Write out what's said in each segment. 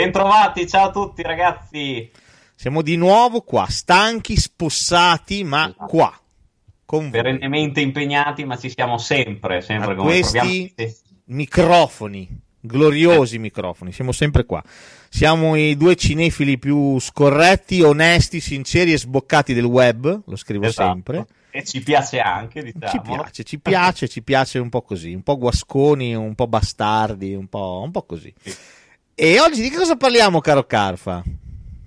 Bentrovati, ciao a tutti ragazzi. Siamo di nuovo qua, stanchi, spossati, ma Esatto. qua. Con. Perennemente impegnati, ma ci siamo sempre, sempre come questi proviamo- microfoni, gloriosi microfoni, siamo sempre qua. Siamo i due cinefili più scorretti, onesti, sinceri e sboccati del web, lo scrivo Esatto. sempre. E ci piace anche, diciamo. Ci piace, ci piace, ci piace un po' così, un po' guasconi, un po' bastardi, un po', un po' così. Sì. E oggi di che cosa parliamo, caro Carfa?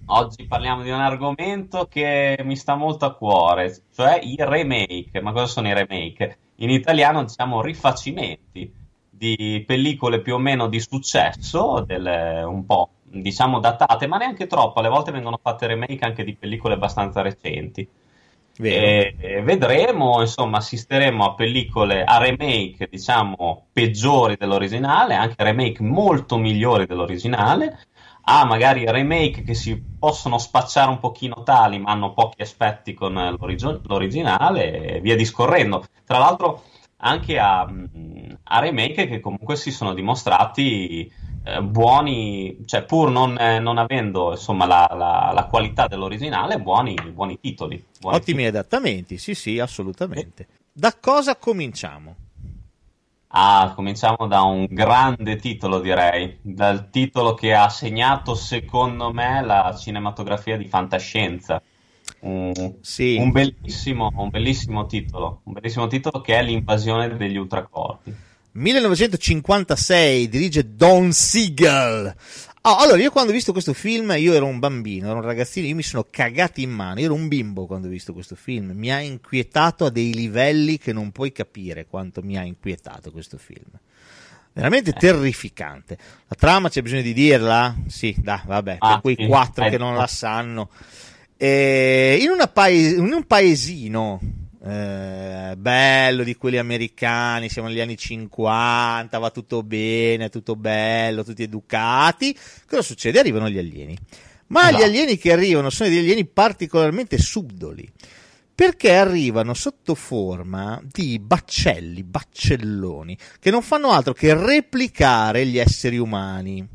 Oggi parliamo di un argomento che mi sta molto a cuore, cioè i remake. Ma cosa sono i remake? In italiano diciamo rifacimenti di pellicole più o meno di successo, delle, un po' diciamo datate, ma neanche troppo. Alle volte vengono fatte remake anche di pellicole abbastanza recenti. E, e vedremo, insomma, assisteremo a pellicole, a remake, diciamo, peggiori dell'originale, anche remake molto migliori dell'originale, a magari remake che si possono spacciare un pochino tali, ma hanno pochi aspetti con l'origi- l'originale, e via discorrendo. Tra l'altro, anche a, a remake che comunque si sono dimostrati eh, buoni, cioè pur non, eh, non avendo insomma la, la- la qualità dell'originale, buoni, buoni titoli. buoni Ottimi adattamenti, sì, sì, assolutamente. Da cosa cominciamo? Ah, cominciamo da un grande titolo, direi, dal titolo che ha segnato, secondo me, la cinematografia di fantascienza. Un, Sì. un bellissimo, un bellissimo titolo, un bellissimo titolo che è L'invasione degli ultracorpi. 1956 dirige Don Siegel. Ah, allora, io quando ho visto questo film, io ero un bambino, ero un ragazzino, io mi sono cagato in mano, io ero un bimbo quando ho visto questo film, mi ha inquietato a dei livelli che non puoi capire quanto mi ha inquietato questo film. Veramente terrificante. La trama c'è bisogno di dirla? Sì, dai, vabbè, Ah, per quei sì, quattro eh, che non no. la sanno. Eh, in, paes- in un paesino eh, bello di quelli americani, siamo negli anni 50, va tutto bene, tutto bello, tutti educati. Cosa succede? Arrivano gli alieni. Ma Esatto. gli alieni che arrivano sono degli alieni particolarmente subdoli. Perché arrivano sotto forma di baccelli, baccelloni, che non fanno altro che replicare gli esseri umani,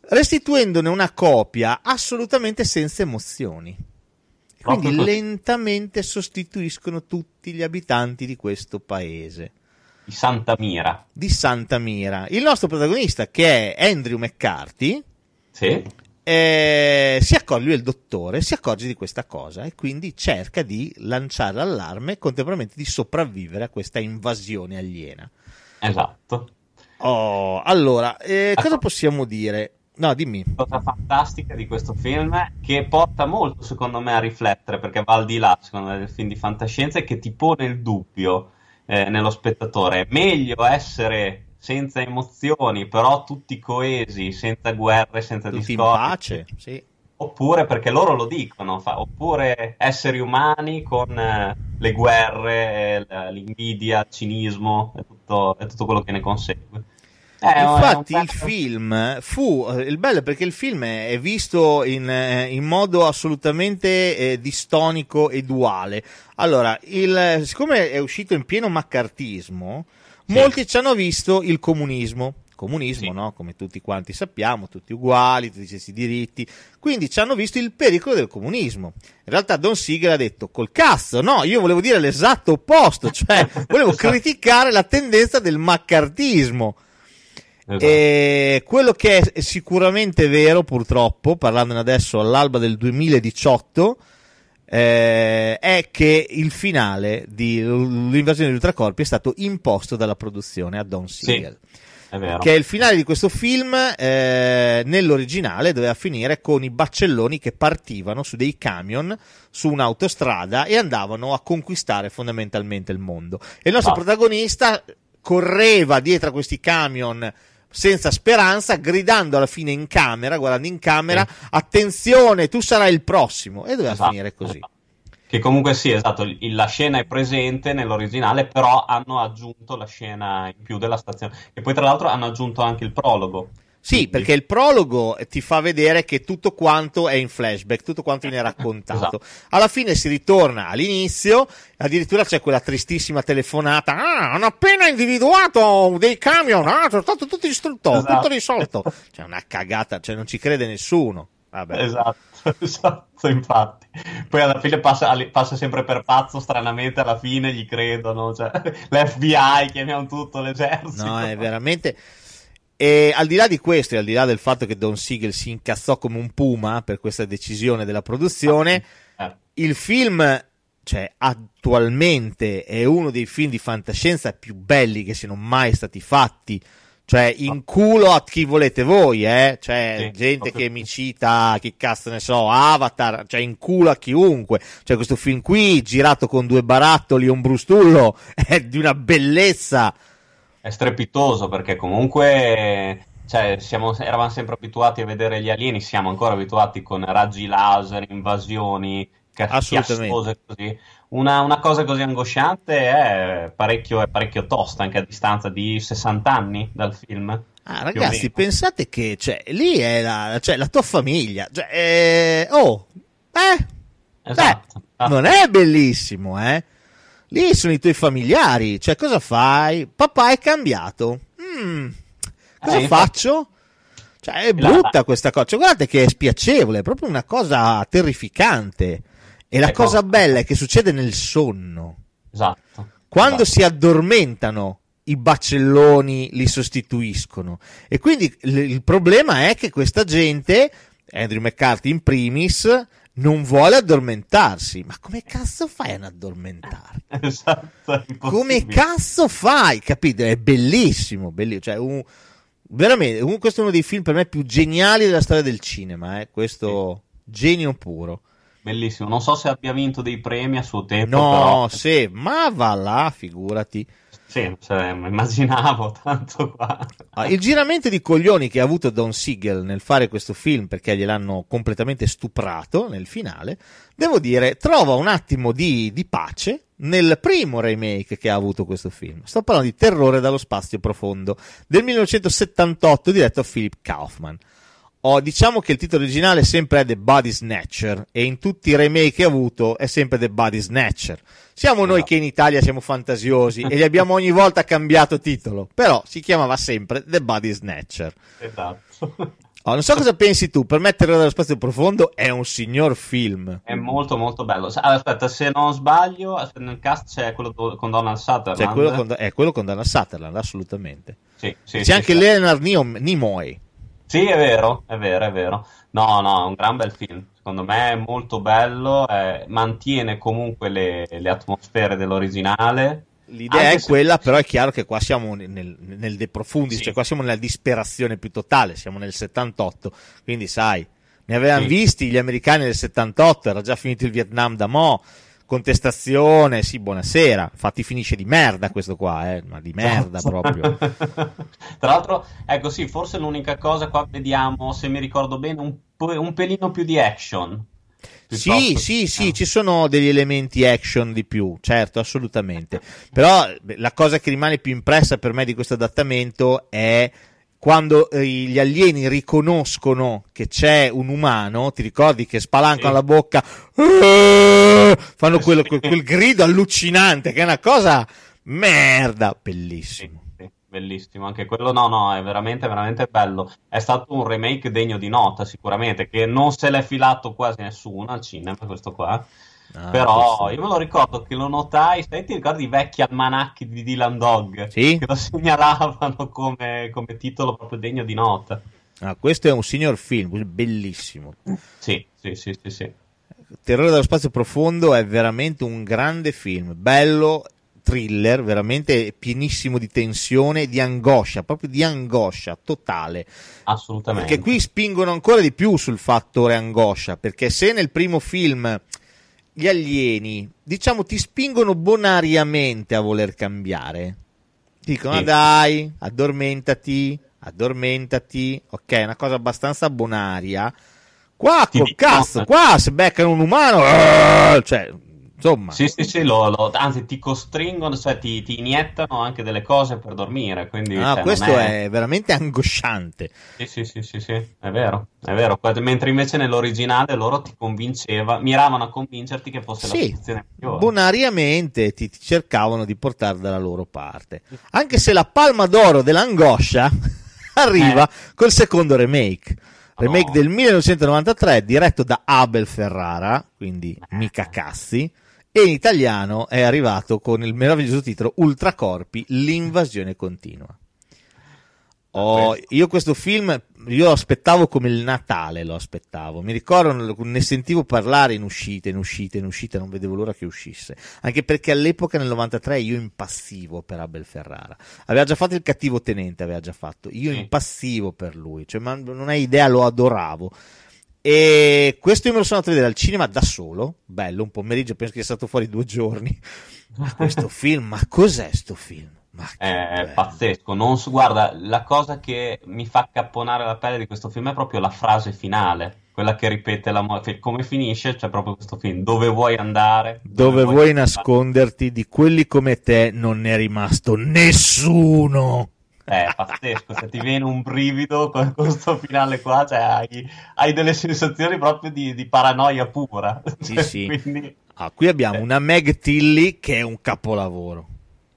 restituendone una copia assolutamente senza emozioni. Quindi Proprio lentamente sostituiscono tutti gli abitanti di questo paese Di Santa Mira. di Santa Mira. Il nostro protagonista, che è Andrew McCarthy, Sì, eh, si accorge, lui è il dottore, si accorge di questa cosa e quindi cerca di lanciare l'allarme e contemporaneamente di sopravvivere a questa invasione aliena. esatto. Oh, allora, eh, cosa Ecco. possiamo dire? No, dimmi. cosa fantastica di questo film che porta molto secondo me a riflettere perché va al di là secondo me del film di fantascienza e che ti pone il dubbio eh, nello spettatore è meglio essere senza emozioni però tutti coesi senza guerre senza Tutti in discordi pace? Sì. oppure perché loro lo dicono fa- oppure esseri umani con eh, le guerre eh, l'invidia il cinismo e tutto, e tutto quello che ne consegue Un- Infatti il film fu eh, il bello perché il film è è visto in, eh, in modo assolutamente eh, distonico e duale. Allora, il- siccome è uscito in pieno maccartismo, Sì. molti ci hanno visto il comunismo. Comunismo, Sì. no? Come tutti quanti sappiamo, tutti uguali, tutti gli stessi diritti. Quindi ci hanno visto il pericolo del comunismo. In realtà Don Siegel ha detto col cazzo, no, io volevo dire l'esatto opposto, cioè volevo Esatto. criticare la tendenza del maccartismo. Esatto. E quello che è sicuramente vero, purtroppo, parlandone adesso all'alba del 2018, eh, è che il finale di L'invasione degli ultracorpi è stato imposto dalla produzione a Don Siegel. è vero Che è il finale di questo film, eh, nell'originale doveva finire con i baccelloni che partivano su dei camion su un'autostrada e andavano a conquistare fondamentalmente il mondo. E il nostro Ah. protagonista correva dietro a questi camion senza speranza, gridando alla fine in camera, guardando in camera, attenzione, tu sarai il prossimo. E doveva Esatto, finire così. esatto. Che comunque sì, esatto, la scena è presente nell'originale, però hanno aggiunto la scena in più della stazione. E poi tra l'altro hanno aggiunto anche il prologo. Sì, perché il prologo ti fa vedere che tutto quanto è in flashback, tutto quanto viene raccontato. Esatto. Alla fine si ritorna all'inizio, addirittura c'è quella tristissima telefonata. Ah, hanno appena individuato dei camion, ah, sono stato tutto distrutto, Esatto. tutto risolto. C'è una cagata, cioè non ci crede nessuno. Vabbè. Esatto, esatto, infatti. Poi alla fine passa, passa sempre per pazzo, stranamente alla fine gli credono, cioè, l'FBI, chiamiamo tutto l'esercito. No, è veramente. E al di là di questo, e al di là del fatto che Don Siegel si incazzò come un puma per questa decisione della produzione, Eh, il film, cioè, attualmente è uno dei film di fantascienza più belli che siano mai stati fatti. Cioè, in culo a chi volete voi, eh? Cioè, Sì, gente che mi cita, chi cazzo ne so, Avatar, cioè, in culo a chiunque. Cioè, questo film qui, girato con due barattoli e un brustullo, è di una bellezza. È strepitoso perché comunque cioè, siamo, eravamo sempre abituati a vedere gli alieni, siamo ancora abituati con raggi laser, invasioni, chiassose così. Una, una cosa così angosciante è parecchio, è parecchio tosta anche a distanza di 60 anni dal film. Ah, ragazzi, pensate che, cioè, lì è la, cioè, la tua famiglia. Cioè, eh, oh, eh, Esatto. Beh, non è bellissimo, eh? Lì sono i tuoi familiari. Cioè, cosa fai? Papà è cambiato. Mm, cosa Eh, faccio? Cioè, è brutta questa cosa. Cioè, guardate che è spiacevole, è proprio una cosa terrificante. E la Ecco. cosa bella è che succede nel sonno. Esatto. Quando Esatto. si addormentano, i bacelloni li sostituiscono. E quindi l- il problema è che questa gente, Andrew McCarthy in primis, non vuole addormentarsi. Ma come cazzo fai a non addormentarti? Esatto, Come cazzo fai? Capite? È bellissimo, bellissimo. Cioè, un- veramente, un- questo è uno dei film per me più geniali della storia del cinema. Eh? Questo genio puro. Bellissimo. Non so se abbia vinto dei premi a suo tempo, No, però sì, ma va là, figurati. Sì, cioè, immaginavo tanto qua. Ah, il giramento di coglioni che ha avuto Don Siegel nel fare questo film perché gliel'hanno completamente stuprato nel finale, devo dire, trova un attimo di, di pace nel primo remake che ha avuto questo film. Sto parlando di Terrore dallo spazio profondo del 1978 diretto a Philip Kaufman. Oh, diciamo che il titolo originale sempre è The Body Snatcher e in tutti i remake che ha avuto è sempre The Body Snatcher. Siamo noi Esatto. che in Italia siamo fantasiosi e gli abbiamo ogni volta cambiato titolo, però si chiamava sempre The Body Snatcher. Esatto. Oh, non so cosa pensi tu, per metterlo dallo spazio profondo è un signor film. È molto molto bello. Sa- Aspetta, se non sbaglio, nel cast c'è quello con Donald Sutherland. Cioè, quello con, è quello con Dana Sutherland, assolutamente. Sì, sì, C'è sì, anche sì. Leonard Nimo- Nimoy. Sì, è vero, è vero, è vero. No, no, è un gran bel film. Secondo me è molto bello, eh, mantiene comunque le, le atmosfere dell'originale. L'idea Anche è se- quella, però è chiaro che qua siamo nel, nel De Profundis, Sì. cioè qua siamo nella disperazione più totale, siamo nel 78, quindi sai, ne avevano Sì. visti gli americani nel 78, era già finito il Vietnam da mo', contestazione, sì, buonasera, infatti finisce di merda questo qua, eh, ma di merda Esatto. proprio. Tra l'altro, ecco sì, forse l'unica cosa qua vediamo, se mi ricordo bene, un, un pelino più di action. Sì, sì, sì, eh. ci sono degli elementi action di più, certo, assolutamente. Però la cosa che rimane più impressa per me di questo adattamento è quando eh, gli alieni riconoscono che c'è un umano, ti ricordi che spalancano Sì. la bocca, "Eh", fanno quello- Sì. quel, quel grido allucinante, che è una cosa merda, Sì, bellissimo. sì, bellissimo, anche quello no, no, è veramente, veramente bello. È stato un remake degno di nota, sicuramente, che non se l'è filato quasi nessuno al cinema, questo qua. Ah, Però questo- io me lo ricordo che lo notai, sai, ti ricordi i vecchi almanacchi di Dylan Dog? Sì. Che lo segnalavano come, come titolo proprio degno di nota. ah, questo è un signor film, bellissimo. Sì, sì, sì, sì, sì. Terrore dallo spazio profondo è veramente un grande film, bello, thriller, veramente pienissimo di tensione, di angoscia, proprio di angoscia totale. Assolutamente. Perché qui spingono ancora di più sul fattore angoscia, perché se nel primo film gli alieni, diciamo, ti spingono bonariamente a voler cambiare. Dicono, Sì. "Ah, dai, addormentati, addormentati, ok, è una cosa abbastanza bonaria. Qua, Ti col cazzo, qua se beccano un umano, eh, cioè, insomma, Sì, sì, sì, lo- lo- anzi ti costringono, cioè ti, ti iniettano anche delle cose per dormire, quindi... ah, cioè, questo è... veramente angosciante. Sì, sì, sì, sì, sì, è vero, è vero. Mentre invece nell'originale loro ti convinceva, miravano a convincerti che fosse la Sì, soluzione migliore. bonariamente ti, ti cercavano di portare dalla loro parte. Anche se la palma d'oro dell'angoscia arriva col secondo remake. Remake No. del 1993 diretto da Abel Ferrara, quindi mica cazzi, e in italiano è arrivato con il meraviglioso titolo Ultracorpi, l'invasione continua. Oh, io questo film io lo aspettavo come il Natale, lo aspettavo. Mi ricordo, ne sentivo parlare in uscita, in uscita, in uscita, non vedevo l'ora che uscisse. Anche perché all'epoca, nel 93, io impassivo per Abel Ferrara. Aveva già fatto il cattivo tenente, aveva già fatto. Io impassivo per lui, cioè, ma non hai idea, lo adoravo. E questo io me lo sono andato a vedere al cinema da solo, bello, un pomeriggio, penso che sia stato fuori due giorni. Ma questo film, ma cos'è sto film? È bello. pazzesco. Non so- guarda, la cosa che mi fa capponare la pelle di questo film è proprio la frase finale, quella che ripete la mo- che come finisce, c'è proprio questo film. Dove vuoi andare? Dove vuoi andare? nasconderti di quelli come te non è rimasto nessuno. È pazzesco, se ti viene un brivido con questo finale qua, cioè hai, hai delle sensazioni proprio di, di paranoia pura. Sì, Cioè, sì. Quindi, Ah, qui abbiamo una Meg Tilly che è un capolavoro.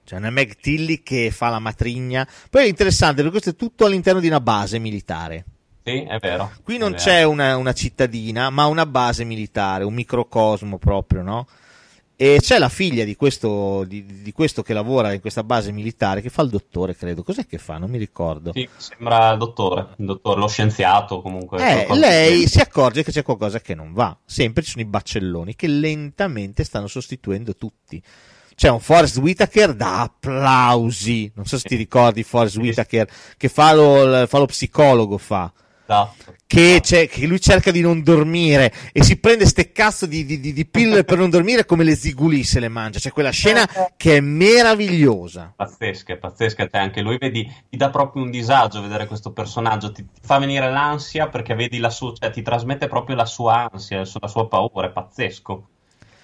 Cioè una Meg Tilly che fa la matrigna. Poi è interessante perché questo è tutto all'interno di una base militare. sì, è vero. Qui non vero. c'è una, una cittadina, ma una base militare, un microcosmo proprio, no? E c'è la figlia di questo, di, di questo che lavora in questa base militare, che fa il dottore, credo. Cos'è che fa? Non mi ricordo. Sì, sembra il dottore, dottore, lo scienziato comunque. Eh, lei si accorge che c'è qualcosa che non va. Sempre ci sono i baccelloni che lentamente stanno sostituendo tutti. C'è un Forrest Whitaker da applausi. Non so se ti ricordi Forrest Whitaker che fa lo, fa lo psicologo, fa. Esatto. Che, c'è- che lui cerca di non dormire e si prende ste cazzo di, di, di- di pillole per non dormire come le ziguli se le mangia. C'è quella scena che è meravigliosa. Pazzesca, pazzesca, cioè anche lui vedi, ti dà proprio un disagio vedere questo personaggio, ti, ti fa venire l'ansia perché vedi la sua, cioè ti trasmette proprio la sua ansia, la sua, la sua paura, è pazzesco.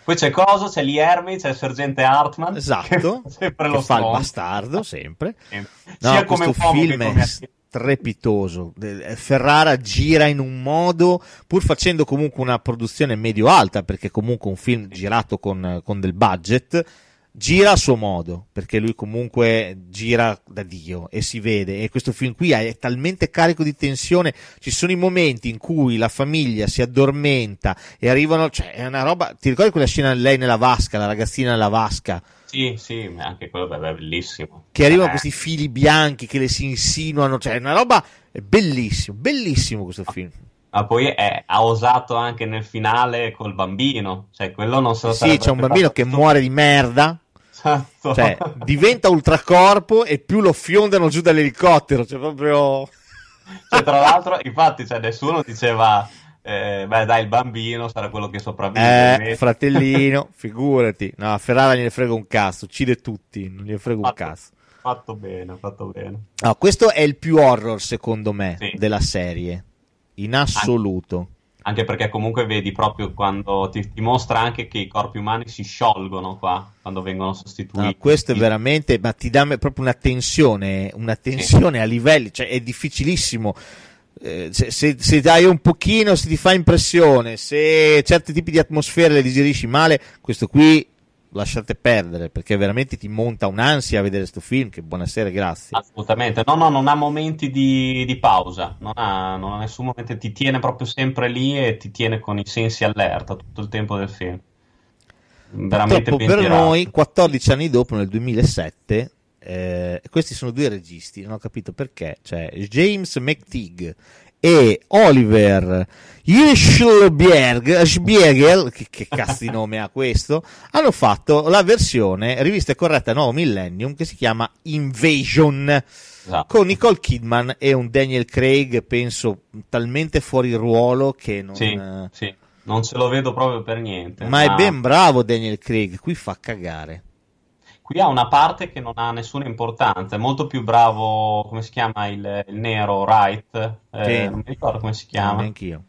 Poi c'è cosa, c'è Lee Ermey, c'è il sergente Hartman, Esatto, che sempre che lo fa il bastardo sempre. Sempre. No, Sia come uomo che film come è strepitoso. Eh, Ferrara gira in un modo, pur facendo comunque una produzione medio-alta, perché comunque un film girato con, con del budget, gira a suo modo, perché lui comunque gira da Dio e si vede. E questo film qui è talmente carico di tensione. Ci sono i momenti in cui la famiglia si addormenta e arrivano, cioè è una roba. Ti ricordi quella scena lei nella vasca, la ragazzina nella vasca? Sì, sì, anche quello è bellissimo. che arrivano Eh, questi fili bianchi che le si insinuano, cioè è una roba è bellissimo, bellissimo questo film. Ma poi è- ha osato anche nel finale col bambino, cioè quello non se lo Sì, c'è un bambino che muore di merda, Esatto. cioè diventa ultracorpo e più lo fiondano giù dall'elicottero, cioè proprio Cioè, tra l'altro, infatti, cioè, nessuno diceva, eh, beh, dai, il bambino sarà quello che sopravvive. eh, fratellino, figurati. No, a Ferrara gliene frega un cazzo, uccide tutti, non gliene frega un Fatto- cazzo. Fatto bene, fatto bene. No, questo è il più horror secondo me Sì. della serie, in assoluto. Anche perché comunque vedi proprio quando ti, ti mostra anche che i corpi umani si sciolgono qua, quando vengono sostituiti. No, questo è veramente, ma ti dà proprio una tensione, una tensione a livelli, cioè è difficilissimo. Eh, se, se, se dai un pochino, se ti fa impressione, se certi tipi di atmosfere le digerisci male, questo qui lasciate perdere perché veramente ti monta un'ansia a vedere questo film. Che buonasera, grazie. Assolutamente, no, no, non ha momenti di, di pausa, non ha, non ha nessun momento, ti tiene proprio sempre lì e ti tiene con i sensi allerta tutto il tempo del film. Veramente Purtroppo per noi, 14 anni dopo, nel 2007, eh, questi sono due registi, non ho capito perché, cioè James McTeague e Oliver Hirschberg, Spiegel, che, che cazzo di nome ha questo, hanno fatto la versione rivista e corretta Nuovo Millennium che si chiama Invasion Esatto. con Nicole Kidman e un Daniel Craig, penso, talmente fuori ruolo che non... Sì, eh, sì, non ce lo vedo proprio per niente. ma è ben bravo Daniel Craig, qui fa cagare. Qui ha una parte che non ha nessuna importanza, è molto più bravo, come si chiama il, il nero, Wright, eh, Sì. non mi ricordo come si chiama. neanch'io.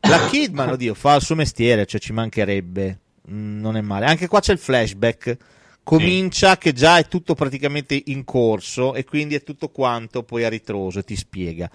La Kidman, oddio, fa il suo mestiere, cioè ci mancherebbe. Mm, Non è male. Anche qua c'è il flashback. Comincia che già è tutto praticamente in corso e quindi è tutto quanto poi a ritroso e ti spiega.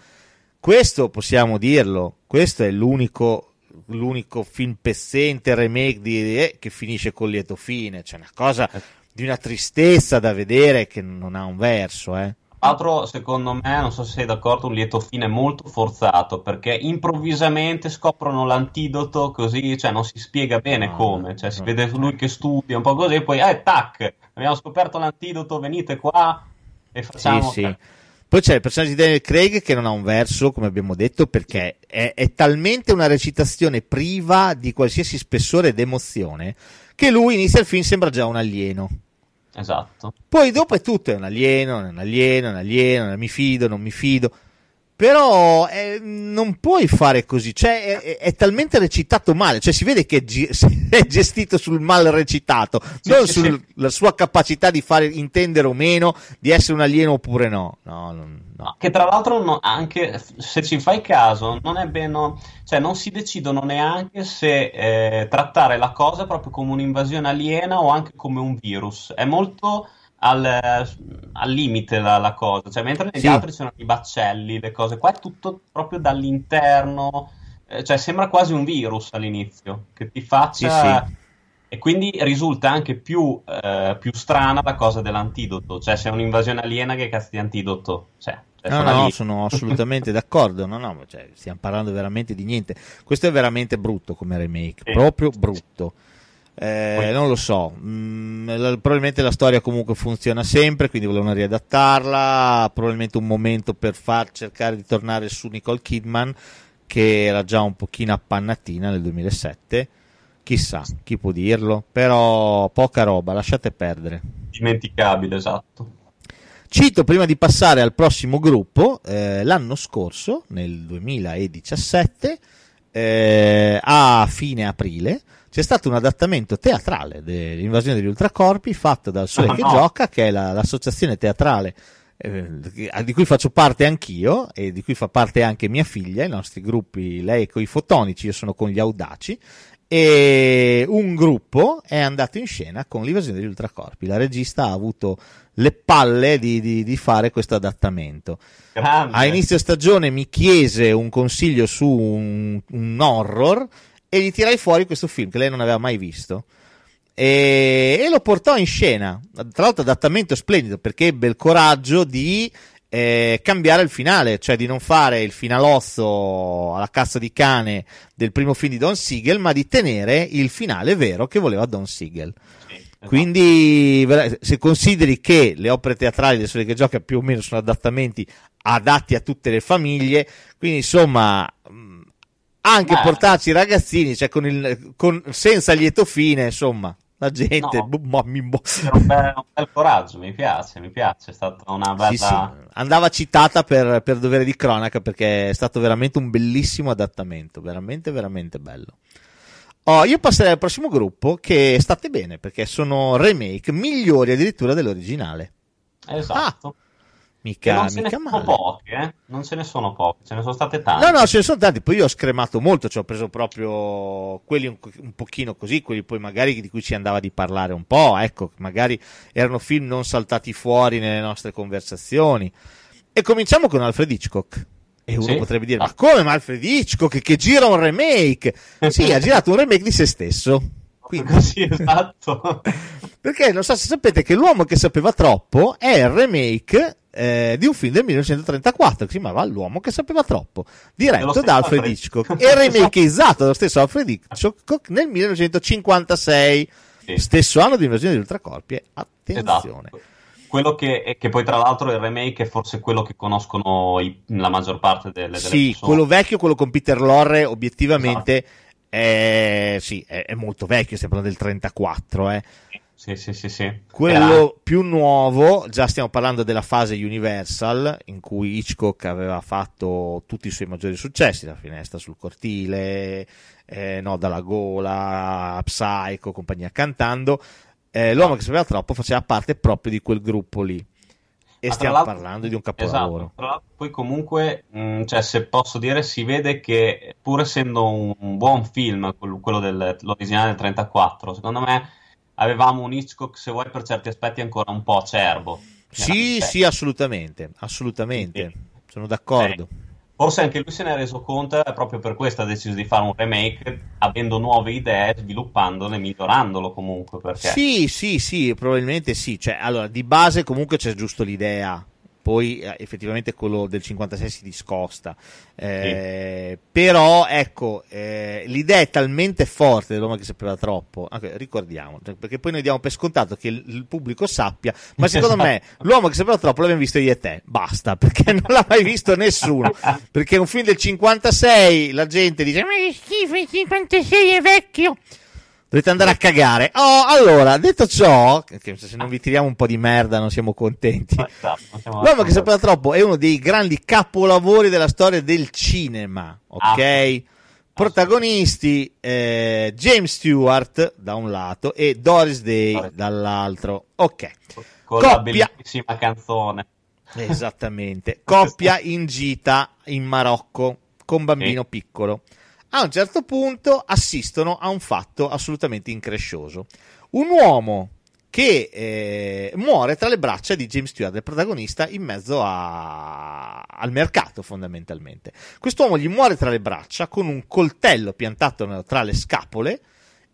Questo possiamo dirlo, questo è l'unico, l'unico film pezzente remake di, eh, che finisce con lieto fine. C'è una cosa di una tristezza da vedere che non ha un verso, eh. Tra l'altro, secondo me, non so se sei d'accordo, un lieto fine molto forzato perché improvvisamente scoprono l'antidoto così, cioè non si spiega bene No, come, cioè si vede lui che studia un po' così e poi, eh, tac, abbiamo scoperto l'antidoto, venite qua e facciamo... Sì, sì. Poi c'è il personaggio di Daniel Craig che non ha un verso, come abbiamo detto, perché è, è talmente una recitazione priva di qualsiasi spessore ed emozione che lui inizia il film sembra già un alieno. Esatto. Poi dopo è tutto, è un alieno, è un alieno, è un alieno, mi fido, non mi fido. Però eh, non puoi fare così, cioè è, è- talmente recitato male, cioè si vede che è, gestito sul mal recitato, non sulla sua capacità di fare intendere o meno di essere un alieno oppure no. No, no. Che tra l'altro, no- anche se ci fai caso, non è bene, cioè non si decidono neanche se eh, trattare la cosa proprio come un'invasione aliena o anche come un virus. È molto al, al limite la, la cosa, cioè mentre negli Sì. altri c'erano i baccelli, le cose, qua è tutto proprio dall'interno, eh, cioè sembra quasi un virus all'inizio che ti faccia. Sì, E quindi risulta anche più, eh, più strana la cosa dell'antidoto, cioè se è un'invasione aliena che cazzo di antidoto? Cioè, cioè, No, sono no, lì. sono assolutamente d'accordo. No, no, cioè, stiamo parlando veramente di niente. Questo è veramente brutto come remake, Sì. proprio brutto. Eh, non lo so, Mm, la- probabilmente la storia comunque funziona sempre, quindi volevano riadattarla. Probabilmente un momento per far cercare di tornare su Nicole Kidman, che era già un pochino appannatina nel 2007. Chissà, chi può dirlo, però poca roba, lasciate perdere. dimenticabile, esatto. Cito prima di passare al prossimo gruppo, eh, l'anno scorso, nel 2017, eh, a fine aprile, c'è stato un adattamento teatrale dell'invasione degli ultracorpi fatto dal Sole Ah, che no. gioca, che è la- l'associazione teatrale eh, di cui faccio parte anch'io e di cui fa parte anche mia figlia, i nostri gruppi, lei con i fotonici, io sono con gli audaci, e un gruppo è andato in scena con l'invasione degli ultracorpi. La regista ha avuto le palle di, di- di fare questo adattamento. Grande. A inizio stagione mi chiese un consiglio su un, un horror e gli tirai fuori questo film che lei non aveva mai visto. E, e lo portò in scena. Tra l'altro, adattamento splendido perché ebbe il coraggio di eh, cambiare il finale, cioè di non fare il finalozzo alla cazzo di cane del primo film di Don Siegel, ma di tenere il finale vero che voleva Don Siegel. Sì, esatto. Quindi, se consideri che le opere teatrali del Sole che gioca più o meno sono adattamenti adatti a tutte le famiglie, quindi insomma, anche Beh. portarci i ragazzini, cioè con il, con, senza lieto fine, insomma, la gente, No. boh, ma mi boh. Un bel, un bel coraggio, mi piace, mi piace, è stata una bella... Sì, sì, andava citata per, per dovere di cronaca perché è stato veramente un bellissimo adattamento, veramente, veramente bello. Oh, io passerei al prossimo gruppo che state bene perché sono remake migliori addirittura dell'originale. Esatto. Ah, Mica, non ce ne mica sono poche, eh? Non ce ne sono poche, ce ne sono state tante. No, no, ce ne sono tanti. Poi io ho scremato molto, cioè ho preso proprio quelli un, un pochino così, quelli poi magari di cui ci andava di parlare un po'. Ecco, magari erano film non saltati fuori nelle nostre conversazioni. E cominciamo con Alfred Hitchcock. E uno Sì. potrebbe dire: Ah. Ma come ma Alfred Hitchcock che gira un remake? Sì, ha girato un remake di se stesso. Quindi, Così, esatto. perché non so se sapete che L'uomo che sapeva troppo è il remake eh, di un film del 1934 che si chiamava L'uomo che sapeva troppo, diretto da Alfred Alfred. Hitchcock e remakeizzato dallo stesso Alfred Hitchcock nel 1956, Sì. stesso anno di invasione degli ultracorpi. E attenzione, Esatto. Quello che, che poi tra l'altro il remake è forse quello che conoscono i- la maggior parte delle, delle sì, persone. quello vecchio, quello con Peter Lorre, obiettivamente è, sì, è, è molto vecchio, stiamo parlando del 34, eh. Sì, sì, sì, sì. Quello Era- più nuovo, già stiamo parlando della fase Universal, in cui Hitchcock aveva fatto tutti i suoi maggiori successi, la finestra sul cortile, eh, no, dalla gola, Psycho, compagnia cantando. eh, l'uomo che sapeva troppo faceva parte proprio di quel gruppo lì. E tra stiamo parlando di un capolavoro. Esatto, poi comunque, mh, cioè, se posso dire, si vede che pur essendo un, un buon film, quel- quello del- dell'originale del 34, secondo me avevamo un Hitchcock, se vuoi, per certi aspetti ancora un po' acerbo. Sì, sì, assolutamente, assolutamente. Sì. Sono d'accordo. Eh, Forse anche lui se ne è reso conto e proprio per questo ha deciso di fare un remake, avendo nuove idee, sviluppandole, migliorandolo comunque, perché... Sì, sì, sì, probabilmente sì. Cioè, allora, di base comunque c'è giusto l'idea. Poi eh, effettivamente quello del 56 si discosta. Eh, Però ecco, eh, l'idea è talmente forte dell'uomo che sapeva troppo. Anche, ricordiamo, cioè, perché poi noi diamo per scontato che il, il pubblico sappia. Ma secondo me l'uomo che sapeva troppo l'abbiamo visto io e te. Basta, perché non l'ha mai visto nessuno. Perché un film del 56, la gente dice: Ma che schifo, il 56 è vecchio. Dovete andare a cagare. Oh, allora, detto ciò, che se non vi tiriamo un po' di merda non siamo contenti. L'uomo che sapeva troppo è uno dei grandi capolavori della storia del cinema, ok? Ah, Protagonisti eh, James Stewart da un lato e Doris Day dall'altro. Ok, Con la Coppia. bellissima canzone. esattamente. Coppia in gita in Marocco con bambino piccolo. A un certo punto assistono a un fatto assolutamente increscioso. Un uomo che eh, muore tra le braccia di James Stewart, il protagonista, in mezzo a- al mercato fondamentalmente. Quest'uomo gli muore tra le braccia con un coltello piantato tra le scapole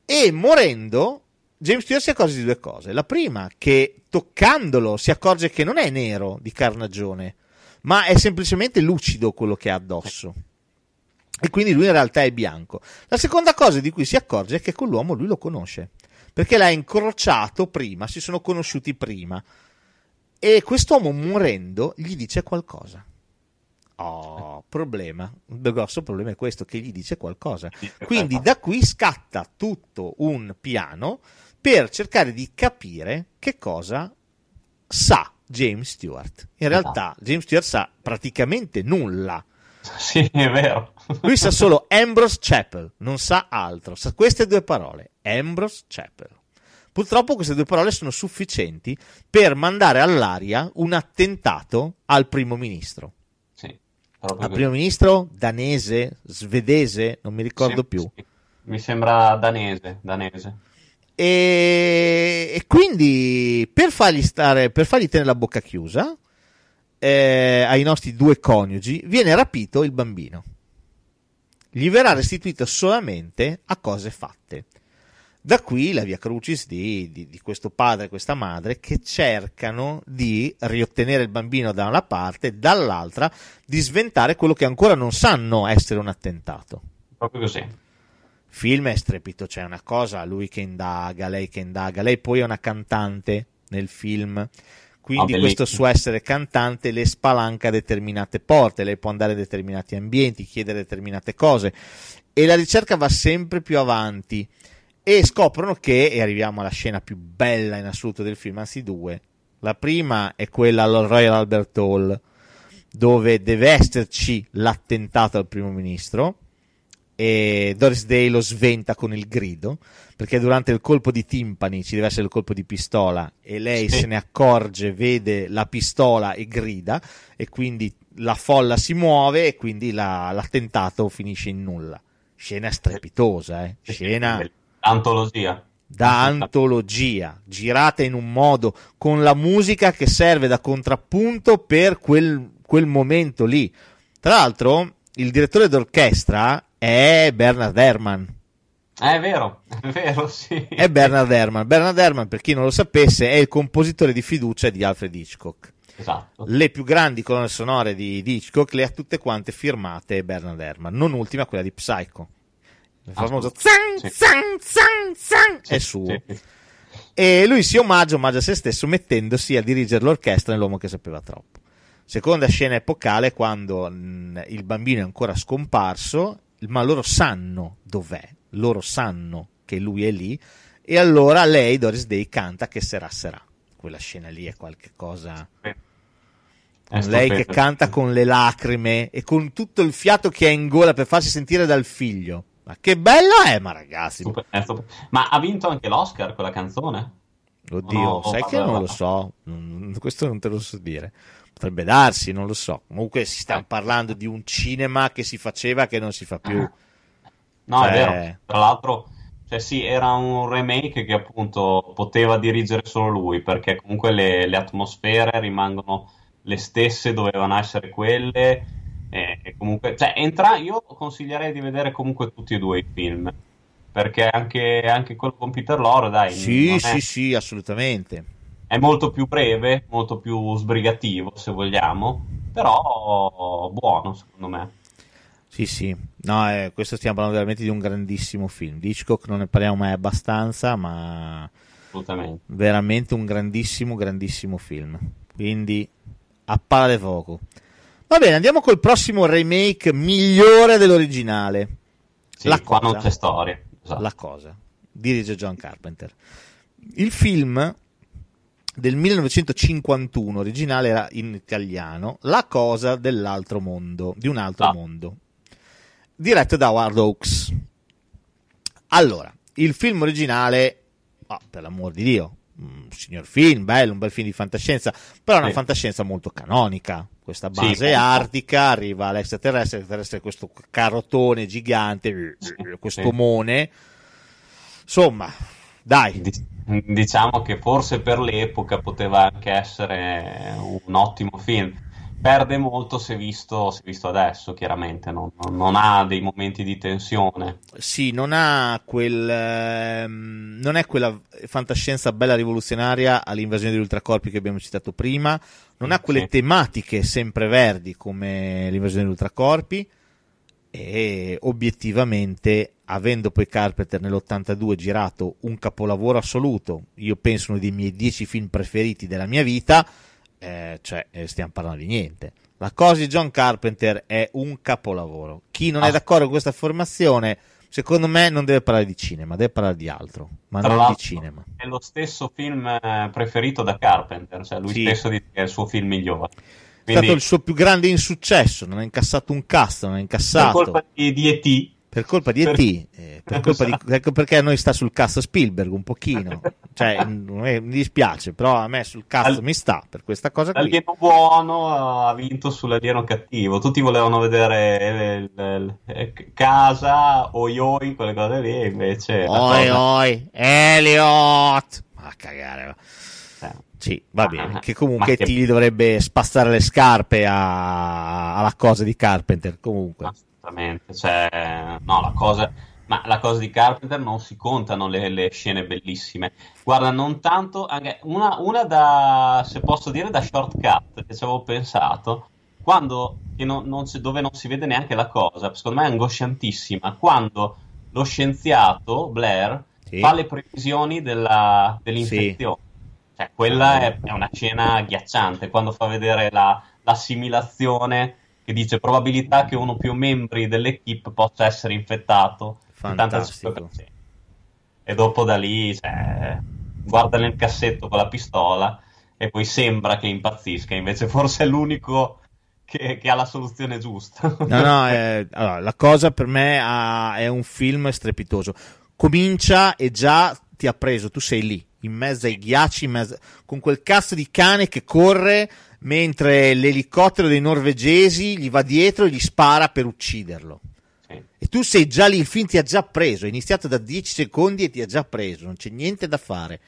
e morendo James Stewart si accorge di due cose. La prima, che toccandolo si accorge che non è nero di carnagione, ma è semplicemente lucido quello che ha addosso. E quindi lui in realtà è bianco. La seconda cosa di cui si accorge è che quell'uomo lui lo conosce, perché l'ha incrociato prima, si sono conosciuti prima. E quest'uomo morendo gli dice qualcosa. Oh, problema. Il grosso problema è questo, che gli dice qualcosa. Quindi da qui scatta tutto un piano per cercare di capire che cosa sa James Stewart. In realtà James Stewart sa praticamente nulla. Sì, è vero. Lui sa solo Ambrose Chapel, non sa altro, sa queste due parole, Ambrose Chapel. Purtroppo queste due parole sono sufficienti per mandare all'aria un attentato al primo ministro. Sì, Al primo ministro danese, svedese, non mi ricordo Sì, più. sì. Mi sembra danese, danese. E, e quindi per fargli stare, per fargli tenere la bocca chiusa eh, ai nostri due coniugi, viene rapito il bambino. Gli verrà restituito solamente a cose fatte. Da qui la via crucis di, di- di questo padre e questa madre che cercano di riottenere il bambino da una parte dall'altra di sventare quello che ancora non sanno essere un attentato Proprio così. film è strepito, c'è una cosa, lui che indaga, lei che indaga, lei poi è una cantante nel film, quindi Ah, questo bellissimo. suo essere cantante le spalanca determinate porte, lei può andare in determinati ambienti, chiedere determinate cose. E la ricerca va sempre più avanti. E scoprono che, e arriviamo alla scena più bella in assoluto del film, anzi due, la prima è quella al Royal Albert Hall dove deve esserci l'attentato al primo ministro e Doris Day lo sventa con il grido perché durante il colpo di timpani ci deve essere il colpo di pistola e lei Sì. se ne accorge, vede la pistola e grida e quindi la folla si muove e quindi la- l'attentato finisce in nulla. Scena strepitosa, eh? scena Antologia. da antologia, girata in un modo con la musica che serve da contrappunto per quel, quel momento lì. Tra l'altro, il direttore d'orchestra è Bernard Herrmann. Eh, è vero, è vero, sì. È Bernard Herrmann. Bernard Herrmann, per chi non lo sapesse, è il compositore di fiducia di Alfred Hitchcock. Esatto. Le più grandi colonne sonore di, di Hitchcock le ha tutte quante firmate Bernard Herrmann, non ultima quella di Psycho. Il Ah, famoso zang, Sì. zang, zang, zang, Sì, è suo. sì. E lui si omaggia, omaggia se stesso mettendosi a dirigere l'orchestra nell'uomo che sapeva troppo. Seconda scena epocale quando mh, il bambino è ancora scomparso, ma loro sanno dov'è, loro sanno che lui è lì e allora lei, Doris Day, canta che sarà sarà. Quella scena lì è qualche cosa... È Con lei che canta con le lacrime e con tutto il fiato che ha in gola per farsi sentire dal figlio. Ma che bello è, ma ragazzi! Super- è stupendo. Ma ha vinto anche l'Oscar quella canzone? Oddio, No, sai che non lo so, questo non te lo so dire. Potrebbe darsi, non lo so. Comunque si stiamo parlando di un cinema che si faceva che non si fa più. No, è Cioè- vero. Tra l'altro, cioè sì, era un remake che appunto poteva dirigere solo lui, perché comunque le, le atmosfere rimangono le stesse, dovevano essere quelle. E, e comunque, cioè, entra, io consiglierei di vedere comunque tutti e due i film. Perché anche, anche quello con Peter Lorre, dai, Sì, è- sì, sì, assolutamente. È molto più breve, molto più sbrigativo, se vogliamo, però buono, secondo me. Sì, sì. No, eh, questo stiamo parlando veramente di un grandissimo film. Di Hitchcock non ne parliamo mai abbastanza, ma Assolutamente. veramente un grandissimo, grandissimo film. Quindi, a palla di fuoco. Va bene, andiamo col prossimo remake migliore dell'originale. Sì, La qua cosa. non c'è storia. Esatto. La cosa. Dirige John Carpenter. Il film del 1951 originale era in italiano La cosa dell'altro mondo, di un altro Ah. mondo. Diretto da Howard Hawks. Allora, il film originale, ah, per l'amor di Dio, un signor film, bello, un bel film di fantascienza, però è una Sì. fantascienza molto canonica. Questa Sì, base molto. artica, arriva l'extraterrestre, l'extraterrestre è questo carotone gigante, questo Sì. mone. Insomma, dai, Diciamo che forse per l'epoca poteva anche essere un ottimo film. Perde molto se visto, se visto adesso, chiaramente. Non, non- ha dei momenti di tensione. sì, non ha quel. ehm, non è quella fantascienza bella rivoluzionaria all'invasione degli ultracorpi che abbiamo citato prima. Non ha quelle Sì. tematiche sempreverdi come l'invasione degli ultracorpi. E obiettivamente, avendo poi Carpenter nell'82 girato un capolavoro assoluto, io penso uno dei miei dieci film preferiti della mia vita, eh, cioè eh, stiamo parlando di niente. La cosa di John Carpenter è un capolavoro. Chi non è Ah. d'accordo con questa formazione, secondo me non deve parlare di cinema, deve parlare di altro, ma Tra non di cinema. è lo stesso film eh, preferito da Carpenter, cioè lui Sì. stesso dice che è il suo film migliore. È Quindi, stato il suo più grande insuccesso, non ha incassato un cast, non ha per incassato. colpa di, di E.T., Per colpa di Per- E.T., eh, per colpa di, ecco perché a noi sta sul cast Spielberg un pochino. Cioè, mi dispiace, però a me sul cast Al- mi sta per questa cosa qui. L'alieno buono ha vinto sull'alieno cattivo. Tutti volevano vedere il- il- il- casa, oi oi, quelle cose lì, invece... Oi, oi, Elliot! Ma cagare, eh, Sì, va Ah, bene. ah, Che comunque che- dovrebbe spazzare le scarpe a- alla cosa di Carpenter. Comunque, Assolutamente, cioè, no, la cosa, ma la cosa di Carpenter non si contano le, le scene bellissime. Guarda, non tanto, anche una, una da, se posso dire, da shortcut che ci avevo pensato, quando, non- non si- dove non si vede neanche la cosa, secondo me è angosciantissima, quando lo scienziato Blair Sì. fa le previsioni della- dell'infezione. Cioè, quella è, è una scena agghiacciante, quando fa vedere la- l'assimilazione che dice probabilità che uno o più membri dell'equipe possa essere infettato Fantastico. 85%. E dopo da lì cioè, guarda nel cassetto con la pistola e poi sembra che impazzisca, invece forse è l'unico che, che ha la soluzione giusta. No, no, eh, allora, la cosa per me ha- è un film strepitoso. Comincia e già ti ha preso, tu sei lì, in mezzo ai ghiacci, mezzo- con quel cazzo di cane che corre mentre l'elicottero dei norvegesi gli va dietro e gli spara per ucciderlo. Sì. E tu sei già lì, il film ti ha già preso, è iniziato da 10 secondi e ti ha già preso, non c'è niente da fare.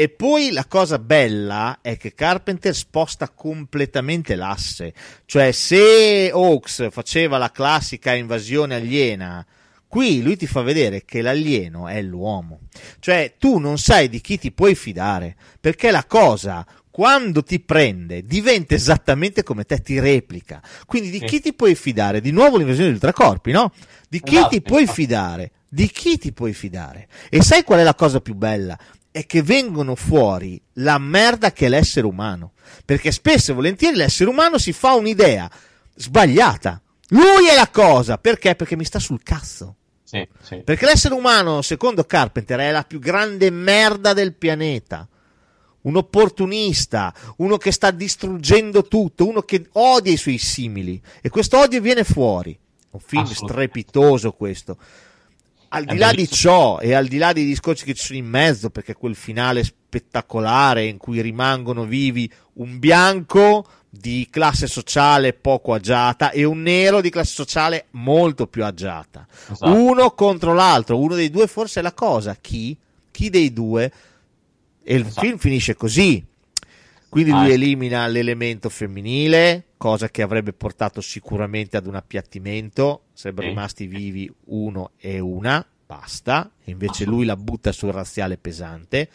E poi la cosa bella è che Carpenter sposta completamente l'asse. Cioè, se Hawks faceva la classica invasione aliena, qui lui ti fa vedere che l'alieno è l'uomo. Cioè, tu non sai di chi ti puoi fidare, perché la cosa, quando ti prende, diventa esattamente come te, ti replica. Quindi di Sì. chi ti puoi fidare? Di nuovo l'invasione degli ultracorpi, no? Di chi Esatto, ti puoi infatti. fidare? Di chi ti puoi fidare? E sai qual è la cosa più bella? È che vengono fuori la merda che è l'essere umano. Perché spesso e volentieri l'essere umano si fa un'idea sbagliata. Lui è la cosa. Perché? Perché mi sta sul cazzo. Sì, sì. Perché l'essere umano, secondo Carpenter, è la più grande merda del pianeta. Un opportunista, uno che sta distruggendo tutto, uno che odia i suoi simili. E questo odio viene fuori. Un film strepitoso questo. Al È di là di ciò e al di là dei discorsi che ci sono in mezzo, perché quel finale spettacolare in cui rimangono vivi un bianco di classe sociale poco agiata e un nero di classe sociale molto più agiata. Esatto. Uno contro l'altro, uno dei due forse è la cosa. Chi? Chi dei due? E il Esatto. film finisce così. Quindi Ah, lui sì. elimina l'elemento femminile, cosa che avrebbe portato sicuramente ad un appiattimento. Sarebbero rimasti vivi uno e una, basta. E invece lui la butta sul razziale pesante.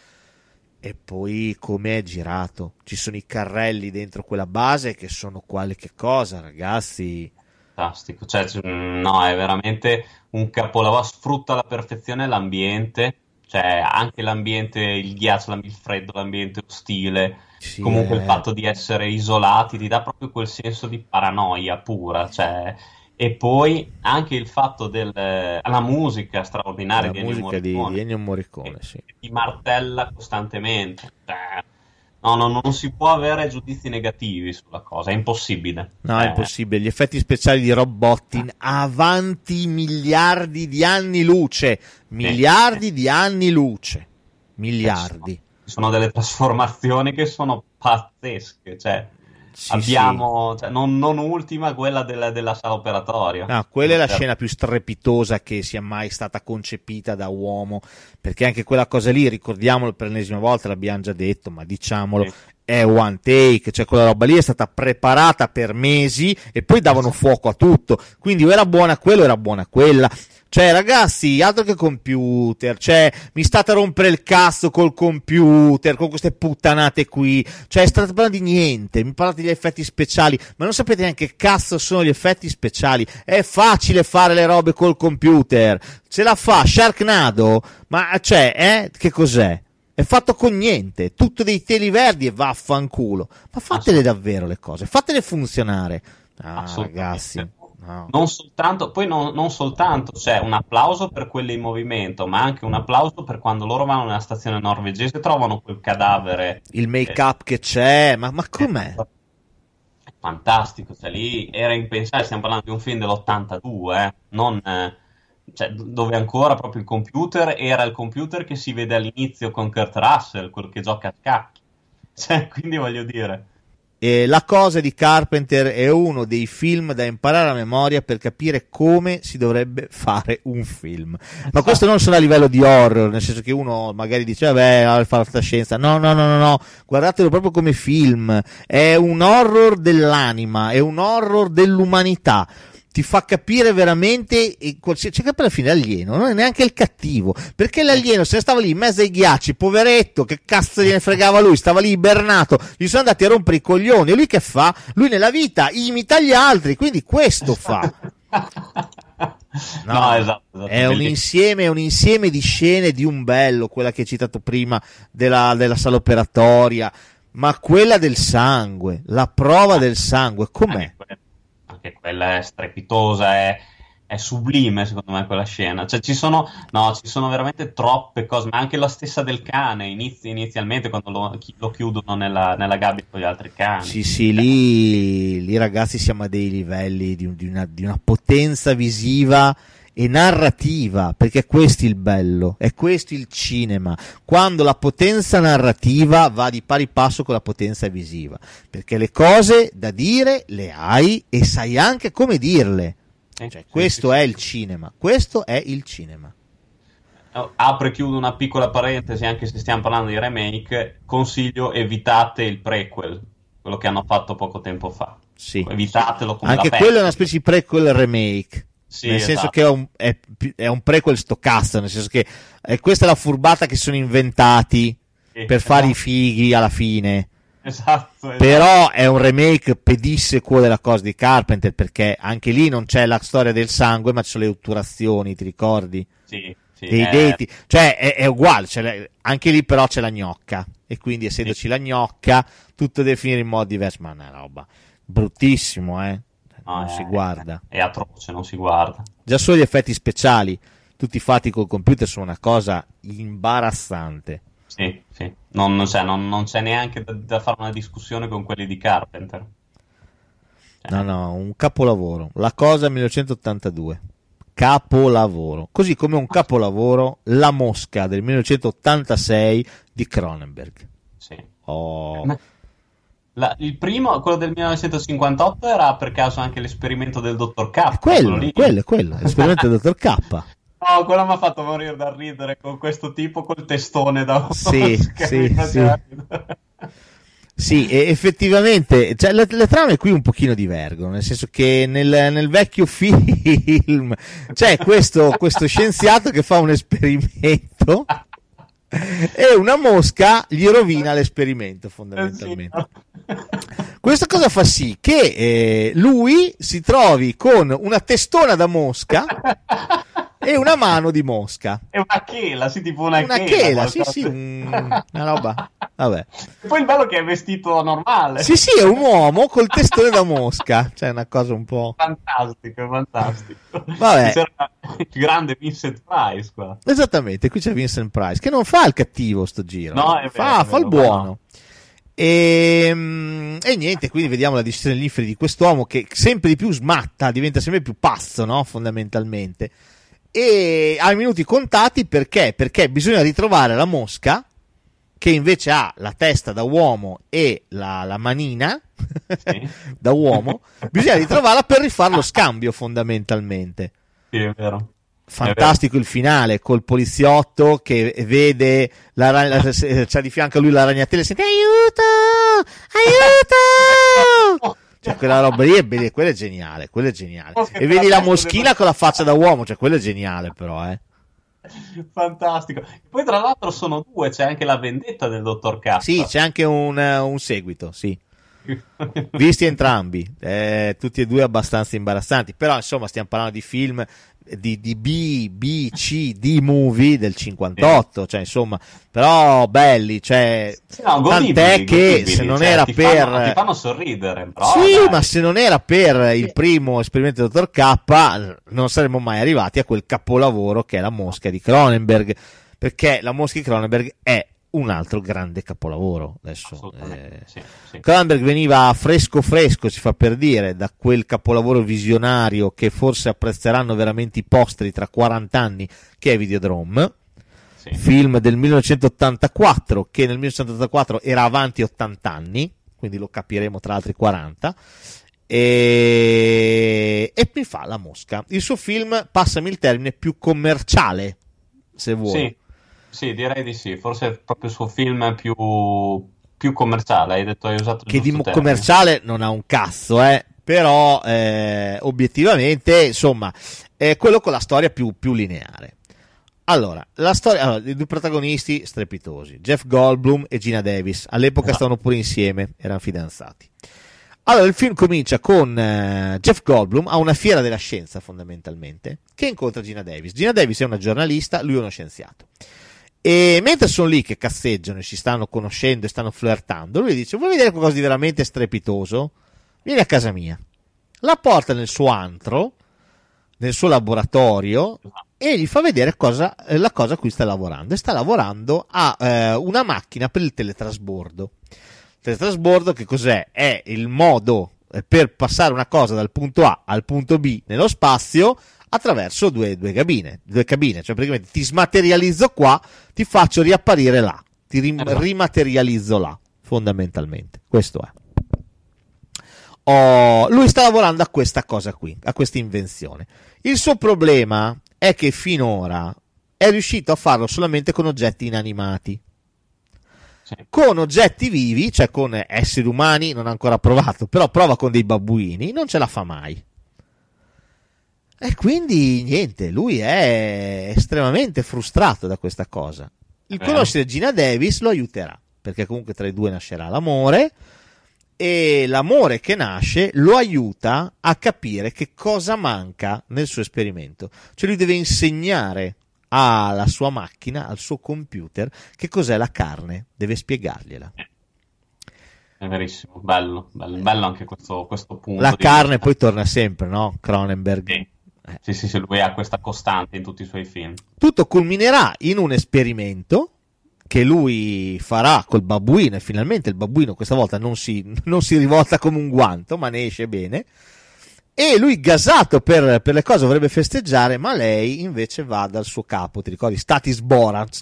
E poi come è girato? Ci sono i carrelli dentro quella base che sono qualche cosa, ragazzi. Fantastico, cioè, no, è veramente un capolavoro, sfrutta alla perfezione l'ambiente, cioè anche l'ambiente, il ghiaccio, il freddo, l'ambiente ostile, Sì, comunque eh. il fatto di essere isolati ti dà proprio quel senso di paranoia pura, cioè, e poi anche il fatto della musica straordinaria la di Ennio di, Ennio Morricone, che sì. ti martella costantemente, cioè, no, no, non si può avere giudizi negativi sulla cosa, è impossibile. No, è Eh, impossibile. Gli effetti speciali di Rob Bottin avanti miliardi di anni luce. Miliardi di anni luce. Miliardi. Sono delle trasformazioni che sono pazzesche, cioè Sì, abbiamo, cioè, non, non ultima quella della, della sala operatoria. sì. No, quella è la Cioè, scena più strepitosa che sia mai stata concepita da uomo. Perché anche quella cosa lì, ricordiamolo per l'ennesima volta, l'abbiamo già detto, ma diciamolo. Sì. È one take, cioè quella roba lì è stata preparata per mesi e poi davano fuoco a tutto. Quindi o era buona quello o era buona quella. Cioè, ragazzi, altro che computer, cioè, mi state a rompere il cazzo col computer, con queste puttanate qui. Cioè, state parlando di niente, mi parlate degli effetti speciali, ma non sapete neanche che cazzo sono gli effetti speciali. È facile fare le robe col computer. Se la fa Sharknado, ma cioè, eh, che cos'è? È fatto con niente, tutto dei teli verdi e vaffanculo. Ma fatele davvero le cose, fatele funzionare. Ah, ragazzi, no. Non soltanto, poi non, non soltanto c'è un applauso per quelli in movimento, ma anche un applauso per quando loro vanno nella stazione norvegese e trovano quel cadavere. il make up che c'è, ma, ma com'è? È fantastico, cioè lì era impensabile, stiamo parlando di un film dell'82, eh, non, eh, cioè, dove ancora proprio il computer era il computer che si vede all'inizio con Kurt Russell, quello che gioca a scacchi. Cioè, quindi voglio dire, E la cosa di Carpenter è uno dei film da imparare a memoria per capire come si dovrebbe fare un film. Ma questo non solo a livello di horror, nel senso che uno magari dice, vabbè, fa fantascienza. No, no, no, no, no, guardatelo proprio come film. È un horror dell'anima, è un horror dell'umanità. Ti fa capire veramente, qualsiasi- cioè che alla fine l'alieno non è neanche il cattivo, perché l'alieno se ne stava lì in mezzo ai ghiacci, poveretto, che cazzo gliene fregava lui, stava lì ibernato, gli sono andati a rompere i coglioni, e lui che fa? Lui nella vita imita gli altri, quindi questo fa. no, esatto, esatto, È un insieme, un insieme di scene di un bello, quella che hai citato prima della, della sala operatoria, ma quella del sangue, la prova del sangue, com'è? Que- anche quella è strepitosa, è, è sublime secondo me quella scena. Cioè, ci sono, no, ci sono veramente troppe cose, ma anche la stessa del cane, inizi- inizialmente quando lo, lo chiudono nella, nella gabbia con gli altri cani. Sì, sì, lì, lì ragazzi siamo a dei livelli di, di una, di una potenza visiva e narrativa, perché è questo il bello, è questo il cinema, quando la potenza narrativa va di pari passo con la potenza visiva, perché le cose da dire le hai e sai anche come dirle. Sì, Cioè, questo è il cinema, questo è il cinema. Oh, Apro e chiudo una piccola parentesi, anche se stiamo parlando di remake, consiglio evitate il prequel, quello che hanno fatto poco tempo fa. Sì. Evitatelo come Anche quello è una specie di prequel remake. Sì, nel senso esatto. che è un, è, è un prequel sto cazzo, nel senso che eh, questa è la furbata che sono inventati Sì, per fare i esatto. fighi alla fine. Esatto, esatto. Però è un remake pedissequo della cosa di Carpenter perché anche lì non c'è la storia del sangue, ma ci sono le otturazioni, ti ricordi? Sì, sì, Dei eh, denti, cioè è, è uguale, la- anche lì però c'è la gnocca e quindi essendoci la gnocca tutto deve finire in modo diverso, ma è una roba bruttissimo, eh? No, non è- si guarda. È atroce, non si guarda. Già solo gli effetti speciali, tutti fatti col computer, sono una cosa imbarazzante. Sì, sì. Non, non c'è, non- non c'è neanche da, da fare una discussione con quelli di Carpenter. Cioè, No, no, un capolavoro. La cosa 1982. capolavoro. Così come un capolavoro La Mosca del 1986 di Cronenberg. Sì. Oh. La- il primo, quello del 1958, era per caso anche l'esperimento del dottor K. Quello, lì. quello, quello, l'esperimento del dottor K. No, quello mi ha fatto morire da ridere con questo tipo col testone da Sì, sì, sì. Sì, e effettivamente cioè, le, le trame qui un pochino divergono, nel senso che nel, nel vecchio film c'è questo, questo scienziato che fa un esperimento e una mosca gli rovina l'esperimento fondamentalmente. Eh. Questa cosa fa sì che eh, lui si trovi con una testona da mosca e una mano di mosca. È una chela, sì, tipo una, Una chela. chela, sì, sì, un- una roba. Vabbè. E Poi il bello è che è vestito normale. Sì, sì, è un uomo col testone da mosca. Cioè, una cosa un po'. Fantastico, fantastico. Vabbè. C'era il grande Vincent Price qua. Esattamente, qui c'è Vincent Price che non fa il cattivo sto giro, No, è vero, fa, fa il buono. E, mm, e niente, quindi vediamo la decisione dell'inferi di quest'uomo che sempre di più smatta, diventa sempre più pazzo, no? Fondamentalmente. E ha i minuti contati perché? Perché bisogna ritrovare la mosca che invece ha la testa da uomo e la, la manina Sì. da uomo. Bisogna ritrovarla per rifare lo scambio fondamentalmente. Sì, è vero. Fantastico il finale col poliziotto che vede la, la- c'ha di fianco a lui la ragnatela e sente aiuto, aiuto. Cioè, quella roba lì è, bella- quella è geniale, quella è geniale. E vedi la moschina con la faccia da uomo, cioè quello è geniale però, eh. Fantastico. Poi tra l'altro sono due, c'è anche la vendetta del dottor K. Sì, c'è anche un, un seguito, sì. Visti entrambi, eh, tutti e due abbastanza imbarazzanti, però insomma stiamo parlando di film di, di B, B, C, D movie del 58, cioè insomma, però belli, cioè, Sì, no, godibili, tant'è che godibili, se non cioè, era ti per... fanno, ti fanno sorridere. Però, sì, dai. ma se non era per il primo esperimento del dottor K, non saremmo mai arrivati a quel capolavoro che è la mosca di Cronenberg, perché la mosca di Cronenberg è un altro grande capolavoro. Adesso, eh, sì, sì. Cronenberg veniva fresco fresco, si fa per dire, da quel capolavoro visionario che forse apprezzeranno veramente i posteri tra 40 anni, che è Videodrome, Sì. film del 1984, che nel 1984 era avanti 80 anni, quindi lo capiremo tra altri 40. E, e mi fa la mosca. Il suo film, passami il termine, più commerciale, se vuoi. Sì, sì, direi di sì. Forse è proprio il suo film più, più commerciale. Hai detto, hai usato che di termine. commerciale non ha un cazzo, eh. Però eh, obiettivamente, insomma, è quello con la storia più, più lineare. Allora, la storia, allora, i due protagonisti strepitosi, Jeff Goldblum e Gina Davis, all'epoca Esatto. stavano pure insieme, erano fidanzati. Allora, il film comincia con eh, Jeff Goldblum a una fiera della scienza, fondamentalmente, che incontra Gina Davis. Gina Davis è una giornalista, lui è uno scienziato. E mentre sono lì che cazzeggiano e si stanno conoscendo e stanno flirtando, lui dice: Vuoi vedere qualcosa di veramente strepitoso? Vieni a casa mia. La porta nel suo antro, nel suo laboratorio, e gli fa vedere cosa, eh, la cosa a cui sta lavorando. E sta lavorando a eh, una macchina per il teletrasbordo. Il teletrasbordo che cos'è? È il modo eh, per passare una cosa dal punto A al punto B nello spazio attraverso due, due cabine, due cabine, cioè praticamente ti smaterializzo qua, ti faccio riapparire là, ti rim- Esatto. rimaterializzo là, fondamentalmente. Questo è. Oh, lui sta lavorando a questa cosa qui, a questa invenzione. Il suo problema è che finora è riuscito a farlo solamente con oggetti inanimati. Sì. Con oggetti vivi, cioè con esseri umani, non ha ancora provato, però prova con dei babbuini, non ce la fa mai. E quindi niente, lui è estremamente frustrato da questa cosa. Il vero. conoscere Gina Davis lo aiuterà, perché comunque tra i due nascerà l'amore e l'amore che nasce lo aiuta a capire che cosa manca nel suo esperimento. Cioè lui deve insegnare alla sua macchina, al suo computer, che cos'è la carne, deve spiegargliela. È verissimo, bello, bello, bello anche questo, questo punto. La carne vista. poi torna sempre, no? Cronenberg. Sì. Eh. Sì, sì, sì, lui ha questa costante in tutti i suoi film. Tutto culminerà in un esperimento che lui farà col babbuino e finalmente il babbuino questa volta non si, non si rivolta come un guanto ma ne esce bene E lui gasato per, per le cose vorrebbe festeggiare, ma lei invece va dal suo capo, ti ricordi? Statis Borat.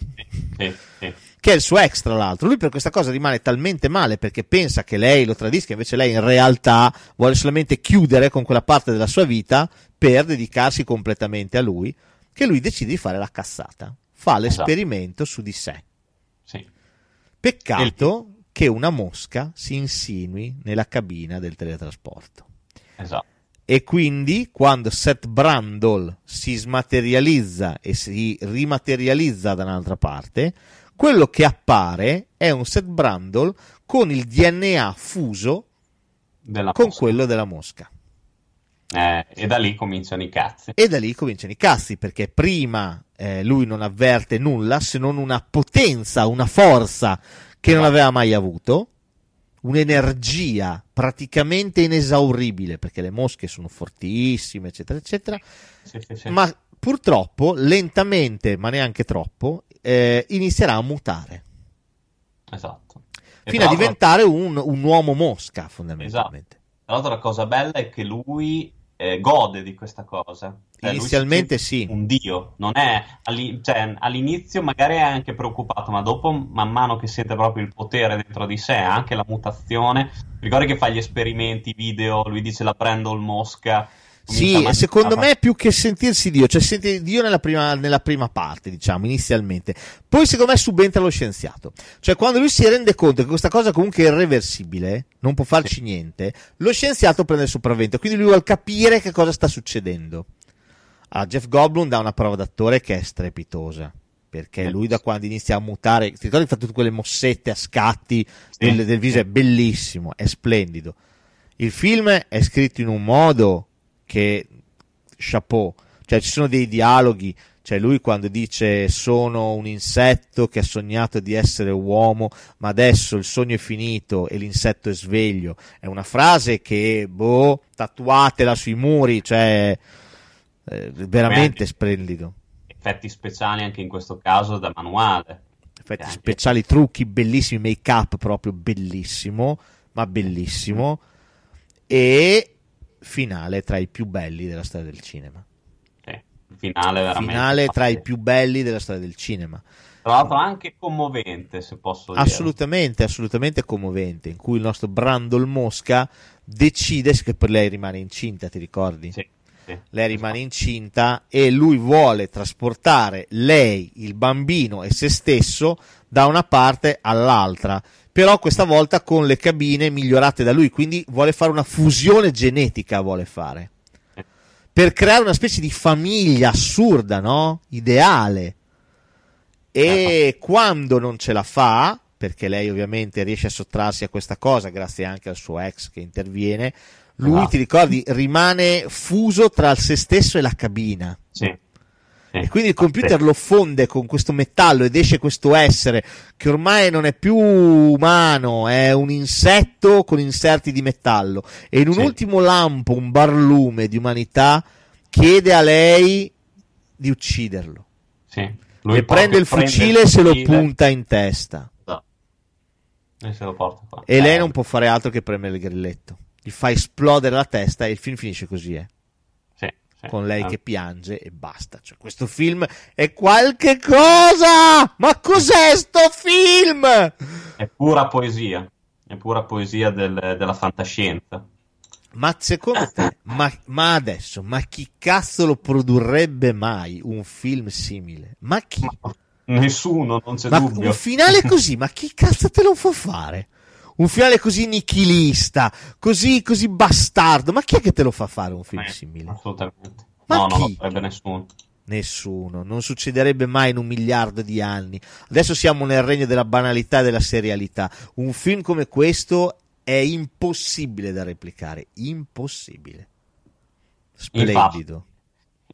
Sì, sì. Che è il suo ex, tra l'altro. Lui per questa cosa rimane talmente male perché pensa che lei lo tradisca, invece lei in realtà vuole solamente chiudere con quella parte della sua vita per dedicarsi completamente a lui, che lui decide di fare la cassata. Fa l'esperimento su di sé. sì. Peccato che una mosca si insinui nella cabina del teletrasporto. Esatto. E quindi quando Seth Brandol si smaterializza e si rimaterializza da un'altra parte, quello che appare è un Seth Brandol con il DNA fuso Della con mosca. quello della mosca. Eh, e da lì cominciano i cazzi. E da lì cominciano i cazzi, perché prima eh, lui non avverte nulla se non una potenza, una forza che non aveva mai avuto, un'energia praticamente inesauribile, perché le mosche sono fortissime, eccetera, eccetera, Sì, sì, sì. ma purtroppo, lentamente, ma neanche troppo, eh, inizierà a mutare, Esatto. E fino a diventare un, un uomo mosca, fondamentalmente. Tra l'altro la cosa bella è che lui eh, gode di questa cosa. Cioè, Inizialmente si sì. Un dio, non è alli- cioè, all'inizio magari è anche preoccupato, ma dopo, man mano che sente proprio il potere dentro di sé, anche la mutazione. Ricordi che fa gli esperimenti video, lui dice la prendo il mosca. Sì, secondo me più che sentirsi Dio, cioè sente Dio nella prima, nella prima parte, diciamo, inizialmente. Poi secondo me subentra lo scienziato. Cioè quando lui si rende conto che questa cosa comunque è irreversibile, non può farci niente, lo scienziato prende il sopravvento. Quindi lui vuole capire che cosa sta succedendo. A Jeff Goldblum dà una prova d'attore che è strepitosa. Perché lui da quando inizia a mutare, ti ricordi fa tutte quelle mossette a scatti Sì, del, del viso, sì. è bellissimo, è splendido. Il film è scritto in un modo che chapeau, cioè ci sono dei dialoghi, cioè lui quando dice sono un insetto che ha sognato di essere uomo, ma adesso il sogno è finito e l'insetto è sveglio, è una frase che boh, tatuatela sui muri, cioè eh, veramente splendido. Effetti speciali anche in questo caso da manuale. effetti Anche- speciali, trucchi bellissimi, make up proprio bellissimo, ma bellissimo. E finale tra i più belli della storia del cinema. Il finale veramente. Finale tra i più belli della storia del cinema. Tra l'altro anche commovente, se posso dire. Assolutamente, assolutamente commovente. In cui il nostro Brandol Mosca decide che per lei rimane incinta, ti ricordi? Sì, sì. Lei rimane incinta e lui vuole trasportare lei, il bambino e se stesso da una parte all'altra, però questa volta con le cabine migliorate da lui, quindi vuole fare una fusione genetica, vuole fare. Per creare una specie di famiglia assurda, no? Ideale. E quando non ce la fa, perché lei ovviamente riesce a sottrarsi a questa cosa grazie anche al suo ex che interviene, lui Esatto. ti ricordi rimane fuso tra se stesso e la cabina. Sì. Sì. E quindi il computer lo fonde con questo metallo ed esce questo essere che ormai non è più umano, è un insetto con inserti di metallo. E in un Sì. ultimo lampo, un barlume di umanità, chiede a lei di ucciderlo. Sì. e prende il fucile e se lo punta in testa. Esatto. E se lo porta qua. E Eh, lei non può fare altro che premere il grilletto. Gli fa esplodere la testa e il film finisce così, eh. Sì. con lei Eh, che piange e basta. Cioè, questo film è qualche cosa! Ma cos'è sto film? È pura poesia. È pura poesia del- della fantascienza. Ma secondo te, ma, ma adesso, ma chi cazzo lo produrrebbe mai un film simile? Ma chi? Ma nessuno, non c'è Ma dubbio. un finale così, ma chi cazzo te lo fa fare? Un finale così nichilista, così, così bastardo, ma chi è che te lo fa fare un film Eh, simile? Assolutamente. Ma no, non lo chi? farebbe nessuno. Nessuno, non succederebbe mai in un miliardo di anni. Adesso siamo nel regno della banalità e della serialità. Un film come questo è impossibile da replicare, impossibile. Splendido.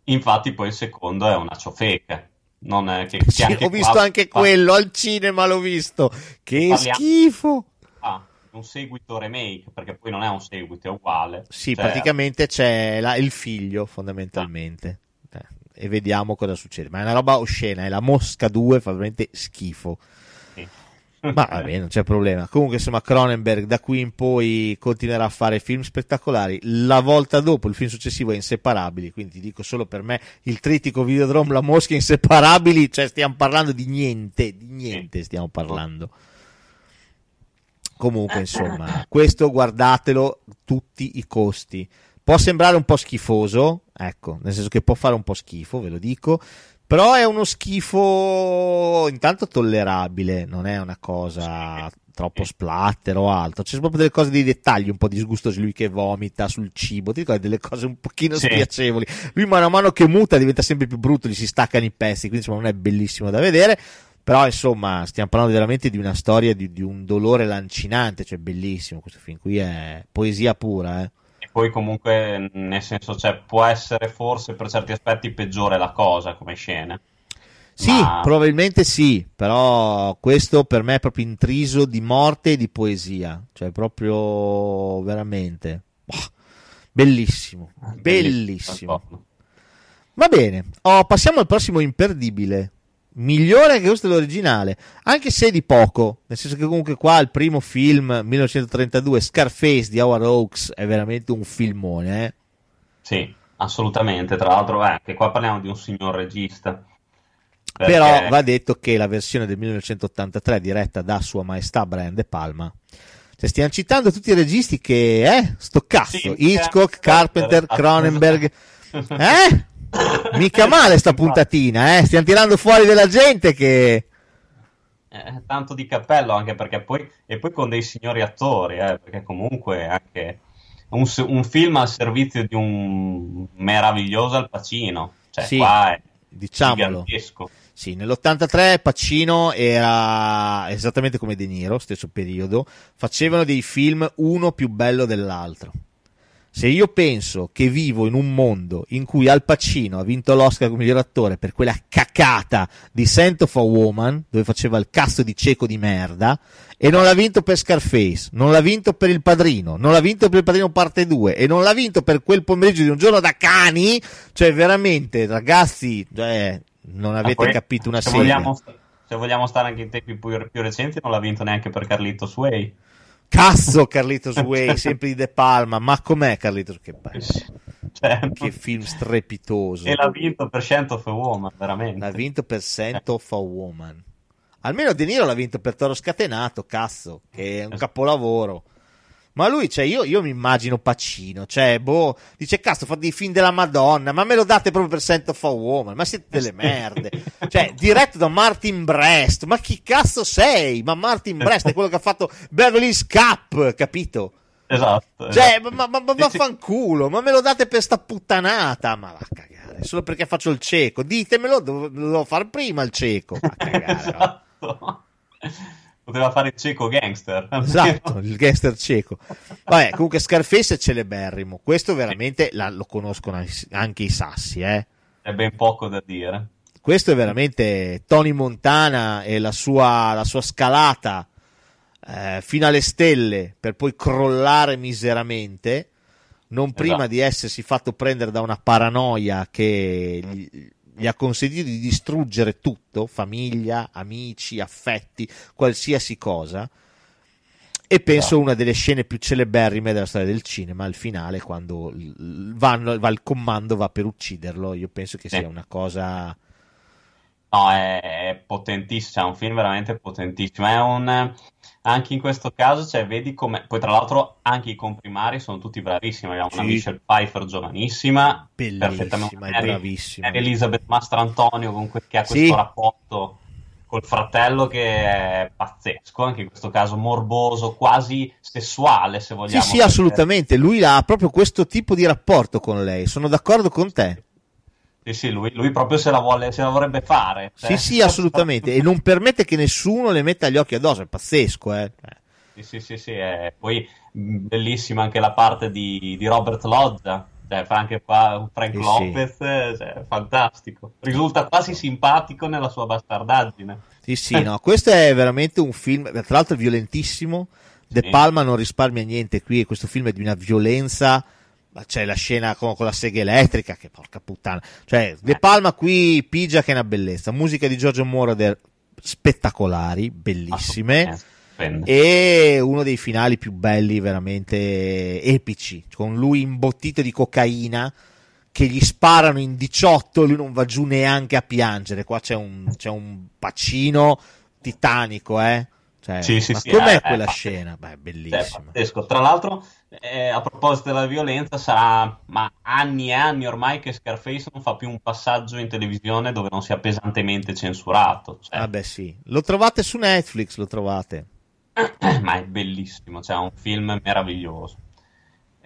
Infatti, poi il secondo è una ciofeca. Non è che, Sì, che anche ho visto qua- anche quello al cinema, l'ho visto. Che Parliamo- schifo. Ah, un seguito remake, perché poi non è un seguito, è uguale. Sì, Cioè, praticamente c'è la- il figlio, fondamentalmente. Eh, e vediamo cosa succede. Ma è una roba oscena, è la Mosca 2, fa veramente schifo. sì. Ma va bene, non c'è problema. Comunque, insomma, Cronenberg da qui in poi continuerà a fare film spettacolari. La volta dopo, il film successivo è Inseparabili. Quindi ti dico solo per me il trittico Videodrome, La Mosca, Inseparabili. Cioè, stiamo parlando di niente, di niente stiamo parlando. Comunque, insomma, questo guardatelo tutti i costi. Può sembrare un po' schifoso, ecco, nel senso che può fare un po' schifo, ve lo dico, però è uno schifo intanto tollerabile, non è una cosa troppo splatter o altro. C'è proprio delle cose dei dettagli un po' disgustosi. Lui che vomita sul cibo, ti ricordi delle cose un pochino Sì. spiacevoli. Lui mano a mano che muta diventa sempre più brutto, gli si staccano i pezzi, quindi insomma non è bellissimo da vedere. Però insomma stiamo parlando veramente di una storia di, di un dolore lancinante, cioè bellissimo questo film qui è poesia pura, eh. E poi comunque, nel senso, cioè, può essere forse per certi aspetti peggiore la cosa come scena. Sì, Ma- probabilmente sì, però questo per me è proprio intriso di morte e di poesia, cioè proprio veramente boh, bellissimo, bellissimo. d'accordo. Va bene, oh, passiamo al prossimo imperdibile. Migliore che questo dell'originale, anche se di poco, nel senso che comunque qua il primo film 1932 Scarface di Howard Hawks è veramente un filmone, eh. Sì, assolutamente. Tra l'altro, eh, anche qua parliamo di un signor regista. Però Perché- va detto che la versione del 1983 diretta da Sua Maestà Brian De Palma. Cioè, stiamo citando tutti i registi che, eh, sto cazzo, Sì, Hitchcock, Carpenter. Cronenberg, eh? Mica male sta puntatina, eh? Stiamo tirando fuori della gente che... Eh, tanto di cappello anche perché poi e poi con dei signori attori eh, perché comunque anche un, un film al servizio di un meraviglioso Al Pacino cioè Sì, qua è diciamolo. gigantesco Sì, nell'83 Pacino era esattamente come De Niro, stesso periodo, facevano dei film uno più bello dell'altro. Se io penso che vivo in un mondo in cui Al Pacino ha vinto l'Oscar come miglior attore per quella cacata di Scent of a Woman, dove faceva il cazzo di cieco di merda, e non l'ha vinto per Scarface, non l'ha vinto per Il Padrino, non l'ha vinto per Il Padrino parte 2 e non l'ha vinto per quel pomeriggio di un giorno da cani, cioè veramente ragazzi, cioè, non avete poi, capito una se serie. vogliamo, se vogliamo stare anche in tempi più, più recenti non l'ha vinto neanche per Carlito Sway Cazzo Carlitos Way, sempre di De Palma, ma com'è Carlitos? Che bello. Cioè, Che film strepitoso. e l'ha vinto per Scent of a Woman veramente L'ha vinto per Scent of a Woman. Almeno De Niro l'ha vinto per Toro Scatenato, cazzo, che è un capolavoro. Ma lui, cioè, io, io mi immagino Pacino, cioè, boh, dice, cazzo, fa dei film della Madonna, ma me lo date proprio per Scent of a Woman, ma siete delle merde. Cioè, diretto da Martin Brest, ma chi cazzo sei? Ma Martin Brest è quello che ha fatto Beverly's Cup, capito? esatto, Cioè, esatto. ma, ma, ma vaffanculo, ma me lo date per sta puttanata? Ma va a cagare, solo perché faccio il cieco. Ditemelo, devo- lo devo fare prima il cieco. Va a cagare, va. Poteva fare il cieco gangster. Esatto, il gangster cieco. Vabbè, comunque Scarface è celeberrimo. Questo veramente la- lo conoscono anche i sassi, eh. È ben poco da dire. Questo è veramente Tony Montana e la sua, la sua scalata eh, fino alle stelle per poi crollare miseramente, non prima Esatto. di essersi fatto prendere da una paranoia che gli, ha consentito di distruggere tutto, famiglia, amici, affetti, qualsiasi cosa. E penso Esatto. una delle scene più celeberrime della storia del cinema, al finale, quando vanno- va il comando, va per ucciderlo. Io penso che sia una cosa. No, è, è potentissimo, è un film veramente potentissimo. È un, anche in questo caso, cioè, vedi come. Poi, tra l'altro, anche i comprimari sono tutti bravissimi. Abbiamo una Sì. Michelle Pfeiffer giovanissima, Bellissima, perfettamente è bravissima. Mary Elizabeth Mastrantonio, comunque, che ha Sì. questo rapporto col fratello che è pazzesco. Anche in questo caso, morboso, quasi sessuale, se Sì, vogliamo. sì, perché- assolutamente. Lui ha proprio questo tipo di rapporto con lei. Sono d'accordo con te. Sì, sì, lui, lui proprio se la, vuole, se la vorrebbe fare. Sì, cioè. sì, assolutamente. E non permette che nessuno le metta gli occhi addosso. È pazzesco, eh. Sì, sì, sì, sì, e poi mh, bellissima anche la parte di, di Robert Lodza, cioè fa anche qua Frank Sì, sì. Lopez, eh, cioè, fantastico. Risulta quasi simpatico nella sua bastardaggine. Sì, sì, no. Questo è veramente un film, tra l'altro violentissimo. De Sì. Palma non risparmia niente qui. Questo film è di una violenza. Ma C'è la scena con, con la sega elettrica, che porca puttana. Cioè, De Palma qui pigia che è una bellezza. Musica di Giorgio Moroder spettacolari, bellissime. Assolutamente, stupende. E uno dei finali più belli, veramente epici, con lui imbottito di cocaina che gli sparano in 18 e lui non va giù neanche a piangere. Qua c'è un, c'è un bacino titanico, eh. Cioè, Sì, sì, ma sì, com'è eh, quella eh, scena? Beh, Cioè, bellissima. pazzesco. Tra l'altro, eh, a proposito della violenza, sarà ma anni e anni ormai che Scarface non fa più un passaggio in televisione dove non sia pesantemente censurato. Cioè, Vabbè, sì. Lo trovate su Netflix, lo trovate. ma è bellissimo, cioè è un film meraviglioso.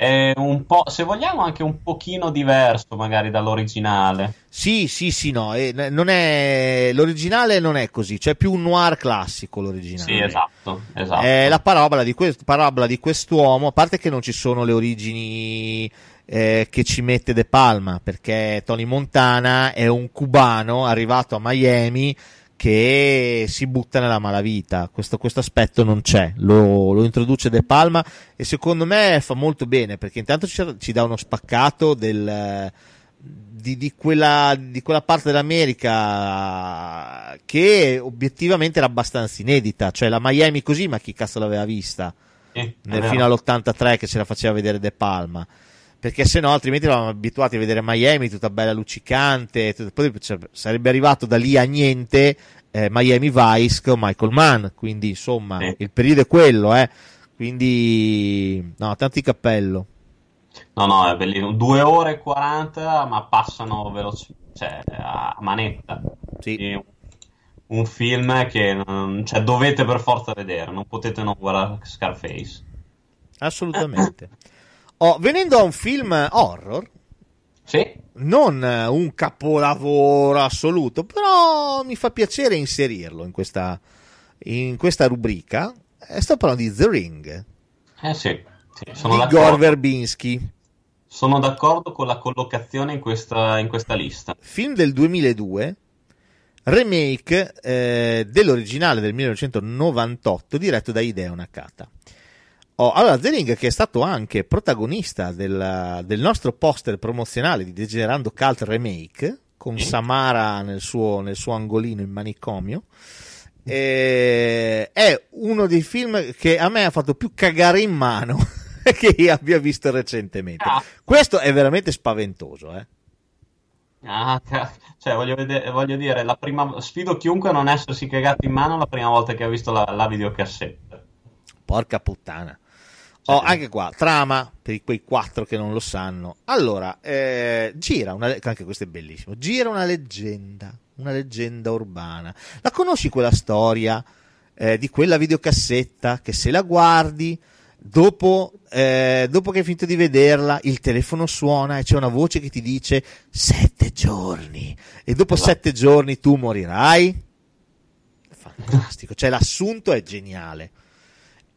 È un po', se vogliamo, anche un pochino diverso magari dall'originale. Sì, sì, sì, no, eh, è... l'originale non è così, cioè più un noir classico l'originale. Sì, esatto, esatto. È la parabola di, que- parabola di quest'uomo, a parte che non ci sono le origini eh, che ci mette De Palma, perché Tony Montana è un cubano arrivato a Miami che si butta nella malavita. Questo, questo aspetto non c'è, lo, lo introduce De Palma e secondo me fa molto bene perché intanto ci, ci dà uno spaccato del, di, di quella, di quella parte dell'America che obiettivamente era abbastanza inedita, cioè la Miami così, ma chi cazzo l'aveva vista? Nel- vero. fino all'83 che ce la faceva vedere De Palma. Perché se no, altrimenti eravamo abituati a vedere Miami tutta bella luccicante. tut- Poi cioè, sarebbe arrivato da lì a niente eh, Miami Vice con Michael Mann. Quindi, insomma, Sì. il periodo è quello, eh. Quindi, no, tanti cappello. No, no, è bellissimo. 2 ore e 40, ma passano veloci, cioè, a manetta. Sì. Sì, un- Un film che non- cioè, dovete per forza vedere, non potete non guardare Scarface. Assolutamente. Oh, venendo a un film horror, Sì, non un capolavoro assoluto, però mi fa piacere inserirlo in questa, in questa rubrica. Eh, Sto parlando di The Ring eh sì, sì, sono di d'accordo. Gore Verbinski, Sono d'accordo con la collocazione in questa, in questa lista. film del 2002, remake eh, dell'originale del 1998 diretto da Hideo Nakata. Oh, allora, The Ring che è stato anche protagonista del, del nostro poster promozionale di Degenerando Cult Remake con. Samara nel suo, nel suo angolino in manicomio. Eh, è uno dei film che a me ha fatto più cagare in mano che io abbia visto recentemente. Ah. Questo è veramente spaventoso, eh. Ah, cioè, voglio, vedere, voglio dire, la prima, sfido chiunque a non essersi cagato in mano la prima volta che ha visto la, la videocassetta. Porca puttana. Oh, anche qua, trama per quei quattro che non lo sanno. Allora, eh, gira una, anche questo è bellissimo. Gira una leggenda, una leggenda urbana. La conosci quella storia eh, di quella videocassetta che se la guardi, dopo, eh, dopo che hai finito di vederla, il telefono suona e c'è una voce che ti dice sette giorni e dopo Esatto. sette giorni tu morirai? Fantastico, cioè l'assunto è geniale.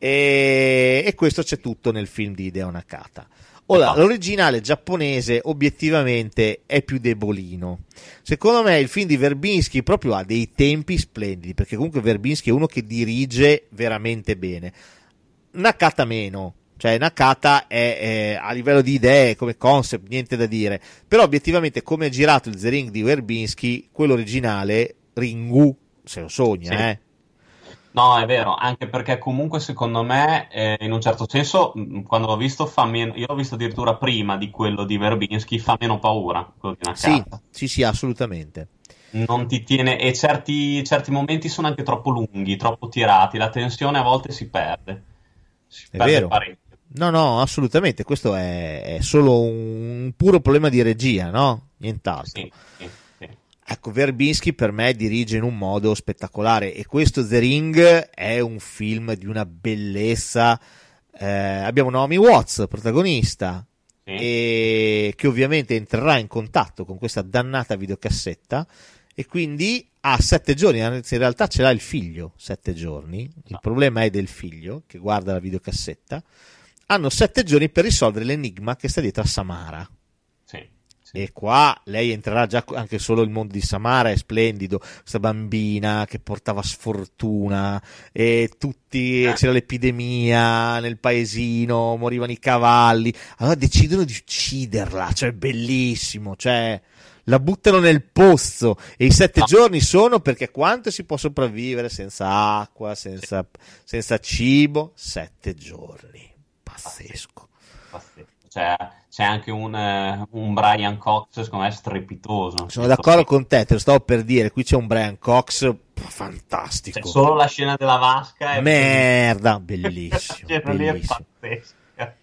E, e questo c'è tutto nel film di Hideo Nakata. Ora, l'originale giapponese obiettivamente è più debolino. Secondo me il film di Verbinski proprio ha dei tempi splendidi, perché comunque Verbinski è uno che dirige veramente bene. Nakata meno, cioè Nakata è, è a livello di idee, come concept, niente da dire. Però obiettivamente come è girato il The Ring di Verbinski, quello originale, Ringu, se lo sogna, Sì. eh. No, è vero, anche perché comunque secondo me, eh, in un certo senso, mh, quando l'ho visto, fa meno, io l'ho visto addirittura prima di quello di Verbinski, fa meno paura, quello di Sì, Nakata. sì, sì, assolutamente. Non ti tiene, e certi, certi momenti sono anche troppo lunghi, troppo tirati, la tensione a volte si perde. Si È perde vero. parecchio. No, no, assolutamente. Questo è, è solo un puro problema di regia, no? Nient'altro. Sì, sì, sì. Ecco, Verbinski per me dirige in un modo spettacolare e questo The Ring è un film di una bellezza. Eh, abbiamo Naomi Watts, protagonista, Sì. e che ovviamente entrerà in contatto con questa dannata videocassetta e quindi ha sette giorni, anzi in realtà ce l'ha il figlio sette giorni, il Ah. problema è del figlio che guarda la videocassetta, hanno sette giorni per risolvere l'enigma che sta dietro a Samara. E qua lei entrerà già anche solo il mondo di Samara è splendido, questa bambina che portava sfortuna e tutti Eh. c'era l'epidemia nel paesino, morivano i cavalli. Allora decidono di ucciderla, cioè bellissimo, cioè la buttano nel pozzo e i sette No. giorni sono perché quanto si può sopravvivere senza acqua, senza, senza cibo? Sette giorni. Pazzesco. Pazzesco. Cioè, c'è anche un, eh, un Brian Cox, secondo me, strepitoso. Sono d'accordo con te, te lo stavo per dire. Qui c'è un Brian Cox fantastico. Cioè, solo la scena della vasca Merda, bellissimo. Quella scena lì è bellissimo. pazzesca.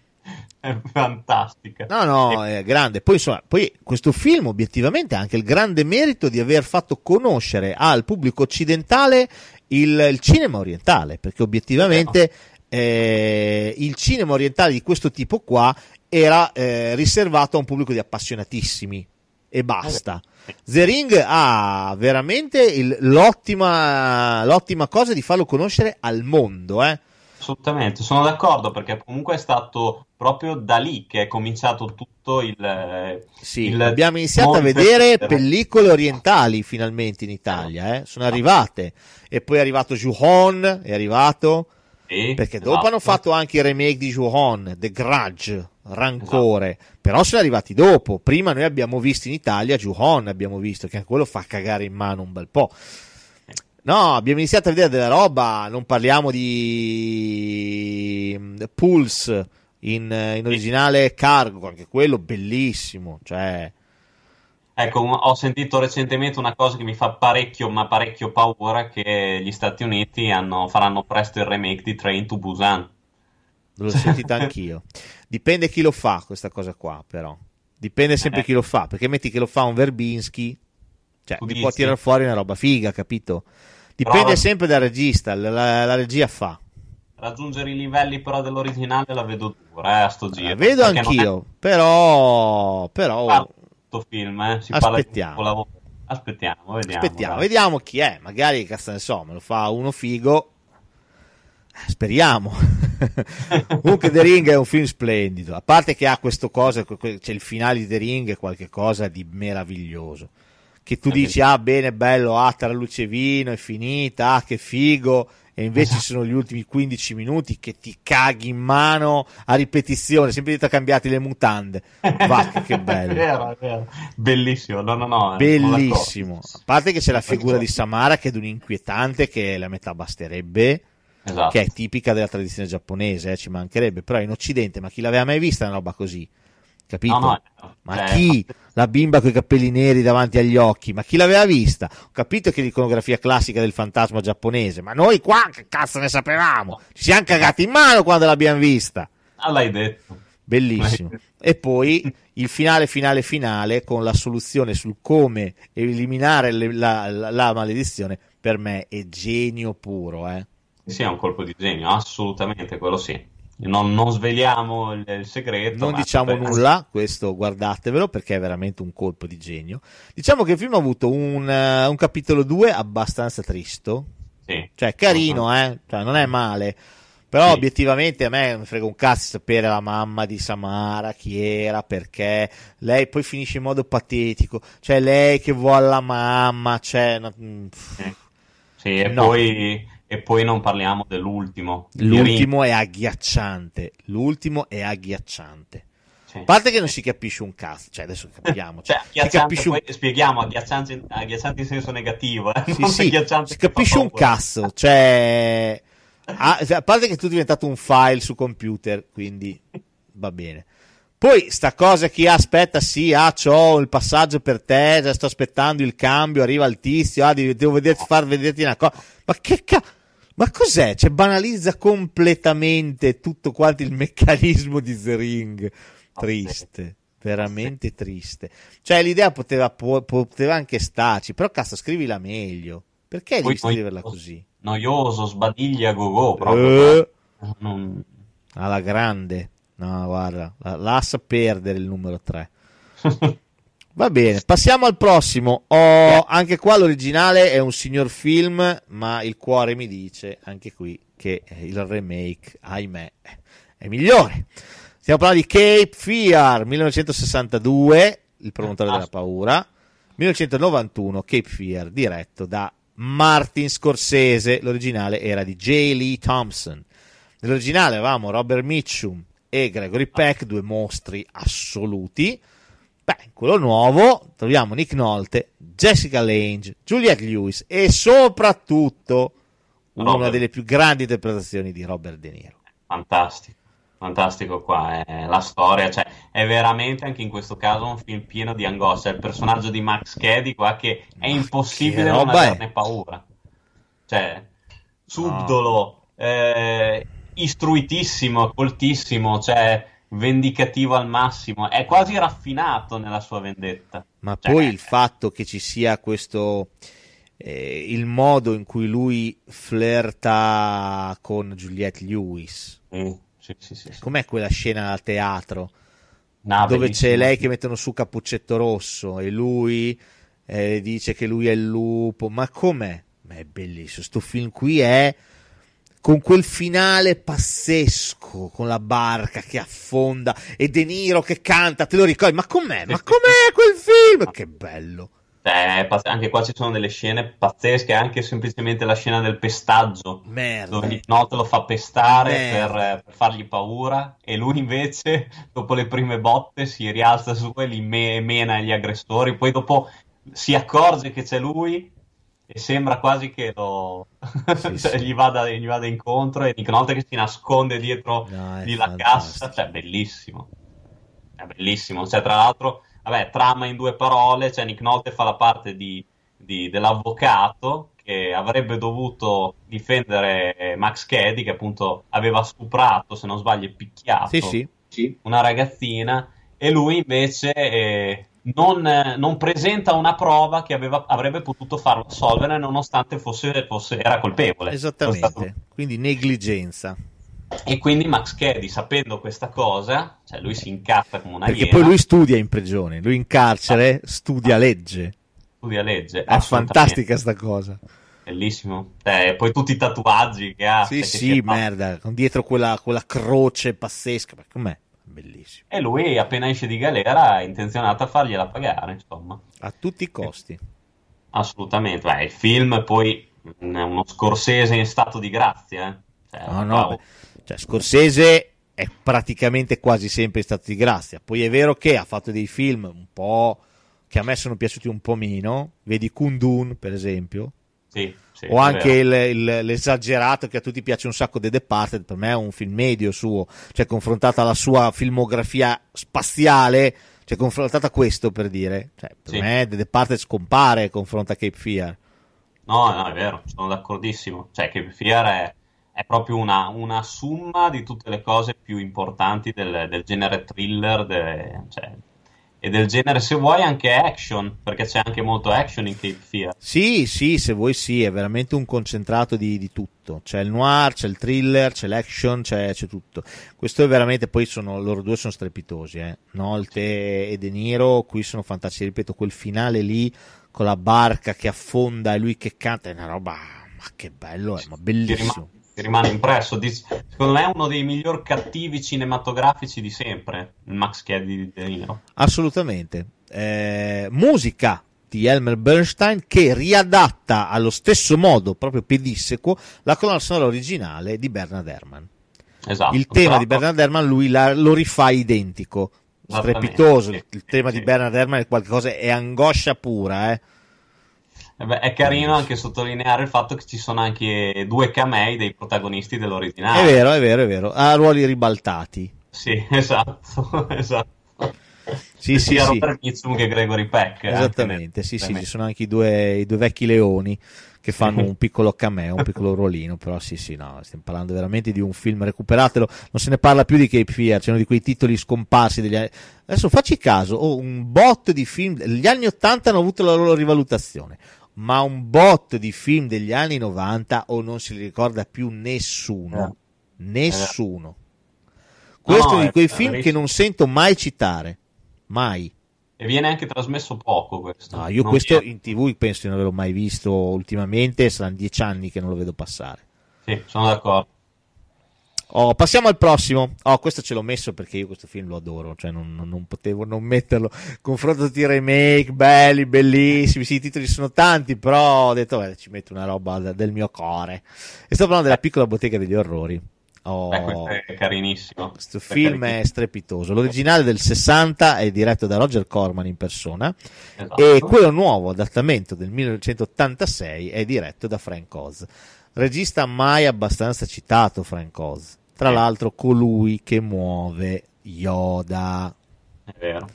È fantastica. No, no, è grande. Poi, insomma, poi questo film obiettivamente ha anche il grande merito di aver fatto conoscere al pubblico occidentale il, il cinema orientale, perché obiettivamente eh, il cinema orientale di questo tipo qua era eh, riservato a un pubblico di appassionatissimi e basta. The Ring ha veramente il- l'ottima, l'ottima cosa di farlo conoscere al mondo, eh. Assolutamente, sono d'accordo perché comunque è stato proprio da lì che è cominciato tutto il... Sì, il abbiamo iniziato a vedere pellicole orientali finalmente in Italia, eh. sono arrivate. E poi è arrivato Juhon, è arrivato, Sì, perché esatto. dopo hanno fatto anche il remake di Juhon, The Grudge, Rancore, però sono arrivati dopo. Prima noi abbiamo visto in Italia Juhon, abbiamo visto che anche quello fa cagare in mano un bel po'. No, abbiamo iniziato a vedere della roba, non parliamo di mm, Pulse in, in originale Cargo, anche quello bellissimo, cioè... Ecco, ho sentito recentemente una cosa che mi fa parecchio, ma parecchio paura, che gli Stati Uniti hanno- faranno presto il remake di Train to Busan. L'ho sentita anch'io. Dipende chi lo fa questa cosa qua, però. Dipende sempre Eh. chi lo fa, perché metti che lo fa un Verbinski, cioè Tu ti dici? può tirare fuori una roba figa, capito? Dipende Però- sempre dal regista, la, la- la regia fa. Raggiungere i livelli però dell'originale la vedo dura, eh, a sto giro. La vedo non è anch'io, però, però sto film, eh, Aspettiamo. Aspettiamo, vediamo. aspettiamo, vediamo chi è, magari cazzo ne so, me lo fa uno figo. Speriamo. Comunque The Ring è un film splendido, a parte che ha questo cosa, c'è il finale di The Ring, è qualcosa di meraviglioso. Che tu Eh, dici, ah bene, bello, ah tra luce e vino, è finita, ah che figo, e invece sono gli ultimi 15 minuti che ti caghi in mano a ripetizione, sempre detto cambiati le mutande. Va, che- bello. vero, vero. Bellissimo, no, no, no. eh, Bellissimo. A parte che c'è la figura di. Samara che è di un inquietante che la metà basterebbe, Esatto. che è tipica della tradizione giapponese, eh, ci mancherebbe, però in Occidente, ma chi l'aveva mai vista una roba così? Capito? No, no. Ma Eh, chi? La bimba con i capelli neri davanti agli occhi, ma chi l'aveva vista? Ho capito che l'iconografia classica del fantasma giapponese, ma noi qua che cazzo ne sapevamo? Ci siamo cagati in mano quando l'abbiamo vista. Ah, l'hai detto. Bellissimo. E poi il finale, finale, finale con la soluzione sul come eliminare le- la, la- la maledizione, per me è genio puro. Eh. Sì, è un colpo di genio, assolutamente, quello sì. Non, non sveliamo il, il segreto. Non diciamo beh, nulla, questo guardatevelo perché è veramente un colpo di genio. Diciamo che il film ha avuto un, eh, un capitolo 2 abbastanza tristo, Sì. cioè carino, eh? cioè, non è male. Però Sì. obiettivamente a me mi frega un cazzo sapere la mamma di Samara chi era, perché lei poi finisce in modo patetico, cioè lei che vuole la mamma, cioè. Sì, Sì, e, No. poi, e poi non parliamo dell'ultimo. l'ultimo è agghiacciante, l'ultimo è agghiacciante. Sì. A parte che non si capisce un cazzo, cioè adesso capiamo, Cioè, agghiacciante, capisce un poi spieghiamo, agghiacciante, agghiacciante in senso negativo, eh? Sì, non sì, si capisce un cazzo, cioè, ah, a parte che tu è diventato un file su computer, quindi va bene. Poi sta cosa che aspetta, sì, ah, c'ho il passaggio per te, già sto aspettando il cambio, arriva il tizio, ah, devo vederti, far vederti una cosa. Ma che cazzo? Ma cos'è? Cioè, banalizza completamente tutto quanto il meccanismo di The Ring. Triste, veramente triste. Cioè, l'idea poteva, po- poteva anche starci, però cazzo, scrivila meglio. Perché Poi devi scriverla così? Noioso, sbadiglia a go-go proprio. Eh, Non- alla grande. No, guarda, la- lascia perdere il numero 3. Va bene, passiamo al prossimo. Ho- anche qua l'originale è un signor film, ma il cuore mi dice anche qui che il remake, ahimè, è migliore. Stiamo parlando di Cape Fear 1962, il promotore della paura, 1991 Cape Fear diretto da Martin Scorsese, l'originale era di J. Lee Thompson. Nell'originale avevamo Robert Mitchum e Gregory Peck, due mostri assoluti. Beh, quello nuovo troviamo Nick Nolte, Jessica Lange, Juliette Lewis e soprattutto una Robert. delle più grandi interpretazioni di Robert De Niro. Fantastico, fantastico qua, è la storia, cioè è veramente anche in questo caso un film pieno di angoscia, il personaggio di Max Caddy qua che è impossibile che non averne paura, cioè subdolo, eh, istruitissimo, coltissimo, cioè vendicativo al massimo, è quasi raffinato nella sua vendetta. Ma Cioè, poi il fatto che ci sia questo eh, il modo in cui lui flirta con Juliette Lewis. Sì, sì, sì, sì. Com'è quella scena al teatro No, dove c'è lei che mettono su Cappuccetto Rosso e lui eh, dice che lui è il lupo? Ma com'è? Ma è bellissimo. Sto film qui è con quel finale pazzesco, con la barca che affonda e De Niro che canta, te lo ricordi? Ma com'è? Ma com'è quel film? Che bello! Eh, anche qua ci sono delle scene pazzesche, anche semplicemente la scena del pestaggio, Merda. dove Notte lo fa pestare per, per fargli paura e lui invece, dopo le prime botte, si rialza su e li me- mena gli aggressori, poi dopo si accorge che c'è lui e sembra quasi che lo... Sì, cioè, sì. Gli, vada, gli vada incontro e Nick Nolte che si nasconde dietro No, di la cassa, cioè bellissimo. È bellissimo, cioè tra l'altro, vabbè, trama in due parole, cioè Nick Nolte fa la parte di, di- dell'avvocato che avrebbe dovuto difendere eh, Max Caddy che appunto aveva stuprato, se non sbaglio, e picchiato Sì, sì. una ragazzina e lui invece eh, non, eh, non presenta una prova che aveva- avrebbe potuto farlo assolvere nonostante fosse, fosse- era colpevole. Era stato- Esattamente. Quindi negligenza. E quindi Max Caddy, sapendo questa cosa, cioè lui si incazza come una Perché iena, poi lui studia in prigione, lui in carcere studia legge. studia legge. È fantastica sta cosa. Bellissimo. Eh, poi tutti i tatuaggi che ha. Sì, cioè, sì, merda, con dietro quella, quella croce pazzesca. Ma com'è? Bellissimo. E lui, appena esce di galera, è intenzionato a fargliela pagare, insomma. A tutti i costi. Assolutamente. Beh, il film poi è uno scorsese in stato di grazia. eh. Cioè, No, no, cioè, Scorsese è praticamente quasi sempre in stato di grazia. Poi è vero che ha fatto dei film un po' che a me sono piaciuti un po' meno. Vedi Kundun, per esempio. Sì, sì, o anche il- il- l'esagerato che a tutti piace un sacco The Departed, per me è un film medio suo, cioè confrontata alla sua filmografia spaziale, cioè confrontata a questo per dire, cioè, per Sì. me The Departed scompare confronta Cape Fear. No, no, è vero, sono d'accordissimo. Cioè, che Fear è, è proprio una, una summa di tutte le cose più importanti del, del genere thriller de- cioè, e del genere, se vuoi, anche action, perché c'è anche molto action in Cape Fear. Sì, sì, se vuoi sì, è veramente un concentrato di, di tutto. C'è il noir, c'è il thriller, c'è l'action, c'è, c'è tutto. Questo è veramente, poi sono, loro due sono strepitosi, eh. Nolte e De Niro, qui sono fantastici, ripeto, quel finale lì con la barca che affonda e lui che canta, è una roba, ma che bello, è, ma bellissimo. Rimane, ti rimane impresso. Secondo me è uno dei miglior cattivi cinematografici di sempre, il Max Caddy di De Niro. Assolutamente. Eh, musica di Elmer Bernstein che riadatta allo stesso modo, proprio pedissequo, la colonna sonora originale di Bernard Herrmann. Esatto. il tema Però- di Bernard Herrmann lui la- lo rifà identico strepitoso sì, il, tema sì. di Bernard Herrmann è qualcosa è angoscia pura eh. Eh beh, è carino anche sottolineare il fatto che ci sono anche due camei dei protagonisti dell'originale. è vero è vero è vero ha ruoli ribaltati Sì, esatto, esatto. sì sì sia sì Robert Mitchum che Gregory Peck. esattamente nel- sì sì ci sono anche i due, i due vecchi leoni che fanno un piccolo cameo, un piccolo ruolino, però sì sì no, stiamo parlando veramente di un film, recuperatelo, non se ne parla più di Cape Fear, c'erano di quei titoli scomparsi degli anni... Adesso facci caso, oh, un bot di film, gli anni 80 hanno avuto la loro rivalutazione, ma un bot di film degli anni 90 o non se li ricorda più nessuno, nessuno. Questo no, è di è quei film che non sento mai citare, mai. E viene anche trasmesso poco questo. No, io Non questo viene- in tv penso di non averlo mai visto ultimamente, saranno dieci anni che non lo vedo passare. Sì, sono d'accordo. Oh, passiamo al prossimo. Oh, questo ce l'ho messo perché io questo film lo adoro, cioè non, non- non potevo non metterlo. Confronto tutti i remake, belli, bellissimi, sì, i titoli sono tanti, però ho detto, beh, ci metto una roba del mio cuore. E sto parlando della piccola bottega degli orrori. Oh, Beh, questo è carinissimo. questo Questo film è carinissimo. strepitoso. L'originale del 60 è diretto da Roger Corman in persona Esatto. e quello nuovo, adattamento del 1986, è diretto da Frank Oz. Regista mai abbastanza citato Frank Oz. Tra Sì. l'altro colui che muove Yoda. È vero.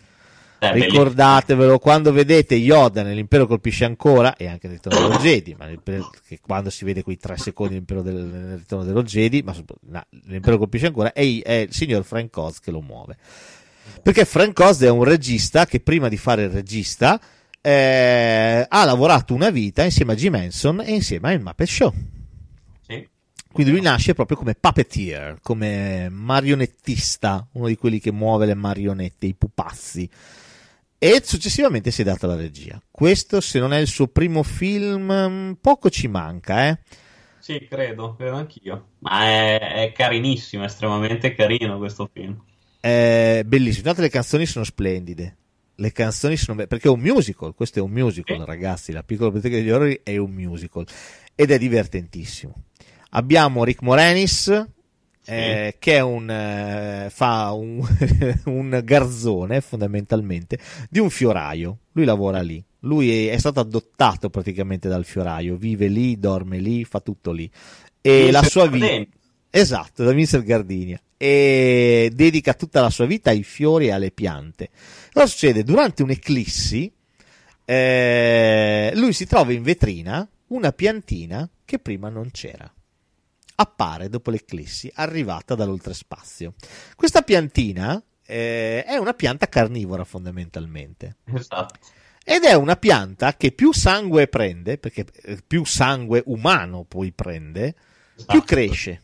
Bellissimo. Ricordatevelo quando vedete Yoda nell'impero colpisce ancora e anche nel ritorno dello Jedi, ma quando si vede quei tre secondi nell'impero del, nel ritorno dello Jedi, ma no, nell'impero colpisce ancora, è, è il signor Frank Oz che lo muove. Perché Frank Oz è un regista che prima di fare il regista eh, ha lavorato una vita insieme a Jim Henson e insieme al Muppet Show. Quindi lui nasce proprio come puppeteer, come marionettista, uno di quelli che muove le marionette, i pupazzi. E successivamente si è dato alla regia. Questo, se non è il suo primo film, mm, poco ci manca, eh. Sì, credo, credo anch'io. Ma è, è carinissimo, estremamente carino questo film. È bellissimo. Intanto le canzoni sono splendide. Le canzoni sono be- perché è un musical. Questo è un musical, Sì. ragazzi. La piccola biblioteca degli orrori è un musical ed è divertentissimo. Abbiamo Rick Moranis. eh, che è un, eh, fa un, un garzone fondamentalmente di un fioraio. Lui lavora lì. Lui è, è stato adottato praticamente dal fioraio, vive lì, dorme lì, fa tutto lì. E Vincent la sua vita. Esatto, da Vincent Gardinia. E dedica tutta la sua vita ai fiori e alle piante. Cosa succede? Durante un'eclissi, eh, lui si trova in vetrina una piantina che prima non c'era. Appare dopo l'eclissi, arrivata dall'oltrespazio. Questa piantina eh, è una pianta carnivora fondamentalmente. Esatto. Ed è una pianta che più sangue prende, perché eh, più sangue umano poi prende, più Esatto. cresce.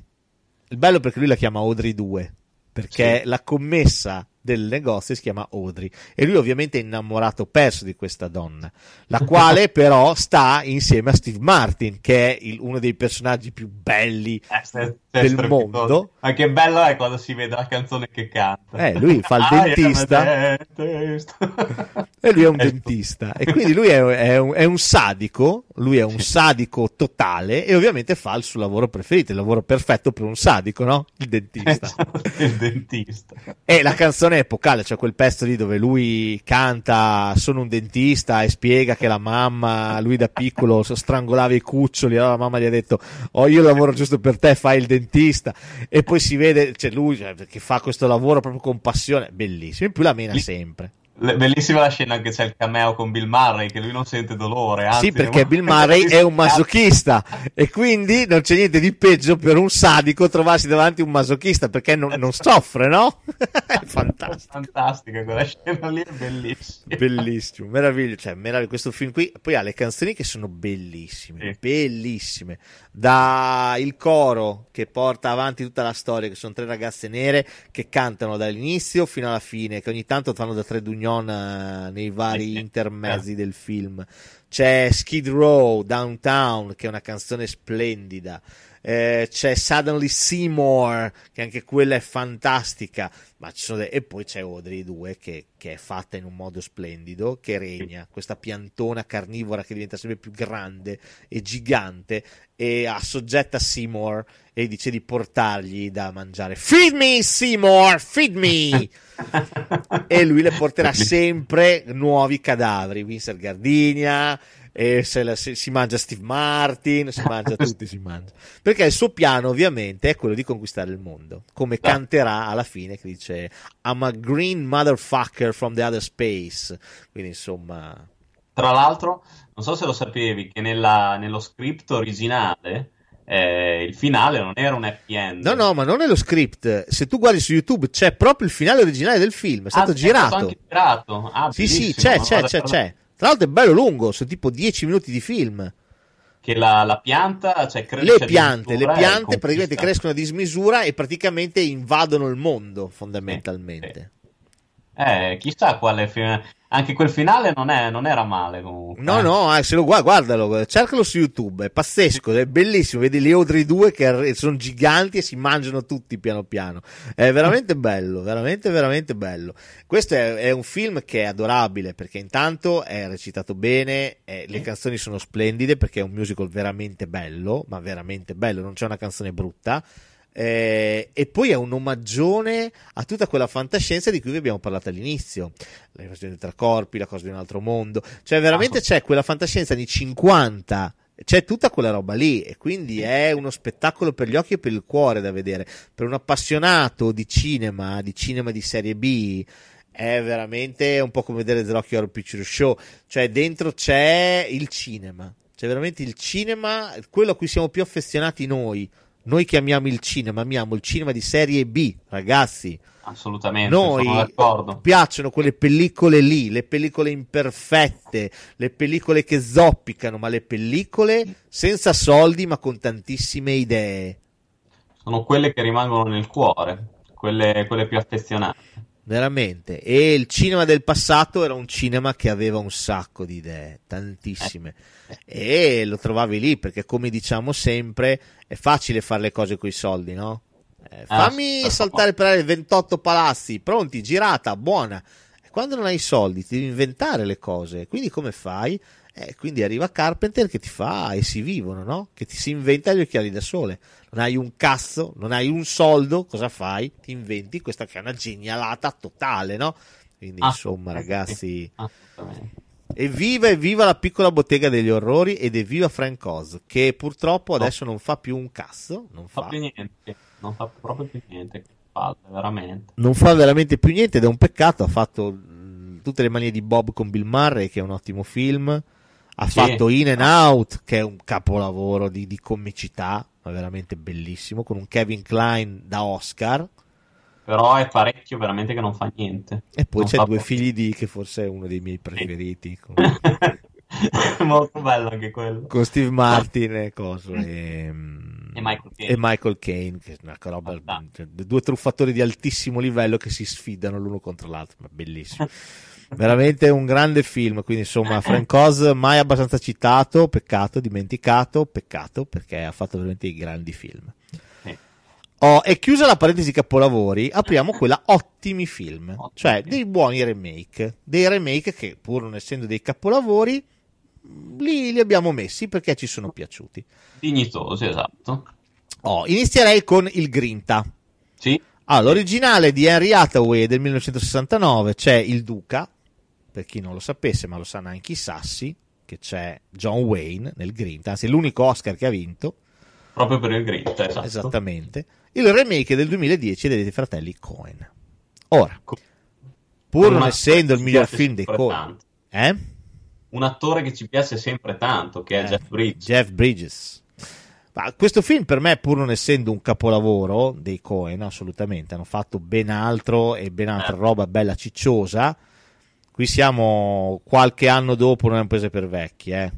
Il bello perché lui la chiama Audrey 2, perché Sì. la commessa del negozio si chiama Audrey e lui ovviamente è innamorato perso di questa donna, la quale però sta insieme a Steve Martin, che è il- uno dei personaggi più belli Eh, se- se del mondo. Ma che bello è quando si vede la canzone che canta. Eh, lui fa il I am a dentista. dentist. E lui è un Eh, dentista e quindi lui è, è un, è un sadico, lui è un sadico totale e ovviamente fa il suo lavoro preferito, il lavoro perfetto per un sadico, no? Il dentista. il dentista. E la canzone è epocale, cioè quel pezzo lì dove lui canta Sono un dentista e spiega che la mamma, lui da piccolo strangolava i cuccioli, allora la mamma gli ha detto Oh io lavoro giusto per te, fai il dentista e poi si vede, c'è lui cioè, che fa questo lavoro proprio con passione, bellissimo, in più la mena sempre. Bellissima la scena che c'è il cameo con Bill Murray, che lui non sente dolore. Anzi, Sì, perché Bill Murray è un masochista e quindi non c'è niente di peggio per un sadico trovarsi davanti a un masochista perché non, non soffre, no? È fantastico. Fantastica quella scena lì, è bellissima. Bellissimo, meraviglioso, cioè meraviglioso questo film qui, poi ha le canzoni che sono bellissime, Sì. bellissime, da il coro che porta avanti tutta la storia, che sono tre ragazze nere che cantano dall'inizio fino alla fine, che ogni tanto fanno da tre d'union eh, nei vari sì. intermezzi del film. C'è Skid Row, Downtown, che è una canzone splendida. Eh, c'è Suddenly Seymour, che anche quella è fantastica. Ma ci sono de- E poi c'è Audrey 2, che, che è fatta in un modo splendido, che regna. Questa piantona carnivora che diventa sempre più grande e gigante. E assoggetta Seymour e dice di portargli da mangiare. Feed me, Seymour, feed me! e lui le porterà sempre nuovi cadaveri. Vincent Gardinia, e se la- se- si mangia Steve Martin, si mangia tutti, si mangia. Perché il suo piano, ovviamente, è quello di conquistare il mondo. Come Ah. canterà alla fine, che dice I'm a green motherfucker from the other space. Quindi, insomma, Tra l'altro, non so se lo sapevi, che nella- nello script originale eh, il finale non era un happy end. no, no, ma non è lo script. Se tu guardi su YouTube, c'è proprio il finale originale del film. È stato Ah, girato. anche girato. Ah, Sì, sì, c'è, no? c'è, c'è, c'è. Tra l'altro è bello lungo, sono tipo 10 minuti di film. Che la, la pianta, cioè, cresce le piante, le piante praticamente crescono a dismisura e praticamente invadono il mondo fondamentalmente. Eh, chissà quale fine. Anche quel finale non, è- non era male comunque. No, eh. no, eh, se lo guarda, guardalo, cercalo su YouTube, è pazzesco, è bellissimo, vedi le Audrey 2 che sono giganti e si mangiano tutti piano piano. È veramente bello, veramente, veramente bello. Questo è, è un film che è adorabile perché intanto è recitato bene, eh, le canzoni sono splendide perché è un musical veramente bello, ma veramente bello, non c'è una canzone brutta. Eh, e poi è un omaggione a tutta quella fantascienza di cui vi abbiamo parlato all'inizio, la questione tra corpi, la cosa di un altro mondo, cioè veramente c'è quella fantascienza di 50 c'è tutta quella roba lì. E quindi è uno spettacolo per gli occhi e per il cuore da vedere. Per un appassionato di cinema, di cinema di serie B, è veramente un po' come vedere The Rocky Horror Picture Show, cioè dentro c'è il cinema, c'è veramente il cinema, quello a cui siamo più affezionati noi. Noi che amiamo il cinema, amiamo il cinema di serie B, ragazzi. Assolutamente, Noi piacciono quelle pellicole lì, le pellicole imperfette, le pellicole che zoppicano, ma le pellicole senza soldi ma con tantissime idee. Sono quelle che rimangono nel cuore, quelle, quelle più affezionate. Veramente. E il cinema del passato era un cinema che aveva un sacco di idee, tantissime. E lo trovavi lì perché, come diciamo sempre, è facile fare le cose con i soldi, no? Eh, Ah, fammi per saltare per aria 28 palazzi, pronti, girata, buona. Quando non hai i soldi, ti devi inventare le cose. Quindi come fai? Eh, quindi arriva Carpenter che ti fa e si vivono, no? Che ti si inventa gli occhiali da sole. Non hai un cazzo, non hai un soldo, cosa fai? Ti inventi questa che è una genialata totale, no? Quindi Ah, insomma, ragazzi, Assolutamente. evviva, evviva la piccola bottega degli orrori ed evviva Frank Oz, che purtroppo adesso non fa più un cazzo, non fa fa, più niente, non fa proprio più niente. Palle, veramente. non fa veramente più niente ed è un peccato. Ha fatto mh, tutte le manie di Bob con Bill Murray, che è un ottimo film. Ha Sì. fatto In and Out, che è un capolavoro di, di comicità, ma veramente bellissimo, con un Kevin Klein da Oscar. Però è parecchio veramente che non fa niente. E poi Non c'è Due proprio- figli di, che forse è uno dei miei preferiti, con, Molto bello anche quello. con Steve Martin e coso. E, E Michael e Caine, che è una roba, cioè, due truffatori di altissimo livello che si sfidano l'uno contro l'altro, ma bellissimo. Veramente un grande film, quindi insomma Frank Oz mai abbastanza citato, peccato, dimenticato, peccato perché ha fatto veramente dei grandi film. Oh, e chiusa la parentesi capolavori, apriamo quella ottimi film, Ottimi cioè dei buoni remake, dei remake che pur non essendo dei capolavori, lì li abbiamo messi perché ci sono piaciuti. Dignitosi, esatto. Oh, inizierei con il Grinta. Sì, Ah, l'originale di Henry Hathaway del 1969 c'è il Duca, per chi non lo sapesse, ma lo sanno anche i Sassi, che c'è John Wayne nel Grinta, anzi è l'unico Oscar che ha vinto, proprio per il Grinta, esatto. esattamente. Il remake del 2010 dei fratelli Cohen. Ora, pur non essendo il miglior film dei Cohen, tanto. eh? Un attore che ci piace sempre tanto, che è Eh, Jeff Bridges. Jeff Bridges. Ma questo film per me, pur non essendo un capolavoro dei Cohen, assolutamente, hanno fatto ben altro e ben altra Eh. roba bella cicciosa. Qui siamo qualche anno dopo, non è un paese per vecchi, eh.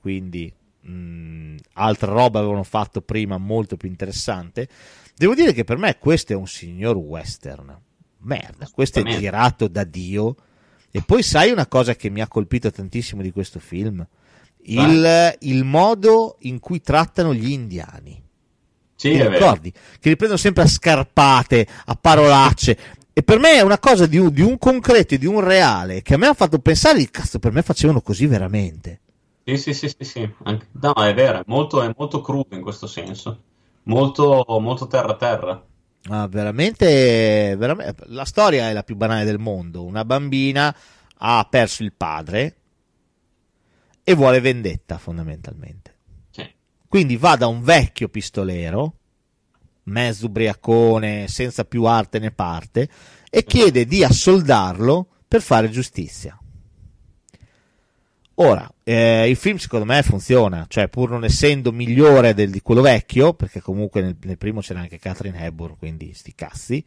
quindi mh, altra roba avevano fatto prima molto più interessante. Devo dire che per me questo è un signor western. Merda, questo è girato da Dio. E poi sai una cosa che mi ha colpito tantissimo di questo film? Il, il modo in cui trattano gli indiani. Sì, ricordi? Che li prendono sempre a scarpate, a parolacce. E per me è una cosa di un, di un concreto e di un reale che a me ha fatto pensare, cazzo, per me facevano così veramente. Sì, sì, sì, sì, sì. Anche- No, è vero, è molto, è molto crudo in questo senso. Molto, molto terra-terra. Ah, veramente, veramente, la storia è la più banale del mondo. Una bambina ha perso il padre e vuole vendetta, fondamentalmente. Sì. Quindi va da un vecchio pistolero, mezzo ubriacone, senza più arte né parte, e chiede di assoldarlo per fare giustizia. Ora, eh, il film secondo me funziona, cioè pur non essendo migliore del, di quello vecchio, perché comunque nel, nel primo c'era anche Catherine Hepburn, quindi sti cazzi,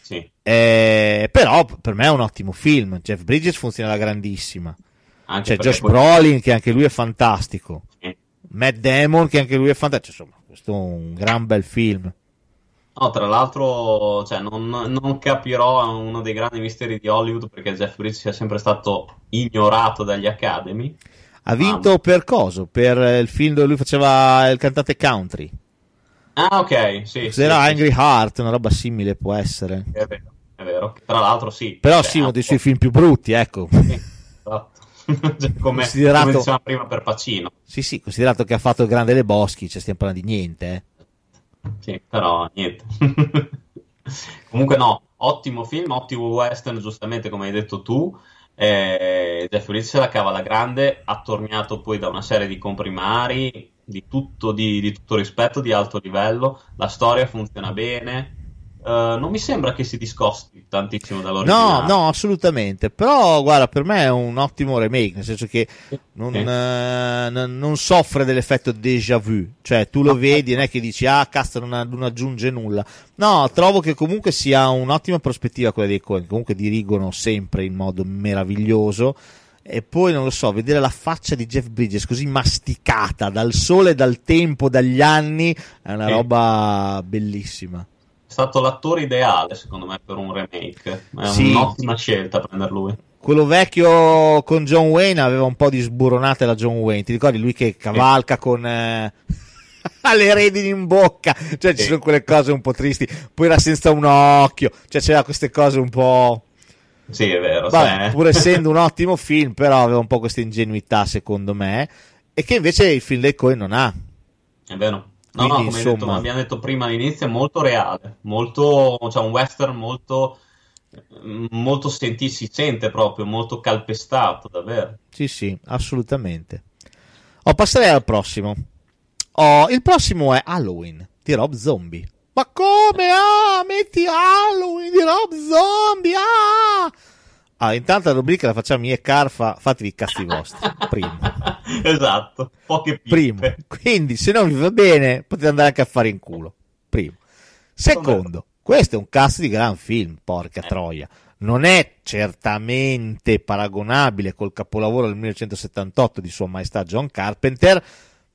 Sì. eh, però per me è un ottimo film, Jeff Bridges funziona alla grandissima, Anche c'è Josh poi- Brolin che anche lui è fantastico, Sì. Matt Damon che anche lui è fantastico, insomma questo è un gran bel film. No, tra l'altro, cioè, non, non capirò uno dei grandi misteri di Hollywood perché Jeff Bridges sia sempre stato ignorato dagli Academy. Ha vinto per coso? Per il film dove lui faceva il cantante country. Ah, ok, sì. sì, Cos'era sì, Angry Heart, una roba simile può essere. sì, È vero, è vero. Tra l'altro, sì. Però Cioè, sì, uno dei suoi film più brutti, ecco. Sì, esatto. Cioè, come, Considerato- come dicevamo prima per Pacino. Sì, sì, considerato che ha fatto il Grande Le Boschi, cioè stiamo parlando di niente, eh. Sì, però niente. Comunque no, ottimo film, ottimo western, giustamente come hai detto tu. Eh, Jeff Bridges la cava alla grande, attorniato poi da una serie di comprimari di tutto, di, di tutto rispetto, di alto livello. La storia funziona bene. Uh, non mi sembra che si discosti tantissimo dall'originale. No, no, assolutamente. Però, guarda, per me è un ottimo remake, nel senso che non, Sì. eh, non- non soffre dell'effetto déjà vu. Cioè, tu lo No. vedi, non è che dici, ah, cazzo, non, non aggiunge nulla. No, trovo che comunque sia un'ottima prospettiva quella dei Coen. Comunque dirigono sempre in modo meraviglioso. E poi, non lo so, vedere la faccia di Jeff Bridges così masticata dal sole, dal tempo, dagli anni, è una Sì. roba bellissima. È stato l'attore ideale, secondo me, per un remake. È Sì. un'ottima scelta prendere lui. quello vecchio con John Wayne aveva un po' di sburonate la John Wayne. Ti ricordi lui che cavalca con eh, le redini in bocca? Cioè, ci Sì. sono quelle cose un po' tristi. Poi era senza un occhio, cioè c'era queste cose un po'. Sì, è vero. Vabbè, pur essendo un ottimo film, però aveva un po' questa ingenuità, secondo me. E che invece il film dei Coen non ha. È vero. No, Quindi, no, come insomma- detto- abbiamo detto prima all'inizio, è molto reale, molto, cioè un western molto, molto senti, si sente proprio, molto calpestato, davvero. Sì, sì, assolutamente. Oh, passerei al prossimo. Oh, il prossimo è Halloween di Rob Zombie. Ma come? Ah, metti Halloween di Rob Zombie. Ah! Ah, intanto la rubrica la facciamo io e Carfa. Fatevi i cazzi vostri. Primo. esatto, poche pippe. Primo. Quindi, se non vi va bene, potete andare anche a fare in culo. Primo. Secondo, questo è un cast di gran film, porca Eh. troia. Non è certamente paragonabile col capolavoro del 1978 di Sua Maestà John Carpenter,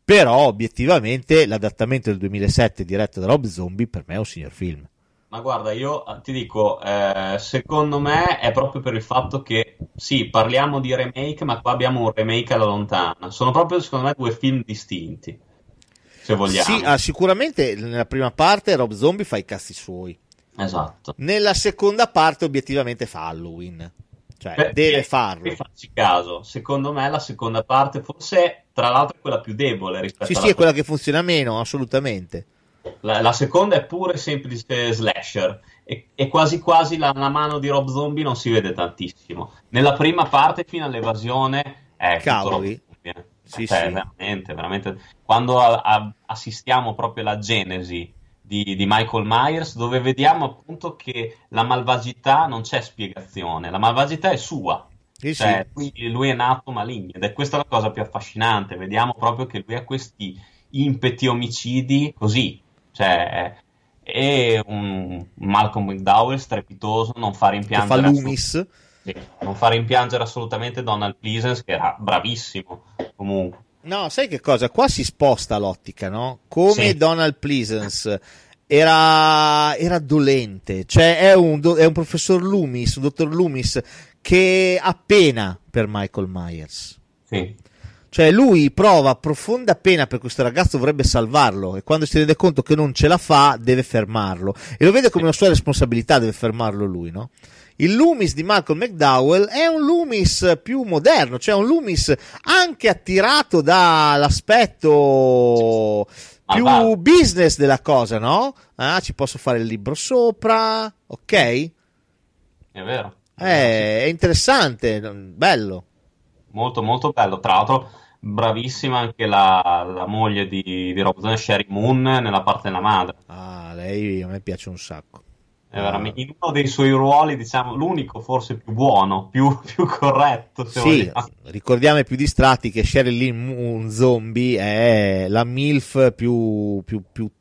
però obiettivamente l'adattamento del 2007 diretto da Rob Zombie per me è un signor film. Ma guarda, io eh, ti dico, eh, secondo me è proprio per il fatto che sì, parliamo di remake, ma qua abbiamo un remake alla lontana. Sono proprio, secondo me, due film distinti, se vogliamo. Sì, ah, sicuramente nella prima parte Rob Zombie fa i cazzi suoi. Esatto. Nella seconda parte obiettivamente fa Halloween. Cioè, Perché, deve farlo. facci caso, secondo me la seconda parte forse tra l'altro è quella più debole rispetto Sì, alla sì, è quella che funziona meno, assolutamente. La, la seconda è pure semplice slasher e, e quasi quasi la, la mano di Rob Zombie non si vede tantissimo. Nella prima parte fino all'evasione è tutto Cavoli. Eh. Sì, Cioè, sì. veramente, veramente. Quando a- a- assistiamo proprio alla genesi di, di Michael Myers, dove vediamo appunto che la malvagità non c'è spiegazione, la malvagità è sua. Sì, Cioè, lui, lui è nato maligno ed è questa la cosa più affascinante. Vediamo proprio che lui ha questi impeti omicidi così. Cioè, è è un Malcolm McDowell strepitoso, non fa rimpiangere, assolut- Loomis. sì, non fa rimpiangere assolutamente Donald Pleasence, che era bravissimo comunque. No, sai che cosa? Qua si sposta l'ottica, no? Come Sì. Donald Pleasance era, era dolente, cioè è un, do- è un professor Loomis, un dottor Loomis che ha pena per Michael Myers. Sì, Cioè lui prova profonda pena per questo ragazzo, vorrebbe salvarlo e quando si rende conto che non ce la fa deve fermarlo e lo vede come una sua responsabilità, deve fermarlo lui, no? Il Loomis di Malcolm McDowell è un Loomis più moderno, cioè un Loomis anche attirato dall'aspetto più Malvado. business della cosa, no? Ah, ci posso fare il libro sopra, ok? è vero. Eh, è interessante, bello. Molto, molto bello. Tra l'altro, bravissima anche la, la moglie di, di Rob Zombie, Sherry Moon, nella parte della madre. Ah, lei a me piace un sacco. È veramente in uno dei suoi ruoli, diciamo, l'unico forse più buono, più, più corretto. Se Sì, vogliamo. ricordiamo ai più distratti che Sheryl Lynn Moon Zombie è la MILF più, più, più,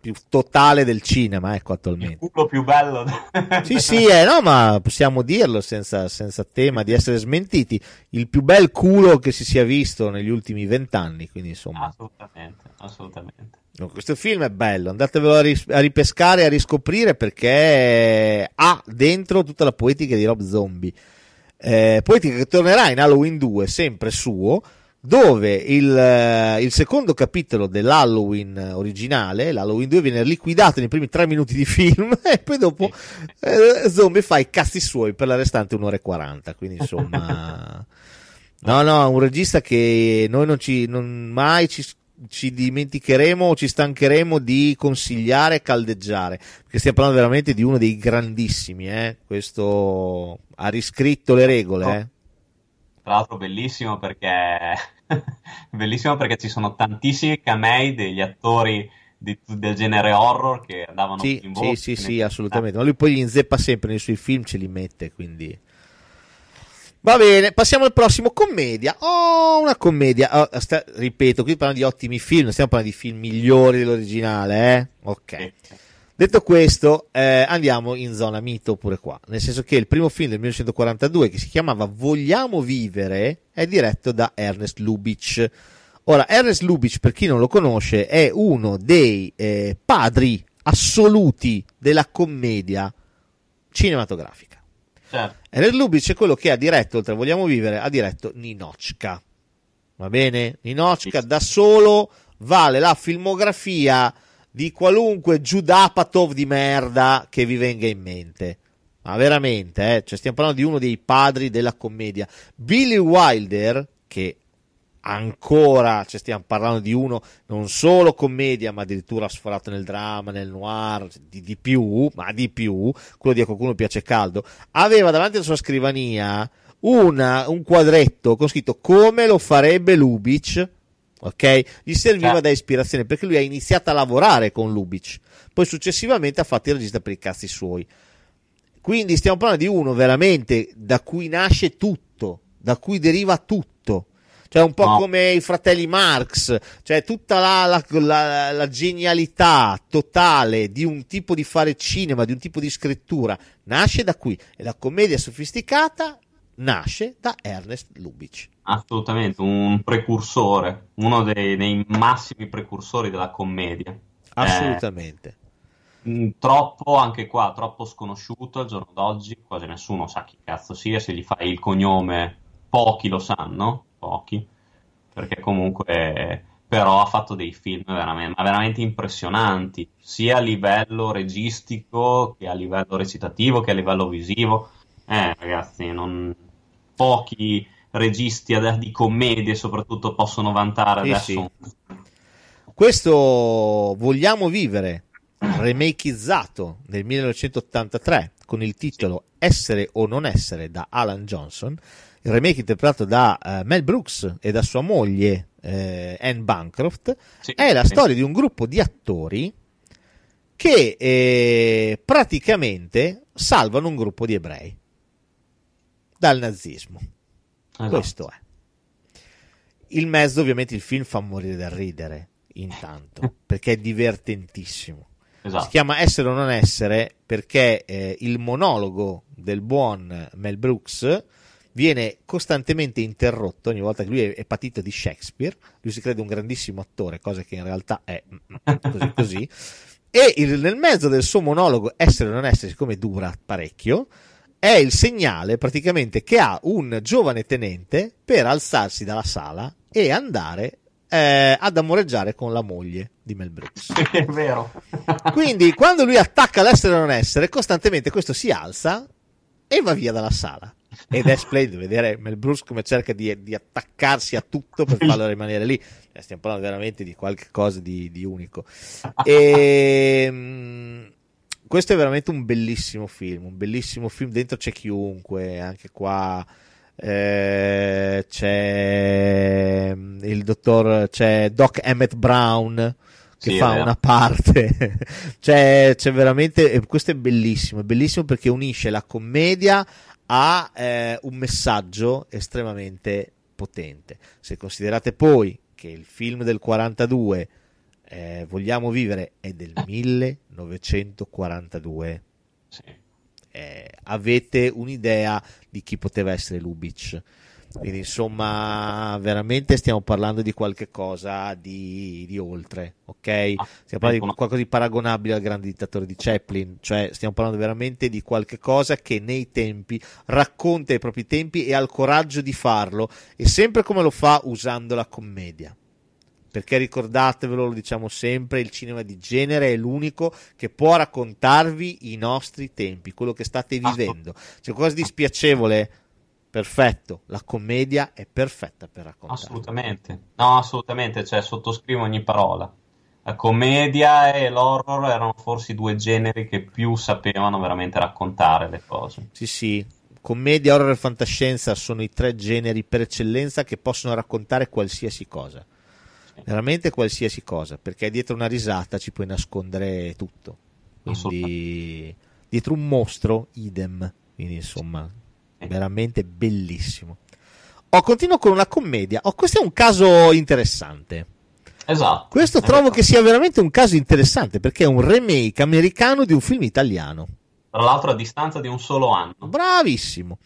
più totale del cinema, ecco, Il attualmente. culo più bello. Sì, sì, eh, no, ma possiamo dirlo senza, senza tema di essere smentiti. Il più bel culo che si sia visto negli ultimi vent'anni, quindi insomma. Assolutamente, assolutamente. No, questo film è bello, andatevelo a, ris- a ripescare e a riscoprire perché ha dentro tutta la poetica di Rob Zombie. Eh, poetica che tornerà in Halloween 2, sempre suo, dove il, eh, il secondo capitolo dell'Halloween originale, l'Halloween 2, viene liquidato nei primi tre minuti di film e poi dopo eh, Zombie fa i cazzi suoi per la restante un'ora e 40. Quindi insomma, no, no, un regista che noi non ci, non mai ci ci dimenticheremo o ci stancheremo di consigliare e caldeggiare, perché stiamo parlando veramente di uno dei grandissimi, eh? questo ha riscritto le regole. Eh? Tra l'altro bellissimo perché, bellissimo perché ci sono tantissimi camei degli attori di, del genere horror che andavano sì, in sì, sì, sì, assolutamente, ma lui poi li inzeppa sempre nei suoi film, ce li mette, quindi... Va bene, passiamo al prossimo, commedia. Oh, una commedia. Oh, sta, ripeto, qui parliamo di ottimi film, non stiamo parlando di film migliori dell'originale, eh? Ok. Detto questo, eh, andiamo in zona mito pure qua, nel senso che il primo film del 1942 che si chiamava Vogliamo vivere è diretto da Ernest Lubitsch. Ora, Ernest Lubitsch, per chi non lo conosce, è uno dei eh, padri assoluti della commedia cinematografica. Certo. Ernest Lubitsch è quello che ha diretto, oltre a Vogliamo Vivere, ha diretto Ninocca. Va bene? Ninocca da solo vale la filmografia di qualunque Giudapatov di merda che vi venga in mente. Ma veramente, eh? cioè stiamo parlando di uno dei padri della commedia. Billy Wilder, che ancora, cioè stiamo parlando di uno non solo commedia, ma addirittura sforato nel dramma, nel noir, di, di più, ma di più, quello di a qualcuno piace caldo, aveva davanti alla sua scrivania una, un quadretto con scritto come lo farebbe Lubitsch, ok? Gli serviva Ah. da ispirazione perché lui ha iniziato a lavorare con Lubitsch, poi successivamente ha fatto il regista per i cazzi suoi. Quindi stiamo parlando di uno veramente da cui nasce tutto, da cui deriva tutto. Cioè un po' No. come i fratelli Marx, cioè tutta la, la- la- la genialità totale di un tipo di fare cinema, di un tipo di scrittura, nasce da qui. E la commedia sofisticata nasce da Ernest Lubitsch. Assolutamente, un precursore, uno dei, dei massimi precursori della commedia. Assolutamente. Mm, Troppo, anche qua, troppo sconosciuto al giorno d'oggi, quasi nessuno sa chi cazzo sia, se gli fai il cognome, pochi lo sanno, pochi, perché comunque però ha fatto dei film veramente, veramente impressionanti, sia a livello registico che a livello recitativo che a livello visivo. Eh, ragazzi, non... pochi registi di commedie soprattutto possono vantare Sì, adesso. Questo Vogliamo vivere, remakeizzato nel 1983 con il titolo Essere o non essere da Alan Johnson, il remake interpretato da eh, Mel Brooks e da sua moglie eh, Anne Bancroft, Sì, è la sì. storia di un gruppo di attori che eh, praticamente salvano un gruppo di ebrei dal nazismo. Esatto. Questo è. Il mezzo, ovviamente, il film fa morire da ridere intanto perché è divertentissimo. Esatto. Si chiama Essere o non essere perché eh, il monologo del buon Mel Brooks viene costantemente interrotto ogni volta che lui è, è patito di Shakespeare. Lui si crede un grandissimo attore, cosa che in realtà è così così. E il- nel mezzo del suo monologo, essere o non essere, siccome dura parecchio, è il segnale praticamente che ha un giovane tenente per alzarsi dalla sala e andare eh, ad amoreggiare con la moglie di Mel Brooks. È vero. Quindi quando lui attacca l'essere o non essere, costantemente questo si alza e va via dalla sala. Ed è splendido vedere Mel Brooks come cerca di, di attaccarsi a tutto per farlo rimanere lì. Eh, Stiamo parlando veramente di qualcosa di, di unico. E, mm, questo è veramente un bellissimo film, un bellissimo film. Dentro c'è chiunque, anche qua eh, c'è mm, il dottor, c'è Doc Emmett Brown che Sì, fa una parte. c'è, c'è veramente, questo è bellissimo, è bellissimo perché unisce la commedia a eh, un messaggio estremamente potente. Se considerate poi che il film del 42 eh, Vogliamo vivere è del 1942 Sì. eh, avete un'idea di chi poteva essere Lubitsch. Quindi, insomma, veramente stiamo parlando di qualche cosa di, di oltre, ok? Ah, Stiamo parlando di qualcosa di paragonabile al grande dittatore di Chaplin, cioè stiamo parlando veramente di qualche cosa che nei tempi racconta i propri tempi e ha il coraggio di farlo, e sempre come lo fa usando la commedia. Perché ricordatevelo, lo diciamo sempre, il cinema di genere è l'unico che può raccontarvi i nostri tempi, quello che state vivendo. C'è qualcosa di spiacevole perfetto, la commedia è perfetta per raccontare. Assolutamente, no, assolutamente, cioè sottoscrivo ogni parola. La commedia e l'horror erano forse i due generi che più sapevano veramente raccontare le cose. Sì, sì, commedia, horror e fantascienza sono i tre generi per eccellenza che possono raccontare qualsiasi cosa. Veramente qualsiasi cosa, perché dietro una risata ci puoi nascondere tutto. Quindi dietro un mostro, idem. Quindi insomma, veramente bellissimo. Oh, continuo con una commedia. Oh, questo è un caso interessante. Esatto. Questo trovo che sia veramente un caso interessante perché è un remake americano di un film italiano. Tra l'altro a distanza di un solo anno. Bravissimo.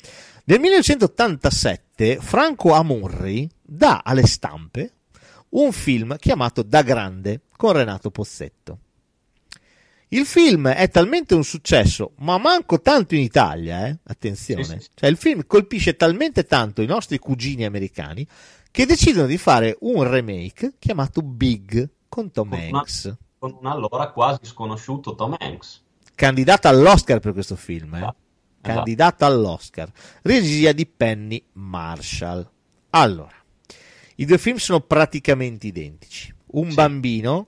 Nel 1987 Franco Amurri dà alle stampe un film chiamato Da Grande con Renato Pozzetto. Il film è talmente un successo, ma manco tanto in Italia, eh? attenzione. Sì, sì. Cioè, il film colpisce talmente tanto i nostri cugini americani che decidono di fare un remake chiamato Big con Tom Con una- Hanks. Con un allora quasi sconosciuto Tom Hanks. Candidato all'Oscar per questo film, eh? Esatto. Candidato all'Oscar. Regia di Penny Marshall. Allora, i due film sono praticamente identici. Un Sì. bambino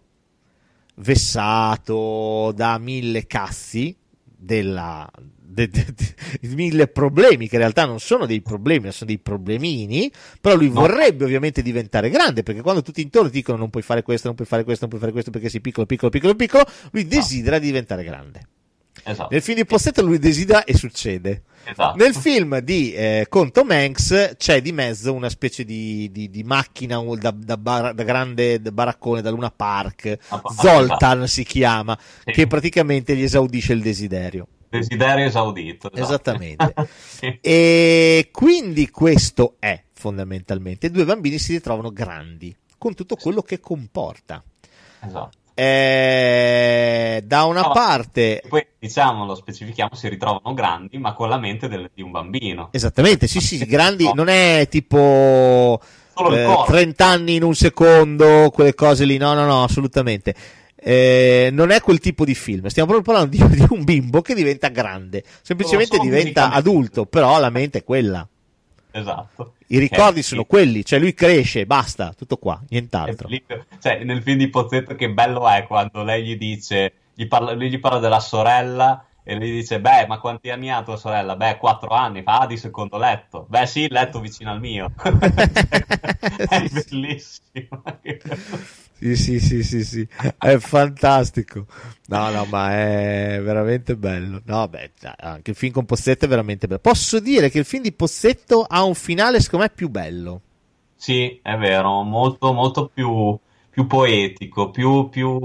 vessato da mille cazzi della de- de- de- mille problemi che in realtà non sono dei problemi, ma sono dei problemini, però lui No. vorrebbe ovviamente diventare grande perché quando tutti intorno dicono non puoi fare questo, non puoi fare questo, non puoi fare questo perché sei piccolo, piccolo, piccolo, piccolo, lui desidera diventare grande. Esatto. Nel film di Possetto lui desidera e succede. esatto. Nel film di eh, con Tom Hanks c'è di mezzo una specie di, di- di macchina da, da bar- da grande baraccone da Luna Park, Ah, ah, Zoltan si chiama, Sì. che praticamente gli esaudisce il desiderio. Desiderio esaudito. esatto. Esattamente. Sì. E quindi questo è fondamentalmente. Due bambini si ritrovano grandi, con tutto quello che comporta. Esatto. Eh, da una No, parte poi diciamo, lo specifichiamo, si ritrovano grandi, ma con la mente del- di un bambino. Esattamente, sì, sì, grandi, non è tipo eh, corpo. 30 anni in un secondo, quelle cose lì, no, no, no, assolutamente. Eh, non è quel tipo di film, stiamo proprio parlando di, di un bimbo che diventa grande, semplicemente solo diventa adulto, però la mente è quella. Esatto. I ricordi Eh, sono sì. quelli, cioè lui cresce, basta, tutto qua, nient'altro. Cioè, nel film di Pozzetto che bello è quando lei gli dice, gli parla, lui gli parla della sorella e lui dice, beh, ma quanti anni ha tua sorella? Beh, quattro anni. Fa, ah, di secondo letto. Beh, sì, letto vicino al mio. è bellissimo. Sì, sì, sì, sì, sì, è fantastico. No, no, ma è veramente bello. No, beh, anche il film con Pozzetto è veramente bello. Posso dire che il film di Pozzetto ha un finale, secondo me, più bello. Sì, è vero, molto, molto più, più poetico, più, più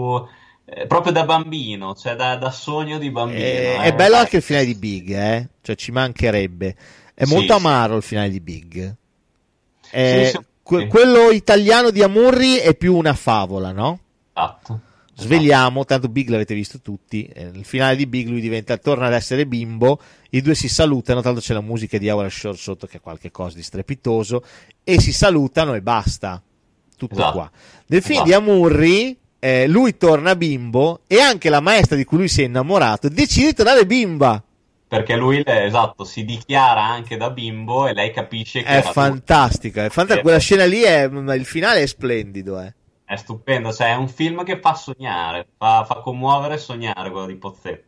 eh, proprio da bambino, cioè da, da sogno di bambino. Eh, eh. è bello anche il finale di Big, eh? Cioè, ci mancherebbe. È Sì, molto amaro il finale di Big. Eh, Sì, sì, que-. Quello italiano di Amurri è più una favola, no? Esatto. Svegliamo, tanto Big l'avete visto tutti. eh, Il finale di Big lui diventa, torna ad essere bimbo. I due si salutano. Tanto c'è la musica di Howard Shore sotto, che è qualcosa di strepitoso. E si salutano e basta. Tutto Esatto. qua. Nel film Esatto. di Amurri, eh, lui torna bimbo. E anche la maestra di cui lui si è innamorato decide di tornare bimba. Perché lui, eh, esatto, si dichiara anche da bimbo e lei capisce che È fantastica. È fantastica. Quella scena lì è. Il finale è splendido, eh. È stupendo, cioè è un film che fa sognare, fa, fa commuovere e sognare quello di Pozzetto.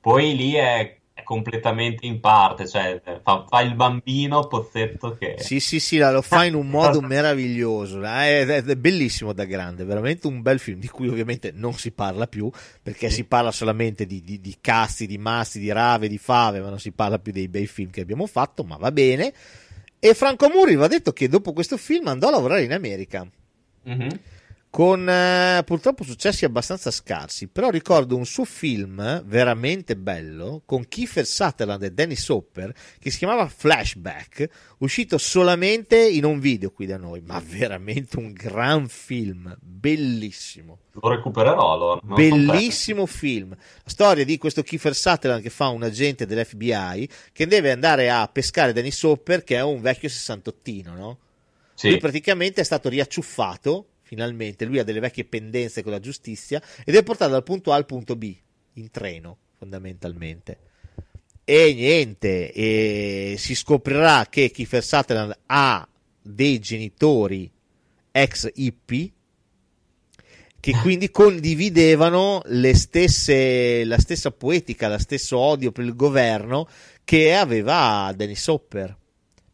Poi lì è completamente in parte, cioè fa, fa il bambino Pozzetto che... Sì, sì, sì, la- lo fa in un modo meraviglioso. È, è- è bellissimo da grande, veramente un bel film di cui ovviamente non si parla più perché si parla solamente di, di, di casti, di massi, di rave, di fave, ma non si parla più dei bei film che abbiamo fatto. Ma va bene. E Franco Muri va detto che dopo questo film andò a lavorare in America Mhm. Con eh, purtroppo successi abbastanza scarsi, però ricordo un suo film veramente bello con Kiefer Sutherland e Dennis Hopper che si chiamava Flashback, uscito solamente in un video qui da noi, ma veramente un gran film, bellissimo. Lo recupererò allora. Bellissimo film. La storia di questo Kiefer Sutherland che fa un agente dell'FBI che deve andare a pescare Dennis Hopper che è un vecchio sessantottino, no? Sì, Lui praticamente è stato riacciuffato, finalmente, lui ha delle vecchie pendenze con la giustizia ed è portato dal punto A al punto B, in treno, fondamentalmente. E niente, e si scoprirà che Kiefer Sutherland ha dei genitori ex hippie che quindi condividevano le stesse, la stessa poetica, lo stesso odio per il governo che aveva Dennis Hopper.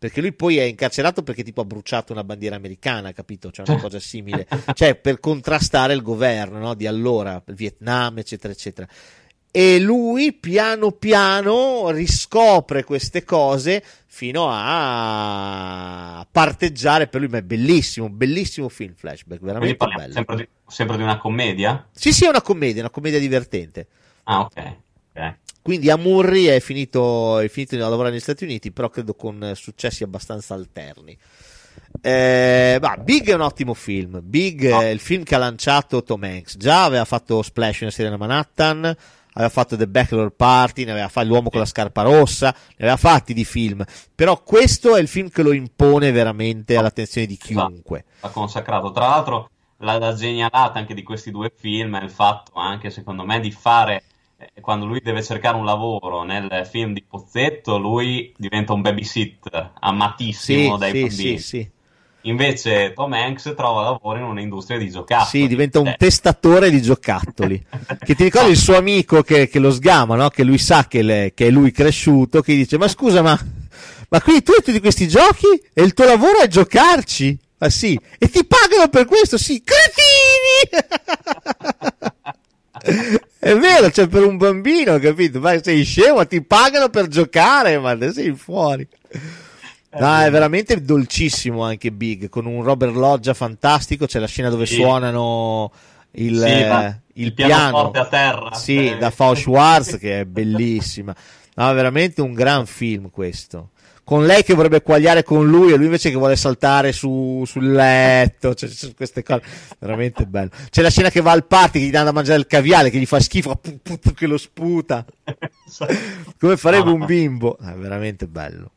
Perché lui poi è incarcerato perché tipo ha bruciato una bandiera americana, capito? Cioè una cosa simile. cioè per contrastare il governo no? di allora, il Vietnam, eccetera, eccetera e lui piano piano riscopre queste cose fino a parteggiare per lui ma è bellissimo bellissimo film flashback veramente bello sempre di, sempre di una commedia? sì sì è una commedia una commedia divertente ah ok. Quindi a Murray è finito, è finito a lavorare negli Stati Uniti però credo con successi abbastanza alterni eh, bah, Big è un ottimo film. Big No. è il film che ha lanciato Tom Hanks. Già aveva fatto Splash in serie Manhattan, aveva fatto The Bachelor Party, ne aveva fatto L'uomo con la scarpa rossa, ne aveva fatti di film. Però questo è il film che lo impone veramente all'attenzione di chiunque. ha consacrato. Tra l'altro, la, la genialata anche di questi due film è il fatto anche, secondo me, di fare quando lui deve cercare un lavoro nel film di Pozzetto, lui diventa un babysitter amatissimo Sì, dai sì, bambini. sì, sì. Invece Tom Hanks trova lavoro in un'industria di giocattoli. Sì, diventa un Eh, testatore di giocattoli. Che ti ricordi il suo amico che, che lo sgama, no? Che lui sa che, le- che è lui cresciuto, che dice: Ma scusa, ma, ma quindi tu hai tutti questi giochi e il tuo lavoro è giocarci? Ah sì, e ti pagano per questo? Sì, cretini! è vero, cioè per un bambino, capito? Ma sei scemo, ti pagano per giocare, ma sei fuori. No, è veramente dolcissimo anche Big, con un Robert Loggia fantastico, c'è la scena dove Sì. suonano il, Sì, eh, il il piano, a terra. Sì, Eh. da Fau Schwarz, che è bellissima. No, è veramente un gran film questo. Con lei che vorrebbe quagliare con lui e lui invece che vuole saltare su, sul letto, cioè, ci sono queste cose, veramente bello. C'è la scena che va al party, che gli danno da mangiare il caviale, che gli fa schifo, pu- pu- pu- che lo sputa, come farebbe un no. bimbo. È veramente bello.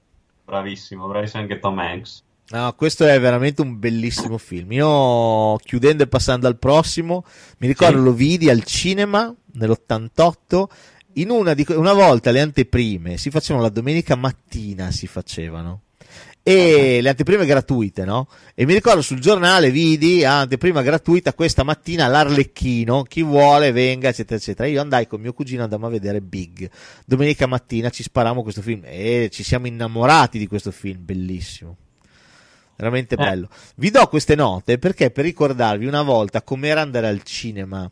Bravissimo, bravissimo anche Tom Hanks. No, questo è veramente un bellissimo film. Io, chiudendo e passando al prossimo, mi ricordo Sì. lo vidi al cinema nell'88. In una, di, una volta le anteprime si facevano la domenica mattina, si facevano. E le anteprime gratuite, no? E mi ricordo sul giornale vidi ah, anteprima gratuita questa mattina l'Arlecchino, chi vuole venga, eccetera, eccetera. Io andai con mio cugino, andammo a vedere Big. Domenica mattina ci sparammo questo film e ci siamo innamorati di questo film, bellissimo. Veramente Eh. bello. Vi do queste note perché per ricordarvi una volta com'era andare al cinema.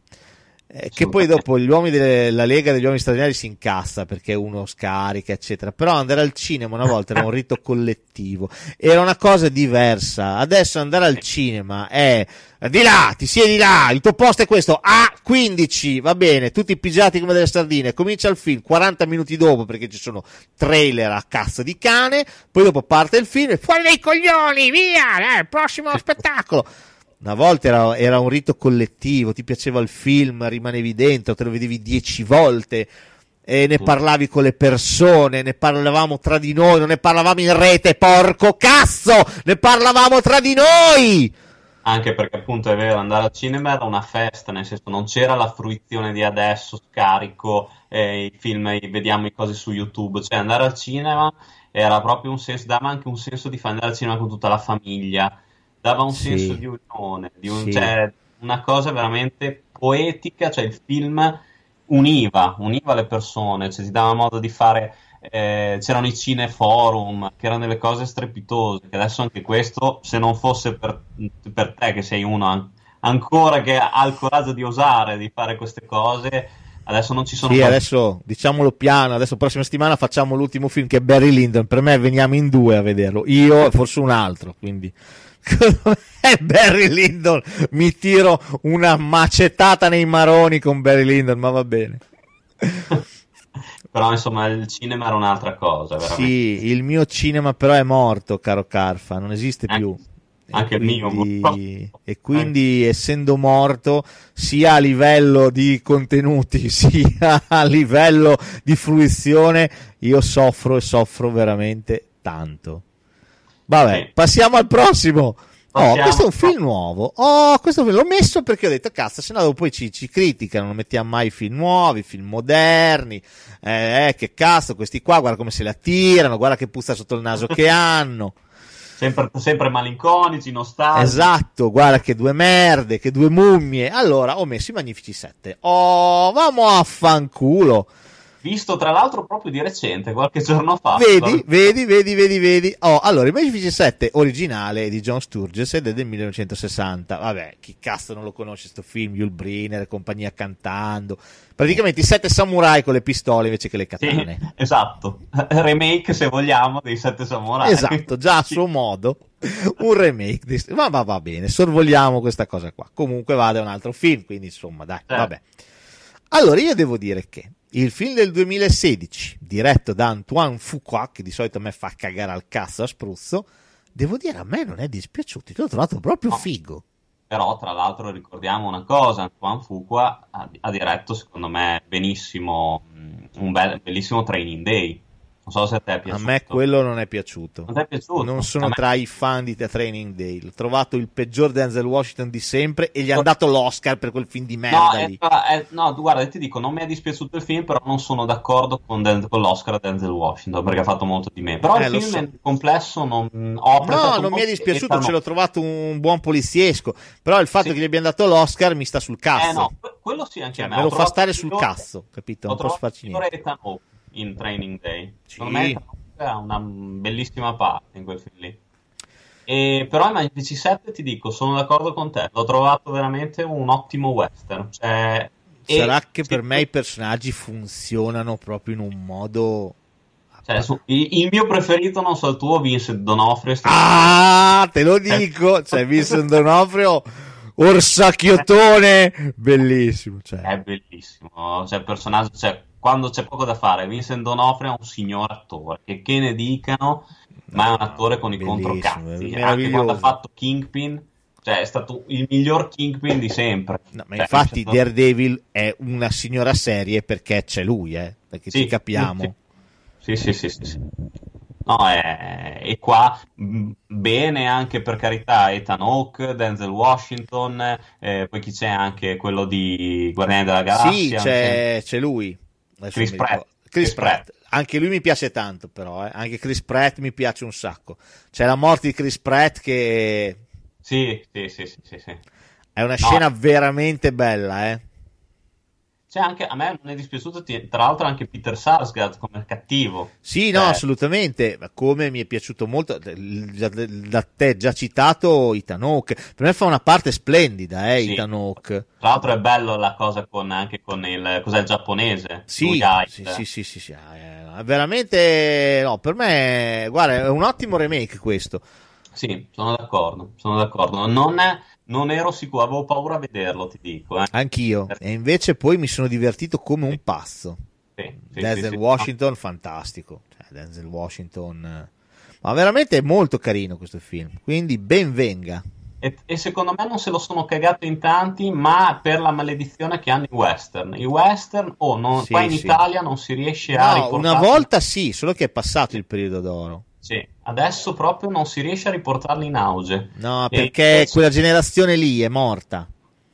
Eh, che poi dopo gli uomini della Lega degli uomini straordinari si incassa perché uno scarica, eccetera. Però andare al cinema una volta era un rito collettivo, era una cosa diversa. Adesso andare al cinema è di là, ti siedi là, il tuo posto è questo, A15, va bene, tutti pigiati come delle sardine. Comincia il film 40 minuti dopo perché ci sono trailer a cazzo di cane. Poi dopo parte il film e fuori dai coglioni, via, eh, prossimo spettacolo. Una volta era, era un rito collettivo, ti piaceva il film, rimanevi dentro, te lo vedevi dieci volte e ne parlavi con le persone, ne parlavamo tra di noi, non ne parlavamo in rete, porco cazzo, ne parlavamo tra di noi. Anche perché appunto è vero, andare al cinema era una festa, nel senso non c'era la fruizione di adesso, scarico eh, i film, i- vediamo i cose su YouTube, cioè andare al cinema era proprio un senso, dava anche un senso di fare andare al cinema con tutta la famiglia, dava un Sì. senso di unione, di un- Sì. cioè, una cosa veramente poetica, cioè il film univa, univa le persone, cioè ti dava modo di fare eh, c'erano i cineforum, che erano delle cose strepitose, che adesso anche questo, se non fosse per, per te che sei uno an- ancora che ha il coraggio di osare, di fare queste cose, adesso non ci sono Sì, quasi- adesso diciamolo piano, adesso prossima settimana facciamo l'ultimo film che è Barry Lyndon, per me veniamo in due a vederlo, io e forse un altro, quindi Barry Lyndon mi tiro una macettata nei maroni con Barry Lyndon, ma va bene. però insomma il cinema era un'altra cosa, veramente. Sì, il mio cinema però è morto, caro Carfa, non esiste Anche- più. Anche E il mio, quindi-. E quindi, essendo morto, sia a livello di contenuti, sia a livello di fruizione, io soffro e soffro veramente tanto. Vabbè, Sì. passiamo al prossimo. Oh, questo è un film nuovo. Oh, questo film l'ho messo perché ho detto, cazzo, se no dopo poi ci, ci criticano, non mettiamo mai film nuovi, film moderni. Eh, eh, che cazzo, questi qua, guarda come se la tirano, guarda che puzza sotto il naso che hanno. Sempre, sempre malinconici, nostalgici. Esatto, guarda che due merde, che due mummie. Allora, ho messo i Magnifici 7. Oh, vamo a fanculo. Visto tra l'altro proprio di recente, qualche giorno fa. Vedi, vedi, vedi, vedi, vedi. Oh, allora, i Magnifici 7 originale di John Sturges ed è del 1960. Vabbè, chi cazzo non lo conosce sto film? Yul Brynner e compagnia cantando. Praticamente i sette samurai con le pistole invece che le Sì, katane. esatto. Remake, se vogliamo, dei Sette Samurai. Esatto, già a suo modo un remake. Di... Ma, ma va bene, sorvoliamo questa cosa qua. Comunque vada un altro film, quindi insomma, dai, Certo. vabbè. Allora, io devo dire che il film del 2016, diretto da Antoine Fuqua, che di solito a me fa cagare al cazzo a spruzzo, devo dire a me non è dispiaciuto, l'ho trovato proprio No. figo. Però, tra l'altro, ricordiamo una cosa: Antoine Fuqua ha, ha diretto, secondo me, benissimo mh, un bel- bellissimo Training Day. Non so se a te è A piaciuto. me quello non è piaciuto. Non è piaciuto? Non sono A me- tra i fan di The Training Day. L'ho trovato il peggior Denzel Washington di sempre e gli hanno dato l'Oscar per quel film di No, merda è- lì. è- no, tu guarda, ti dico, non mi è dispiaciuto il film, però non sono d'accordo con, Den- con l'Oscar a Denzel Washington perché ha fatto molto di me. Però Eh, il film so. nel complesso non ho No, non mi è dispiaciuto, ce l'ho trovato un buon poliziesco. Però il fatto Sì. che gli abbiamo dato l'Oscar mi sta sul cazzo. Eh no, que- quello sì anche Cioè, a me. me Ho lo fa stare sul cazzo, capito? Ho Non posso farci niente. In Training Day. Sì. Secondo me ha una bellissima parte in quel film lì. E, però i Magnifici 7 ti dico, sono d'accordo con te, l'ho trovato veramente un ottimo western. Cioè, e- Sarà che per me i personaggi funzionano proprio in un modo. cioè, su- il, mio preferito, non so il tuo, Vincent D'Onofrio. Ah, te lo dico! Cioè, Vincent D'Onofrio, orsacchiottone, bellissimo. Cioè. È bellissimo, cioè, il personaggio, cioè, quando c'è poco da fare, Vincent D'Onofrio è un signor attore, che, che ne dicano, ma è un attore con i controcazzi. Anche quando ha fatto Kingpin, cioè, è stato il miglior Kingpin di sempre. No, ma Cioè, infatti Vincent- Daredevil è una signora serie perché c'è lui, eh, perché Sì, ci capiamo. Sì, sì, sì, sì, sì. No, è- e qua mh, bene anche per carità Ethan Hawke, Denzel Washington, eh, poi chi c'è anche quello di Guardiani della Galassia. Sì, c'è, c'è lui. Adesso Chris Pratt. Chris Chris Pratt. Anche lui mi piace tanto, però. eh. Anche Chris Pratt mi piace un sacco. C'è la morte di Chris Pratt che Sì, sì, sì, sì, sì, sì. è una No. scena veramente bella, eh. C'è anche, a me non è dispiaciuto, tra l'altro, anche Peter Sarsgaard come cattivo. Sì, no, Eh. assolutamente. Ma come mi è piaciuto molto, già- da te già citato Ethan Hawke. Per me fa una parte splendida, eh, Sì. Ethan Hawke. Tra l'altro è bello la cosa con, anche con il, cos'è il giapponese? Sì, sì, sì, sì, sì, sì, eh, veramente, no, per me, guarda, è un ottimo remake questo. Sì, sono d'accordo, sono d'accordo. Non, è- non ero sicuro, avevo paura a vederlo, ti dico. Eh. Anch'io. E invece poi mi sono divertito come un pazzo. Sì, sì, Denzel sì. Washington, fantastico. Cioè, Denzel Washington. eh, Ma veramente è molto carino questo film. Quindi ben venga. E, e secondo me non se lo sono cagato in tanti, ma per la maledizione che hanno i western. I western, oh, non- qua in. Italia non si riesce a No, riportarli. una volta sì, solo che è passato il periodo d'oro. Sì, adesso proprio non si riesce a riportarli in auge. No, E perché adesso- quella generazione lì è morta.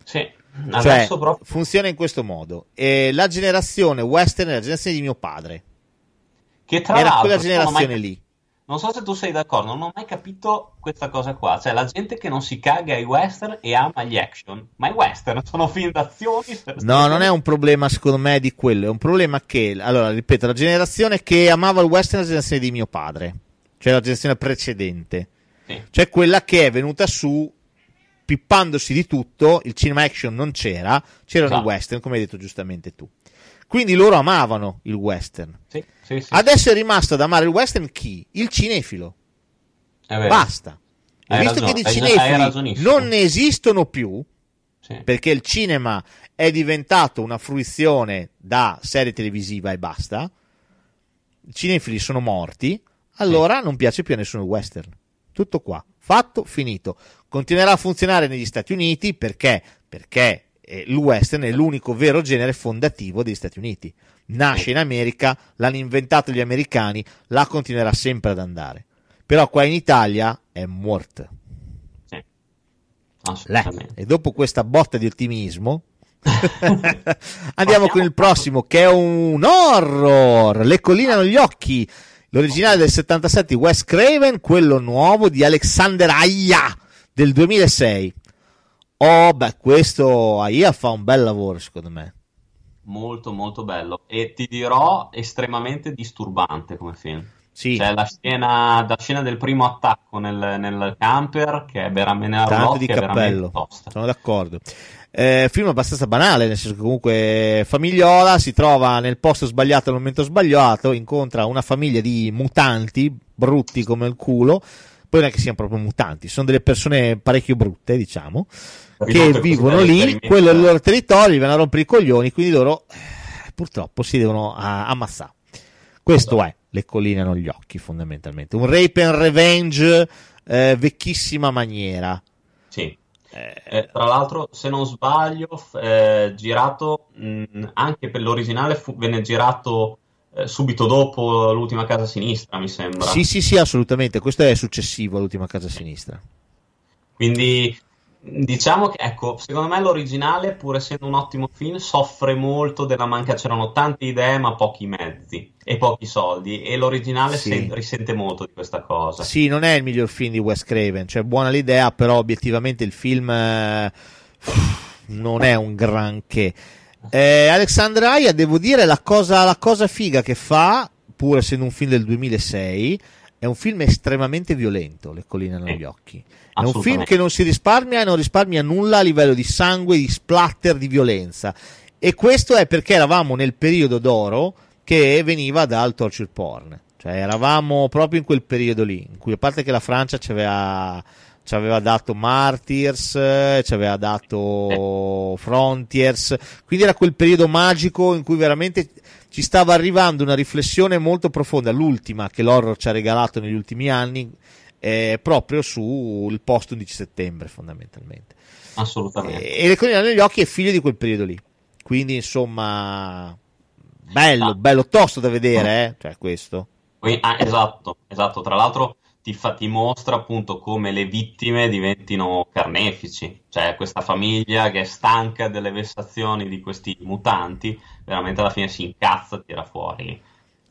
Sì, Cioè, adesso proprio... funziona in questo modo. E la generazione western è la generazione di mio padre. Che tra Era l'altro, quella ho mai- generazione lì. Non so se tu sei d'accordo, non ho mai capito questa cosa qua. Cioè, la gente che non si caga ai western e ama gli action. Ma i western sono film d'azioni. No, non è un problema secondo me di quello, è un problema che, allora, ripeto, la generazione che amava il western è la generazione di mio padre, cioè la generazione precedente, Sì. cioè quella che è venuta su pippandosi di tutto, il cinema action non c'era, c'erano i Esatto. western, come hai detto giustamente tu. Quindi loro amavano il western. Sì, sì. Adesso è rimasto ad amare il western chi? Il cinefilo. Basta. Hai visto ragione, che di cinefili non ne esistono più, perché il cinema è diventato una fruizione da serie televisiva e basta, i cinefili sono morti, allora non piace più a nessuno il western. Tutto qua, fatto, finito. Continuerà a funzionare negli Stati Uniti perché? Perché eh, il western è l'unico vero genere fondativo degli Stati Uniti. Nasce in America, l'hanno inventato gli americani, là continuerà sempre ad andare. Però qua in Italia è morto. Sì. E dopo questa botta di ottimismo, andiamo con il prossimo che è un horror. Le colline hanno gli occhi. L'originale del 77 di Wes Craven, quello nuovo di Alexander Aya del 2006. Oh, beh, questo Aya fa un bel lavoro, secondo me. Molto molto bello e ti dirò estremamente disturbante come film. Sì, C'è la scena, la scena del primo attacco nel, nel camper che è veramente nella tanto di che cappello. Sono d'accordo. Eh, film abbastanza banale, nel senso che comunque Famigliola si trova nel posto sbagliato al momento sbagliato, incontra una famiglia di mutanti, brutti come il culo, poi non è che siano proprio mutanti, sono delle persone parecchio brutte, diciamo, che Rivolto così vivono lì, quello è il a- loro territorio, gli vanno a rompere i coglioni, quindi loro eh, purtroppo si devono ah, ammassare. Questo è, le colline hanno gli occhi fondamentalmente, un rape and revenge eh, vecchissima maniera. Sì. Eh, Eh, tra l'altro, se non sbaglio, eh, girato mh, anche per l'originale fu- venne girato eh, subito dopo l'ultima casa sinistra, mi sembra. Sì, sì, sì, assolutamente. Questo è successivo all'ultima casa sinistra. Quindi diciamo che, ecco, secondo me l'originale, pur essendo un ottimo film, soffre molto della manca. C'erano tante idee, ma pochi mezzi e pochi soldi. E l'originale Sì. sen- risente molto di questa cosa. Sì, non è il miglior film di Wes Craven, cioè buona l'idea, però obiettivamente il film eh, non è un granché. Eh, Alexander Aya, devo dire, la cosa, la cosa figa che fa, pur essendo un film del 2006, è un film estremamente violento, Le colline hanno gli occhi. È un film che non si risparmia e non risparmia nulla a livello di sangue, di splatter, di violenza. E questo è perché eravamo nel periodo d'oro che veniva dal torture porn. Cioè eravamo proprio in quel periodo lì, in cui a parte che la Francia ci aveva, ci aveva dato Martyrs, eh, ci aveva dato Frontiers, quindi era quel periodo magico in cui veramente ci stava arrivando una riflessione molto profonda, l'ultima che l'horror ci ha regalato negli ultimi anni, eh, proprio sul post 11 settembre fondamentalmente. Assolutamente. E, e le colline negli occhi è figlio di quel periodo lì. Quindi, insomma, bello, Ah. bello tosto da vedere, eh? Cioè, questo. Ah, esatto, esatto. Tra l'altro ti, fa- ti mostra appunto come le vittime diventino carnefici, cioè questa famiglia che è stanca delle vessazioni di questi mutanti, veramente alla fine si incazza e tira fuori.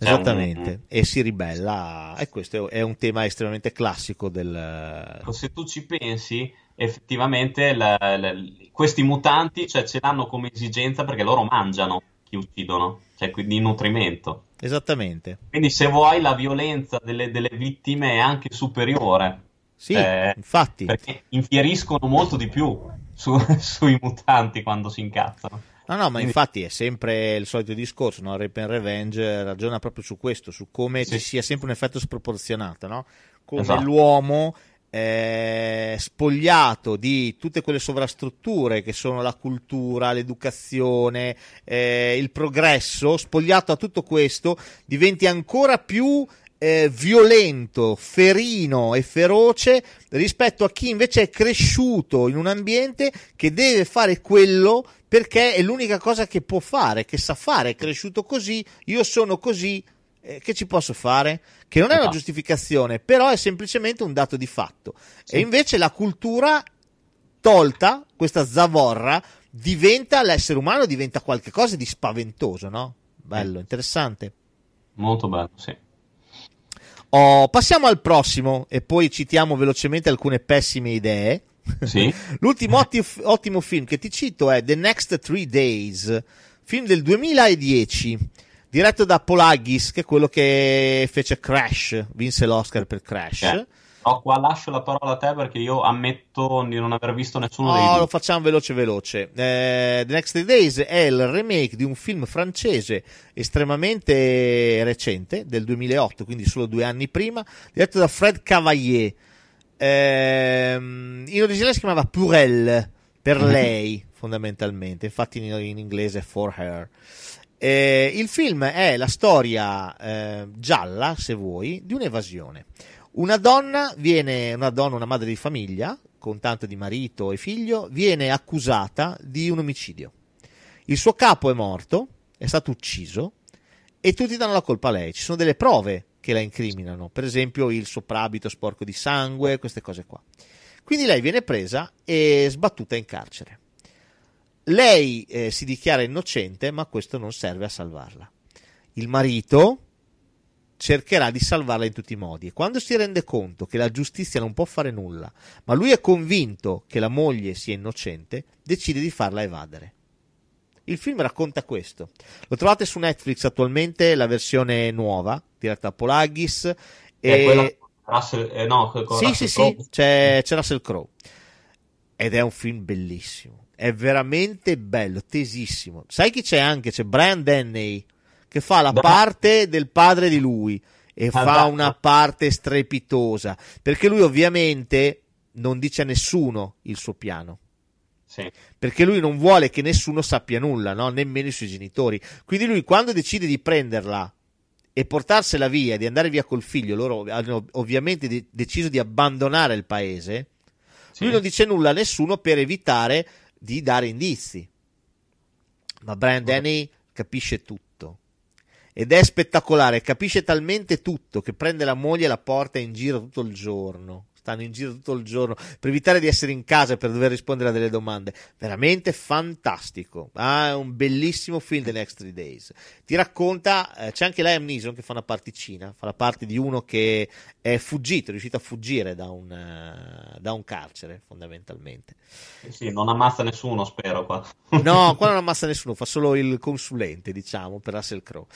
C'è un- Esattamente. E si ribella. E questo è un tema estremamente classico del. Se tu ci pensi, effettivamente la- la- questi mutanti cioè, ce l'hanno come esigenza perché loro mangiano chi uccidono, cioè quindi di nutrimento. Esattamente. Quindi se vuoi la violenza delle, delle vittime è anche superiore. Sì, Eh, infatti. Perché infieriscono molto di più su- sui mutanti quando si incazzano. No, no, ma Quindi- infatti è sempre il solito discorso, no? Rape and Revenge ragiona proprio su questo, su come Sì. ci sia sempre un effetto sproporzionato, no? Come Esatto. l'uomo è spogliato di tutte quelle sovrastrutture che sono la cultura, l'educazione, eh, il progresso, spogliato a tutto questo, diventi ancora più eh, violento, ferino e feroce rispetto a chi invece è cresciuto in un ambiente che deve fare quello perché è l'unica cosa che può fare, che sa fare, è cresciuto così, io sono così, eh, che ci posso fare? Che non è una Esatto. giustificazione, però è semplicemente un dato di fatto. Sì. E invece la cultura tolta, questa zavorra, diventa l'essere umano, diventa qualcosa di spaventoso, no? Bello, interessante. Molto bello, sì. Oh, passiamo al prossimo e poi citiamo velocemente alcune pessime idee. Sì. L'ultimo otti- ottimo film che ti cito è The Next Three Days, film del 2010, diretto da Paul Haggis, che è quello che fece Crash, vinse l'Oscar per Crash. Eh, Però qua lascio la parola a te perché io ammetto di non aver visto nessuno dei due. lo facciamo veloce veloce. Eh, The Next Three Days è il remake di un film francese estremamente recente, del 2008, quindi solo due anni prima, diretto da Fred Cavalier. Ehm, in originale si chiamava Purelle, per Mhm. lei, fondamentalmente, infatti in, in inglese è For Her. Eh, il film è la storia eh, gialla, se vuoi, di un'evasione. Una donna viene, una donna, una madre di famiglia, con tanto di marito e figlio, viene accusata di un omicidio. Il suo capo è morto, è stato ucciso e tutti danno la colpa a lei. Ci sono delle prove che la incriminano, per esempio il soprabito sporco di sangue, queste cose qua. Quindi lei viene presa e sbattuta in carcere. Lei eh, si dichiara innocente, ma questo non serve a salvarla. Il marito cercherà di salvarla in tutti i modi e quando si rende conto che la giustizia non può fare nulla, ma lui è convinto che la moglie sia innocente, decide di farla evadere. Il film racconta questo. Lo trovate su Netflix attualmente, la versione nuova, diretta da Polagis. È E... quella Russell, eh, no, con Sì, Russell sì, Crowe. sì, c'è, c'è Russell Crowe. Ed è un film bellissimo. È veramente bello, tesissimo. Sai chi c'è anche? C'è Brian Denney che fa la parte del padre di lui e fa Esatto. una parte strepitosa. Perché lui ovviamente non dice a nessuno il suo piano. Sì. Perché lui non vuole che nessuno sappia nulla, no? nemmeno i suoi genitori. Quindi lui quando decide di prenderla e portarsela via, di andare via col figlio, loro hanno ovviamente de- deciso di abbandonare il paese, Sì. lui non dice nulla a nessuno per evitare di dare indizi. Ma Brian Denny capisce tutto. Ed è spettacolare, capisce talmente tutto che prende la moglie e la porta in giro tutto il giorno. Stanno in giro tutto il giorno per evitare di essere in casa e per dover rispondere a delle domande. Veramente fantastico. Ah, è un bellissimo film The Next Three Days. Ti racconta, eh, c'è anche Liam Neeson che fa una particina, fa la parte di uno che è fuggito, è riuscito a fuggire da un, eh, da un carcere, fondamentalmente. Sì, non ammazza nessuno, spero qua. No, qua non ammazza nessuno, fa solo il consulente, diciamo, per Russell Crowe.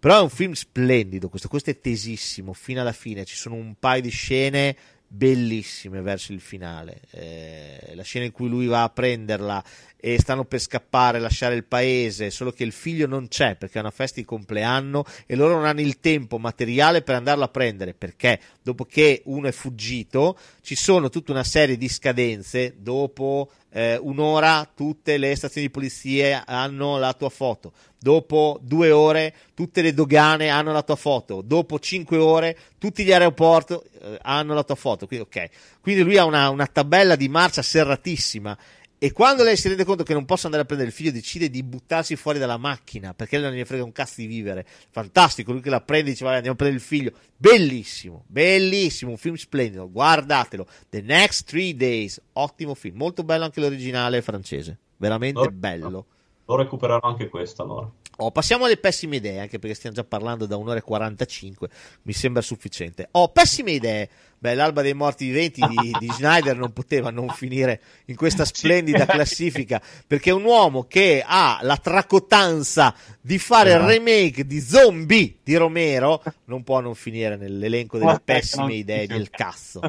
Però è un film splendido, questo, questo è tesissimo, fino alla fine. Ci sono un paio di scene bellissime verso il finale. Eh, la scena in cui lui va a prenderla e stanno per scappare, lasciare il paese, solo che il figlio non c'è perché è una festa di compleanno e loro non hanno il tempo materiale per andarlo a prendere perché dopo che uno è fuggito ci sono tutta una serie di scadenze. Dopo eh, un'ora tutte le stazioni di polizia hanno la tua foto. Dopo due ore tutte le dogane hanno la tua foto. Dopo cinque ore tutti gli aeroporti eh, hanno la tua foto. Quindi, ok. quindi lui ha una, una tabella di marcia serratissima e quando lei si rende conto che non possa andare a prendere il figlio, decide di buttarsi fuori dalla macchina perché lei non gli frega un cazzo di vivere. Fantastico, lui che la prende e dice: Vai, andiamo a prendere il figlio. Bellissimo, bellissimo, un film splendido. Guardatelo. The Next Three Days, ottimo film. Molto bello anche l'originale francese, veramente Lo- bello. Lo recupererò anche questo allora. Oh, passiamo alle pessime idee, anche perché stiamo già parlando da un'ora e 45, mi sembra sufficiente. Oh, pessime idee. Beh, l'alba dei morti viventi di, di Schneider non poteva non finire in questa splendida classifica, perché è un uomo che ha la tracotanza di fare il Esatto. remake di Zombie di Romero, non può non finire nell'elenco delle pessime idee del cazzo.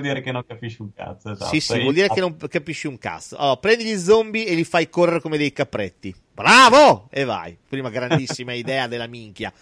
Vuol dire che non capisci un cazzo, esatto. Sì, sì, E vuol dire che non capisci un cazzo. Allora, prendi gli zombie e li fai correre come dei capretti. Bravo! E vai. Prima grandissima idea della minchia.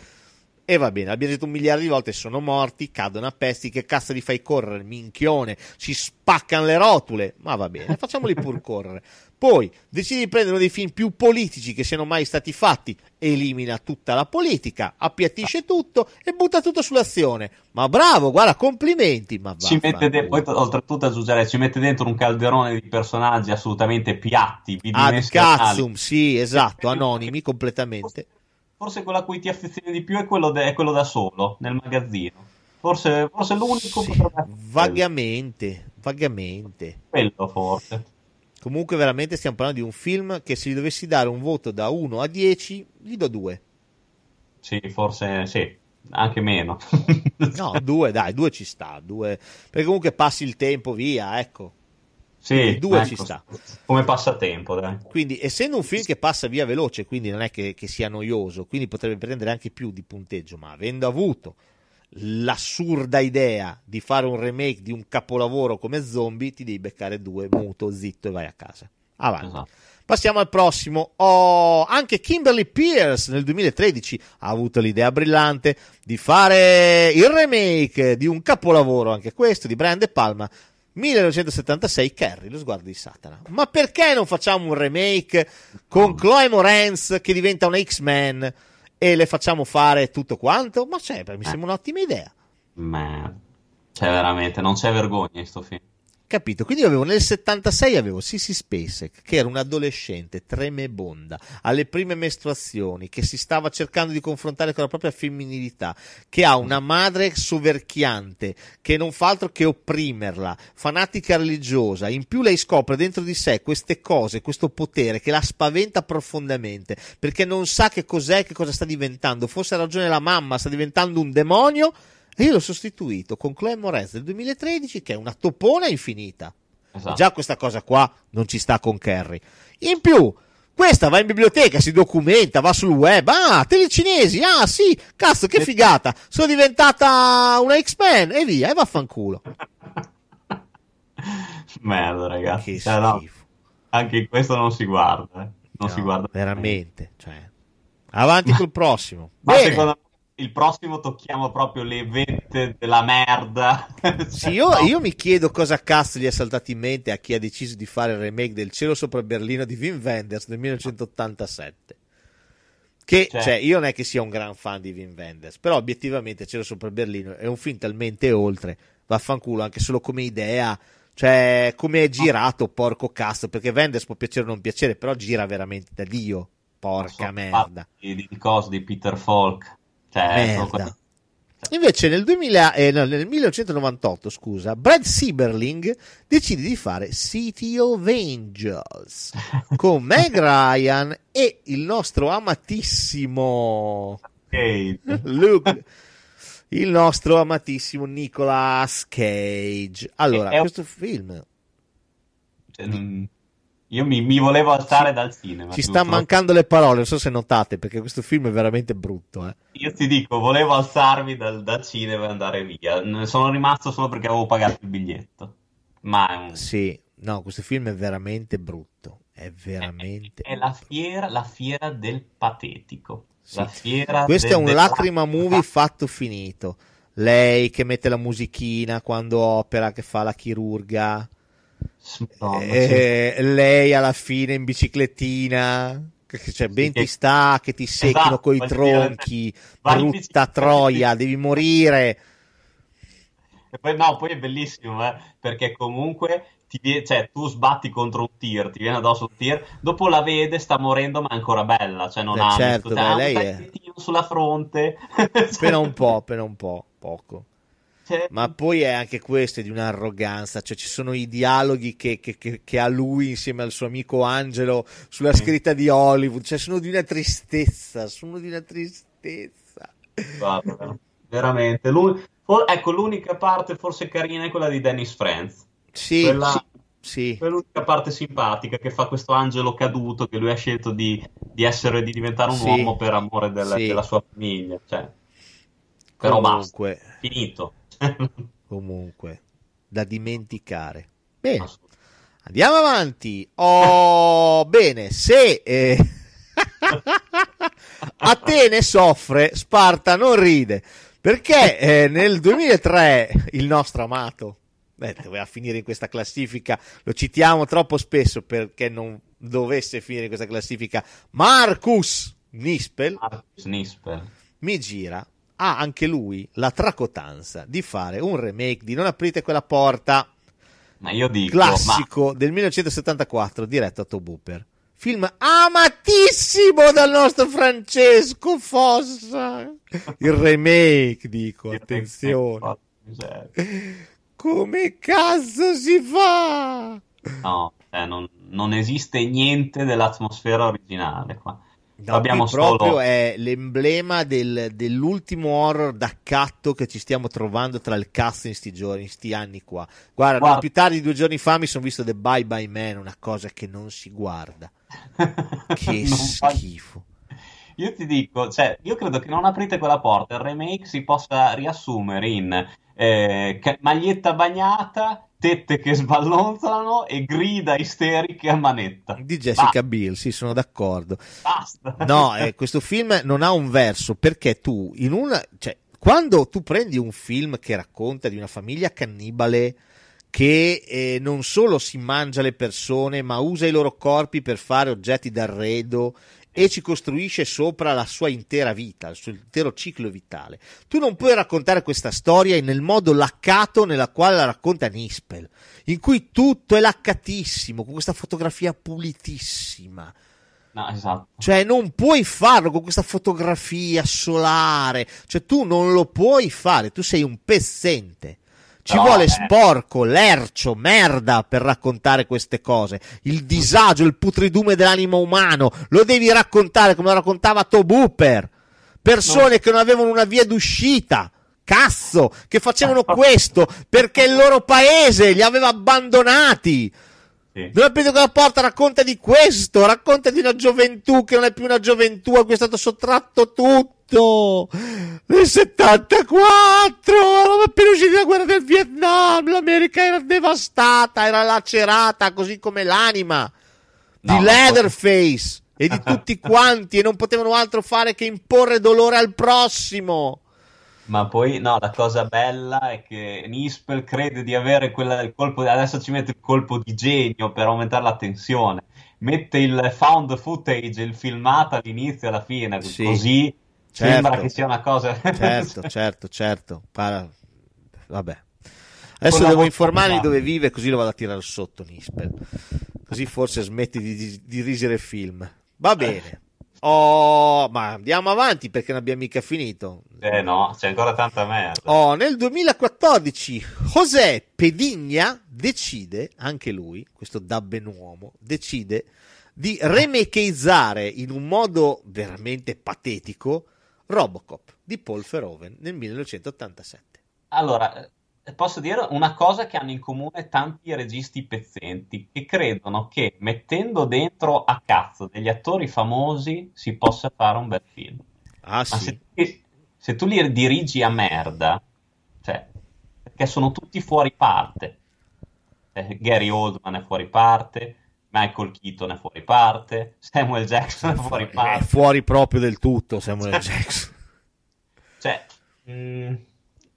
E va bene, l'abbiamo detto un miliardo di volte, sono morti, cadono a pesti, che cazzo li fai correre, minchione, ci spaccano le rotule, ma va bene, facciamoli pur correre. Poi decidi di prendere uno dei film più politici che siano mai stati fatti, elimina tutta la politica, appiattisce tutto e butta tutto sull'azione. Ma bravo, guarda, complimenti, ma Ci mette de- poi oltretutto aggiungere, ci mette dentro un calderone di personaggi assolutamente piatti, Ad cazzum, sì, esatto, anonimi completamente. Forse quello a cui ti affezioni di più è quello, de- è quello da solo, nel magazzino. Forse, forse l'unico Sì, vagamente, vagamente. quello, forse. Comunque veramente stiamo parlando di un film che se gli dovessi dare un voto da 1 a 10, gli do 2. Sì, forse sì, anche meno. No, 2, dai, 2 ci sta, 2. Perché comunque passi il tempo via, ecco. Sì, due ecco, ci sta. Come passatempo, dai. Quindi, essendo un film che passa via veloce, quindi non è che, che sia noioso, quindi potrebbe prendere anche più di punteggio, ma avendo avuto l'assurda idea di fare un remake di un capolavoro come Zombie, ti devi beccare due, muto, zitto e vai a casa. Avanti. Esatto. Passiamo al prossimo. Oh, anche Kimberly Pierce nel 2013 ha avuto l'idea brillante di fare il remake di un capolavoro, anche questo, di Brian De Palma. 1976 Carrie, lo sguardo di Satana. Ma perché non facciamo un remake con Chloe Morenz che diventa una X-Men e le facciamo fare tutto quanto? Ma sempre, mi sembra un'ottima idea. Ma cioè veramente non c'è vergogna in sto film. Capito? Quindi io avevo nel 76 avevo Sissy Spacek, che era un adolescente tremebonda, alle prime mestruazioni, che si stava cercando di confrontare con la propria femminilità, che ha una madre soverchiante, che non fa altro che opprimerla, fanatica religiosa, in più lei scopre dentro di sé queste cose, questo potere che la spaventa profondamente, perché non sa che cos'è, che cosa sta diventando, forse ha ragione la mamma, sta diventando un demonio, e io l'ho sostituito con Chloe Moretz del 2013, che è una topona infinita. Esatto. Già questa cosa qua non ci sta con Kerry. In più, questa va in biblioteca, si documenta, va sul web. Ah, telecinesi, ah sì, cazzo, che figata. Sono diventata una X-Men e via, e vaffanculo. Merda, ragazzi. Che Cioè, no, anche questo non si guarda. eh. Non No, si guarda veramente. Cioè. Avanti col prossimo. Ma Bene. secondo me il prossimo tocchiamo proprio le vette della merda. Sì, io, io mi chiedo cosa cazzo gli è saltato in mente a chi ha deciso di fare il remake del Cielo sopra Berlino di Wim Wenders del 1987. Che, Cioè- cioè, io non è che sia un gran fan di Wim Wenders, però obiettivamente Cielo sopra Berlino è un film talmente oltre, vaffanculo, anche solo come idea, cioè come è girato, porco cazzo, perché Wenders può piacere o non piacere, però gira veramente da Dio, porca merda. Di, di cose di Peter Falk. Que- Invece nel, 2000, eh, no, nel 1998, scusa, Brad Sieberling decide di fare City of Angels con Meg Ryan e il nostro amatissimo Ok. Luke, il nostro amatissimo Nicolas Cage. Allora, questo film Cioè, io mi, mi volevo alzare dal cinema. ci tu- sta tu- mancando le parole, non so se notate, perché questo film è veramente brutto. Eh. Io ti dico, volevo alzarmi dal, dal cinema e andare via. Ne sono rimasto solo perché avevo pagato il biglietto. Ma è, un- Sì, no, questo film è veramente brutto. È veramente è la fiera, la fiera del patetico. Sì. La fiera Questo del- è un lacrima movie fatto finito. Lei che mette la musichina quando opera, che fa la chirurga. Eh, lei alla fine in biciclettina. Cioè, ben Sì, ti che- sta, che ti secchino Esatto, coi tronchi. Brutta bicicletta- troia, devi morire. E poi, no, poi è bellissimo, eh, perché comunque ti cioè, tu sbatti contro un tir, ti viene addosso un tir, dopo la vede, sta morendo, ma è ancora bella, cioè non Beh, ha certo, questo- beh, ha un lei è- sulla fronte. Appena un po', appena un po', poco. Ma poi è anche questo di un'arroganza, cioè ci sono i dialoghi che, che- che- che ha lui insieme al suo amico Angelo sulla scritta di Hollywood, cioè sono di una tristezza, sono di una tristezza. guarda, veramente. For- ecco, l'unica parte forse carina è quella di Dennis Franz. Sì, Quella- sì, sì. Quella è l'unica parte simpatica che fa questo angelo caduto che lui ha scelto di, di essere di diventare un Sì. uomo per amore del- Sì. della sua famiglia. Cioè, però basta, comunque, finito. comunque, da dimenticare. Bene, andiamo avanti. Oh, bene, se eh, Atene soffre, Sparta non ride, perché eh, nel 2003 il nostro amato, beh, doveva finire in questa classifica, lo citiamo troppo spesso perché non dovesse finire in questa classifica, Marcus Nispel Marcus Nispel. mi gira, ha anche lui la tracotanza di fare un remake di Non aprite quella porta, Ma io dico, classico del 1974 diretto a Tobuper. Film amatissimo dal nostro Francesco Fossa. Il remake, dico, ma... attenzione. Miseria. Come cazzo si fa? No, cioè, non, non esiste niente dell'atmosfera originale qua. No, Abbiamo proprio solo... è l'emblema del- dell'ultimo horror d'accatto che ci stiamo trovando tra il cazzo in sti giorni, in sti anni qua. Guarda, Guarda. più tardi, due giorni fa, mi sono visto The Bye Bye Man, una cosa che non si guarda. Che schifo. Io ti dico, cioè, io credo che non aprite quella porta, il remake si possa riassumere in eh, maglietta bagnata, tette che sballonzano e grida isteriche a manetta. Di Jessica Biel, sì, sono d'accordo. Basta. No, eh, questo film non ha un verso perché tu in una, cioè, quando tu prendi un film che racconta di una famiglia cannibale che eh, non solo si mangia le persone, ma usa i loro corpi per fare oggetti d'arredo e ci costruisce sopra la sua intera vita, il suo intero ciclo vitale. Tu non puoi raccontare questa storia nel modo laccato nella quale la racconta Nispel, in cui tutto è laccatissimo, con questa fotografia pulitissima. No, esatto. Cioè, non puoi farlo con questa fotografia solare. Cioè, tu non lo puoi fare, tu sei un pezzente. Ci No, vuole eh. sporco, lercio, merda per raccontare queste cose. Il disagio, il putridume dell'animo umano. Lo devi raccontare come lo raccontava Tobuper. Persone che non avevano una via d'uscita. Cazzo, che facevano questo perché il loro paese li aveva abbandonati. Sì. Capito cosa porta, racconta di questo, racconta di una gioventù che non è più una gioventù a cui è stato sottratto tutto. Nel 74, eravamo appena usciti dalla guerra del Vietnam, l'America era devastata, era lacerata, così come l'anima No, di Leatherface e di tutti quanti e non potevano altro fare che imporre dolore al prossimo. Ma poi, no, la cosa bella è che Nispel crede di avere quella, il colpo, adesso ci mette il colpo di genio per aumentare la tensione. Mette il found footage, il filmato all'inizio e alla fine, Sì, così certo. sembra che sia una cosa... Certo, certo, certo. Para- Vabbè. Adesso devo informarmi dove vive, così lo vado a tirare sotto Nispel. Così forse smetti di, di dirigere film. Va bene. Oh, ma andiamo avanti perché non abbiamo mica finito. Eh no, c'è ancora tanta merda. Oh, nel 2014 José Pedigna decide, anche lui, questo dabbenuomo, decide di remakeizzare in un modo veramente patetico Robocop di Paul Verhoeven nel 1987. Allora, posso dire una cosa che hanno in comune tanti registi pezzenti, che credono che mettendo dentro a cazzo degli attori famosi si possa fare un bel film. Ah sì, se, se tu li dirigi a merda, cioè, perché sono tutti fuori parte. Eh, Gary Oldman è fuori parte, Michael Keaton è fuori parte, Samuel Jackson è fuori è parte. fuori proprio del tutto Samuel Jackson. Cioè, mh,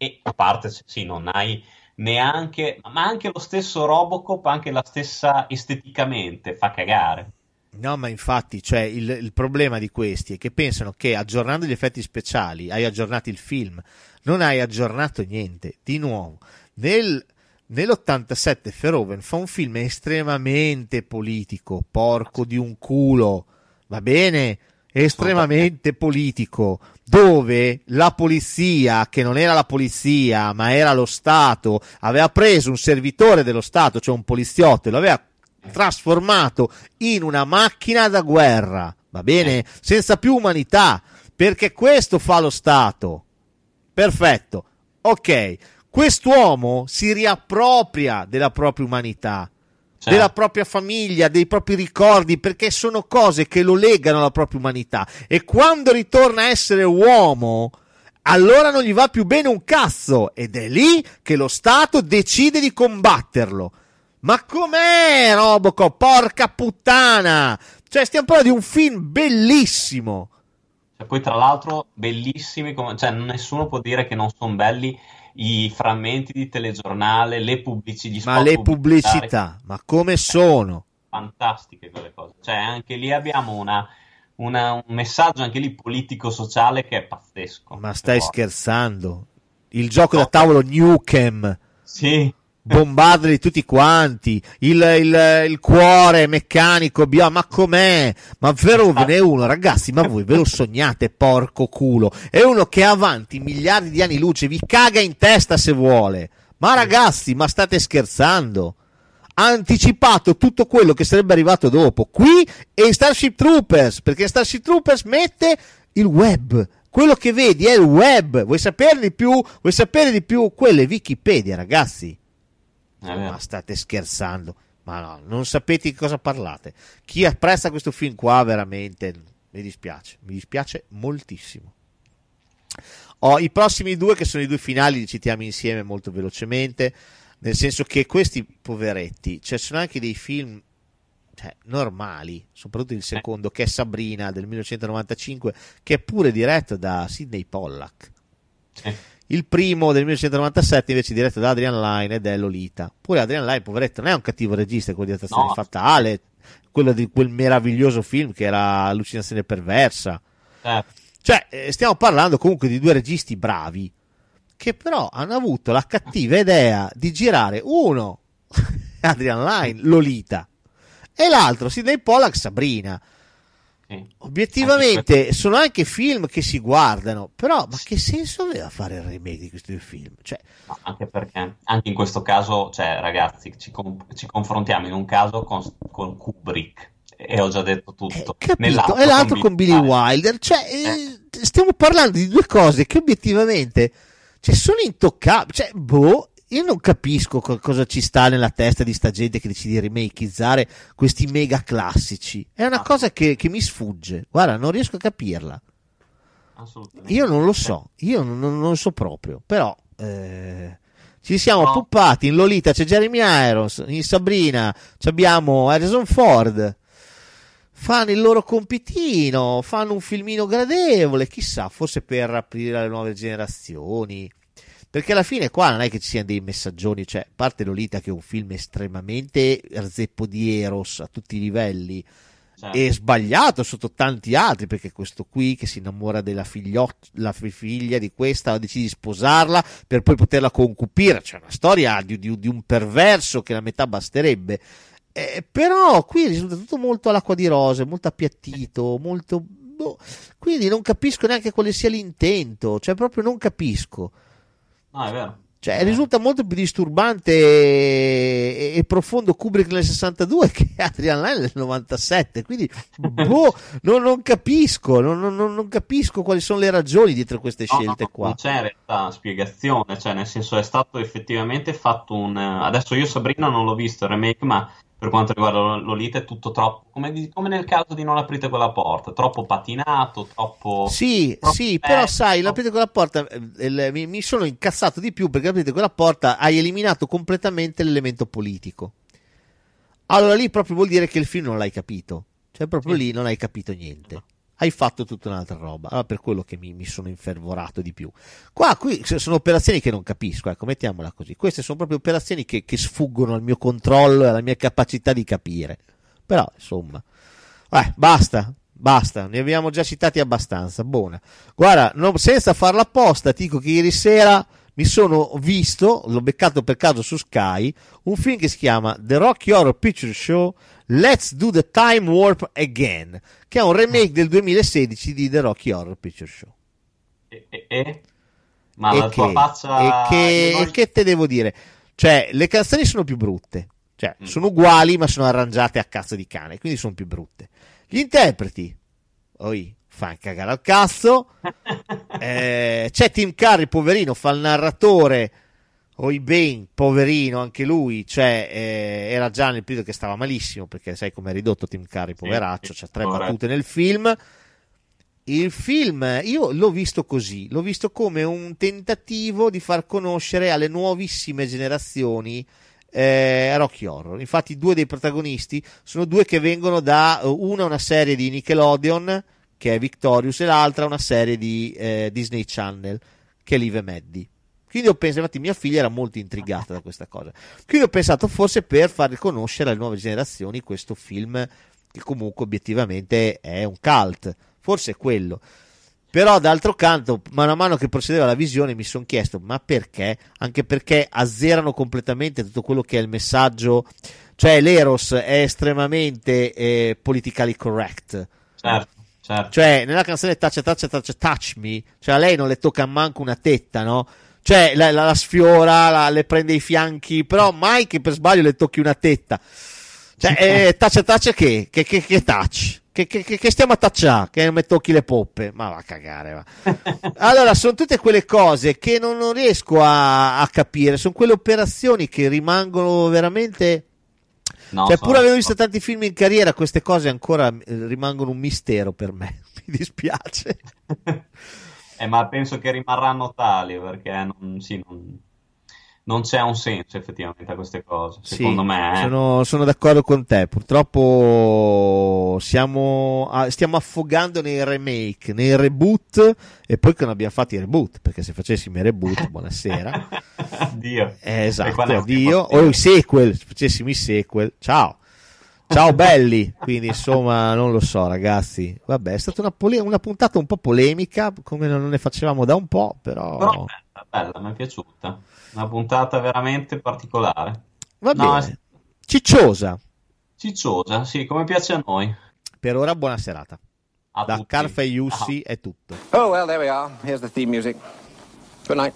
e a parte, sì, non hai neanche, ma anche lo stesso Robocop, anche la stessa esteticamente, fa cagare. No, ma infatti, cioè, il, il problema di questi è che pensano che aggiornando gli effetti speciali hai aggiornato il film, non hai aggiornato niente. Di nuovo, nel, nell'87 Verhoeven fa un film estremamente politico, porco di un culo, va bene? Estremamente politico, dove la polizia, che non era la polizia, ma era lo Stato, aveva preso un servitore dello Stato, cioè un poliziotto, e lo aveva trasformato in una macchina da guerra, va bene? Senza più umanità, perché questo fa lo Stato. Perfetto. Ok, quest'uomo si riappropria della propria umanità, Cioè, della propria famiglia, dei propri ricordi, perché sono cose che lo legano alla propria umanità. E quando ritorna a essere uomo, allora non gli va più bene un cazzo. Ed è lì che lo Stato decide di combatterlo. Ma com'è Robocop? Porca puttana! Cioè, stiamo parlando di un film bellissimo. cioè, poi tra l'altro bellissimi, come- cioè nessuno può dire che non sono belli i frammenti di telegiornale, le pubblici, gli Ma le pubblicità, ma come sono? fantastiche quelle cose. Cioè, anche lì abbiamo una, una- un messaggio anche lì politico-sociale che è pazzesco. Ma stai scherzando? Il gioco da tavolo Nukem, Sì. Bombardarli tutti quanti, il, il- il cuore meccanico, bio- ma com'è? Ma Verhoeven è uno, ragazzi, ma voi ve lo sognate, porco culo? È uno che è avanti miliardi di anni luce, vi caga in testa se vuole. Ma ragazzi, ma state scherzando? Ha anticipato tutto quello che sarebbe arrivato dopo, qui e in Starship Troopers, perché Starship Troopers mette il web. Quello che vedi è il web. Vuoi sapere di più? Vuoi sapere di più? Quello è Wikipedia, ragazzi. Vero. Ma state scherzando? Ma no, non sapete di cosa parlate. Chi apprezza questo film qua veramente mi dispiace, mi dispiace moltissimo. Ho i prossimi due che sono i due finali, li citiamo insieme molto velocemente, nel senso che questi poveretti, cioè sono anche dei film cioè, normali, soprattutto il secondo che è Sabrina del 1995, che è pure diretto da Sidney Pollack. Sì. Il primo del 1997 invece diretto da Adrian Lyne ed è Lolita. Pure Adrian Lyne, poveretto, non è un cattivo regista con direzione No. fatale. quello di quel meraviglioso film che era Allucinazione perversa. Certo. Cioè, eh, stiamo parlando comunque di due registi bravi che però hanno avuto la cattiva idea di girare uno Adrian Line, Lolita, e l'altro Sidney Pollack, Sabrina. Sì. Obiettivamente Anche sono anche film che si guardano, però ma che senso aveva fare il remake di questi due film? Cioè, No, anche perché anche in questo caso, cioè, ragazzi, ci, com- ci confrontiamo in un caso con, con Kubrick e ho già detto tutto. eh, capito? Nell'altro E l'altro con Billy Wilder. Wilder, cioè, eh, stiamo parlando di due cose che obiettivamente cioè, sono intoccabili. Cioè, boh, io non capisco co- cosa ci sta nella testa di sta gente che decide di remakeizzare questi mega classici. È una Ah. cosa che, che mi sfugge. Guarda, non riesco a capirla. Assolutamente. Io non lo so, io non, non lo so proprio, però eh, ci siamo No. puppati. In Lolita c'è Jeremy Irons, in Sabrina abbiamo Harrison Ford. Fanno il loro compitino, fanno un filmino gradevole, chissà, forse per aprire alle nuove generazioni. Perché alla fine qua non è che ci siano dei messaggioni, cioè, a parte Lolita che è un film estremamente zeppo di Eros a tutti i livelli, Certo. è sbagliato sotto tanti altri perché questo qui che si innamora della figliot- la fi- figlia di questa decide di sposarla per poi poterla concupire. Cioè una storia di, di- di un perverso che la metà basterebbe. Eh, però qui risulta tutto molto all'acqua di rose molto appiattito molto boh, quindi non capisco neanche quale sia l'intento cioè proprio non capisco No, è vero. cioè, risulta molto più disturbante e, e profondo Kubrick nel 62 che Adrian Lyne nel 97. Quindi, boh, non, non capisco, non, non- non capisco quali sono le ragioni dietro queste No, no, scelte no, qua. Non c'è in realtà spiegazione, cioè nel senso è stato effettivamente fatto un... Adesso io Sabrina non l'ho visto il remake, ma per quanto riguarda Lol- Lolita è tutto troppo, come, come nel caso di Non aprite quella porta, troppo patinato, troppo... Sì, troppo sì, però bello. sai, l'aprite quella porta, eh, mi, mi sono incazzato di più perché aprite quella porta hai eliminato completamente l'elemento politico. Allora lì proprio vuol dire che il film non l'hai capito, cioè proprio Sì. lì non hai capito niente. Hai fatto tutta un'altra roba, allora per quello che mi, mi sono infervorato di più. Qua, qui sono operazioni che non capisco, ecco, mettiamola così. Queste sono proprio operazioni che, che sfuggono al mio controllo e alla mia capacità di capire. Però, insomma, eh, basta, basta, ne abbiamo già citati abbastanza. Buona. Guarda, non- senza farla apposta, dico che ieri sera mi sono visto, l'ho beccato per caso su Sky, un film che si chiama The Rocky Horror Picture Show Let's Do the Time Warp Again, che è un remake del 2016 di The Rocky Horror Picture Show. E, e- e? Ma e, la tua che, faccia... e che, non- e che te devo dire? Cioè, le canzoni sono più brutte, cioè, Mm. sono uguali ma sono arrangiate a cazzo di cane, quindi sono più brutte. Gli interpreti, oi, fanno cagare al cazzo. Eh, c'è Tim Curry, poverino, fa il narratore. Oi Ben, poverino, anche lui, cioè, eh, era già nel periodo che stava malissimo, perché sai com'è ridotto Tim Curry, poveraccio, sì, c'ha tre battute nel film. Il film, io l'ho visto così, l'ho visto come un tentativo di far conoscere alle nuovissime generazioni eh, Rocky Horror. Infatti, due dei protagonisti sono due che vengono da eh, una una serie di Nickelodeon, che è Victorious, e l'altra una serie di eh, Disney Channel, che è Live Maddie. Quindi ho pensato, infatti, mia figlia era molto intrigata da questa cosa. Quindi ho pensato forse per far conoscere alle nuove generazioni questo film, che comunque obiettivamente è un cult. Forse è quello. Però d'altro canto, mano a mano che procedeva la visione, mi sono chiesto: ma perché? Anche perché azzerano completamente tutto quello che è il messaggio. Cioè, l'Eros è estremamente eh, politically correct. Certo, certo. Cioè, nella canzone Touch, Touch, Touch, Touch Me, cioè a lei non le tocca manco una tetta, no? Cioè, la, la- la sfiora, la- le prende i fianchi, però mai che per sbaglio le tocchi una tetta. Cioè, eh, touch, touch che? Che, che, che touch? Che, che, che- stiamo a tacciare? Che non mi tocchi le poppe? Ma va a cagare, va. Allora, sono tutte quelle cose che non, non riesco a, a capire, sono quelle operazioni che rimangono veramente... No, cioè, pur avendo visto tanti film in carriera, queste cose ancora eh, rimangono un mistero per me. Mi dispiace. Eh, ma penso che rimarranno tali perché non, sì, non, non c'è un senso effettivamente a queste cose, secondo Sì, me. eh. Sono, sono d'accordo con te. Purtroppo siamo, stiamo affogando nei remake, nei reboot e poi che non abbiamo fatto i reboot, perché se facessimo i reboot, buonasera. Addio. Eh, esatto, addio. O i sequel, se facessimo i sequel, ciao. Ciao belli, quindi insomma non lo so ragazzi, vabbè è stata una, pole- una puntata un po' polemica come non ne facevamo da un po', però... Però bella, bella, mi è piaciuta. Una puntata veramente particolare. Va No, bene, cicciosa, Cicciosa, sì, come piace a noi. per ora buona serata. A Da tutti. Carfa e Yussi è tutto. Oh, well, there we are. Here's the theme music. Good night.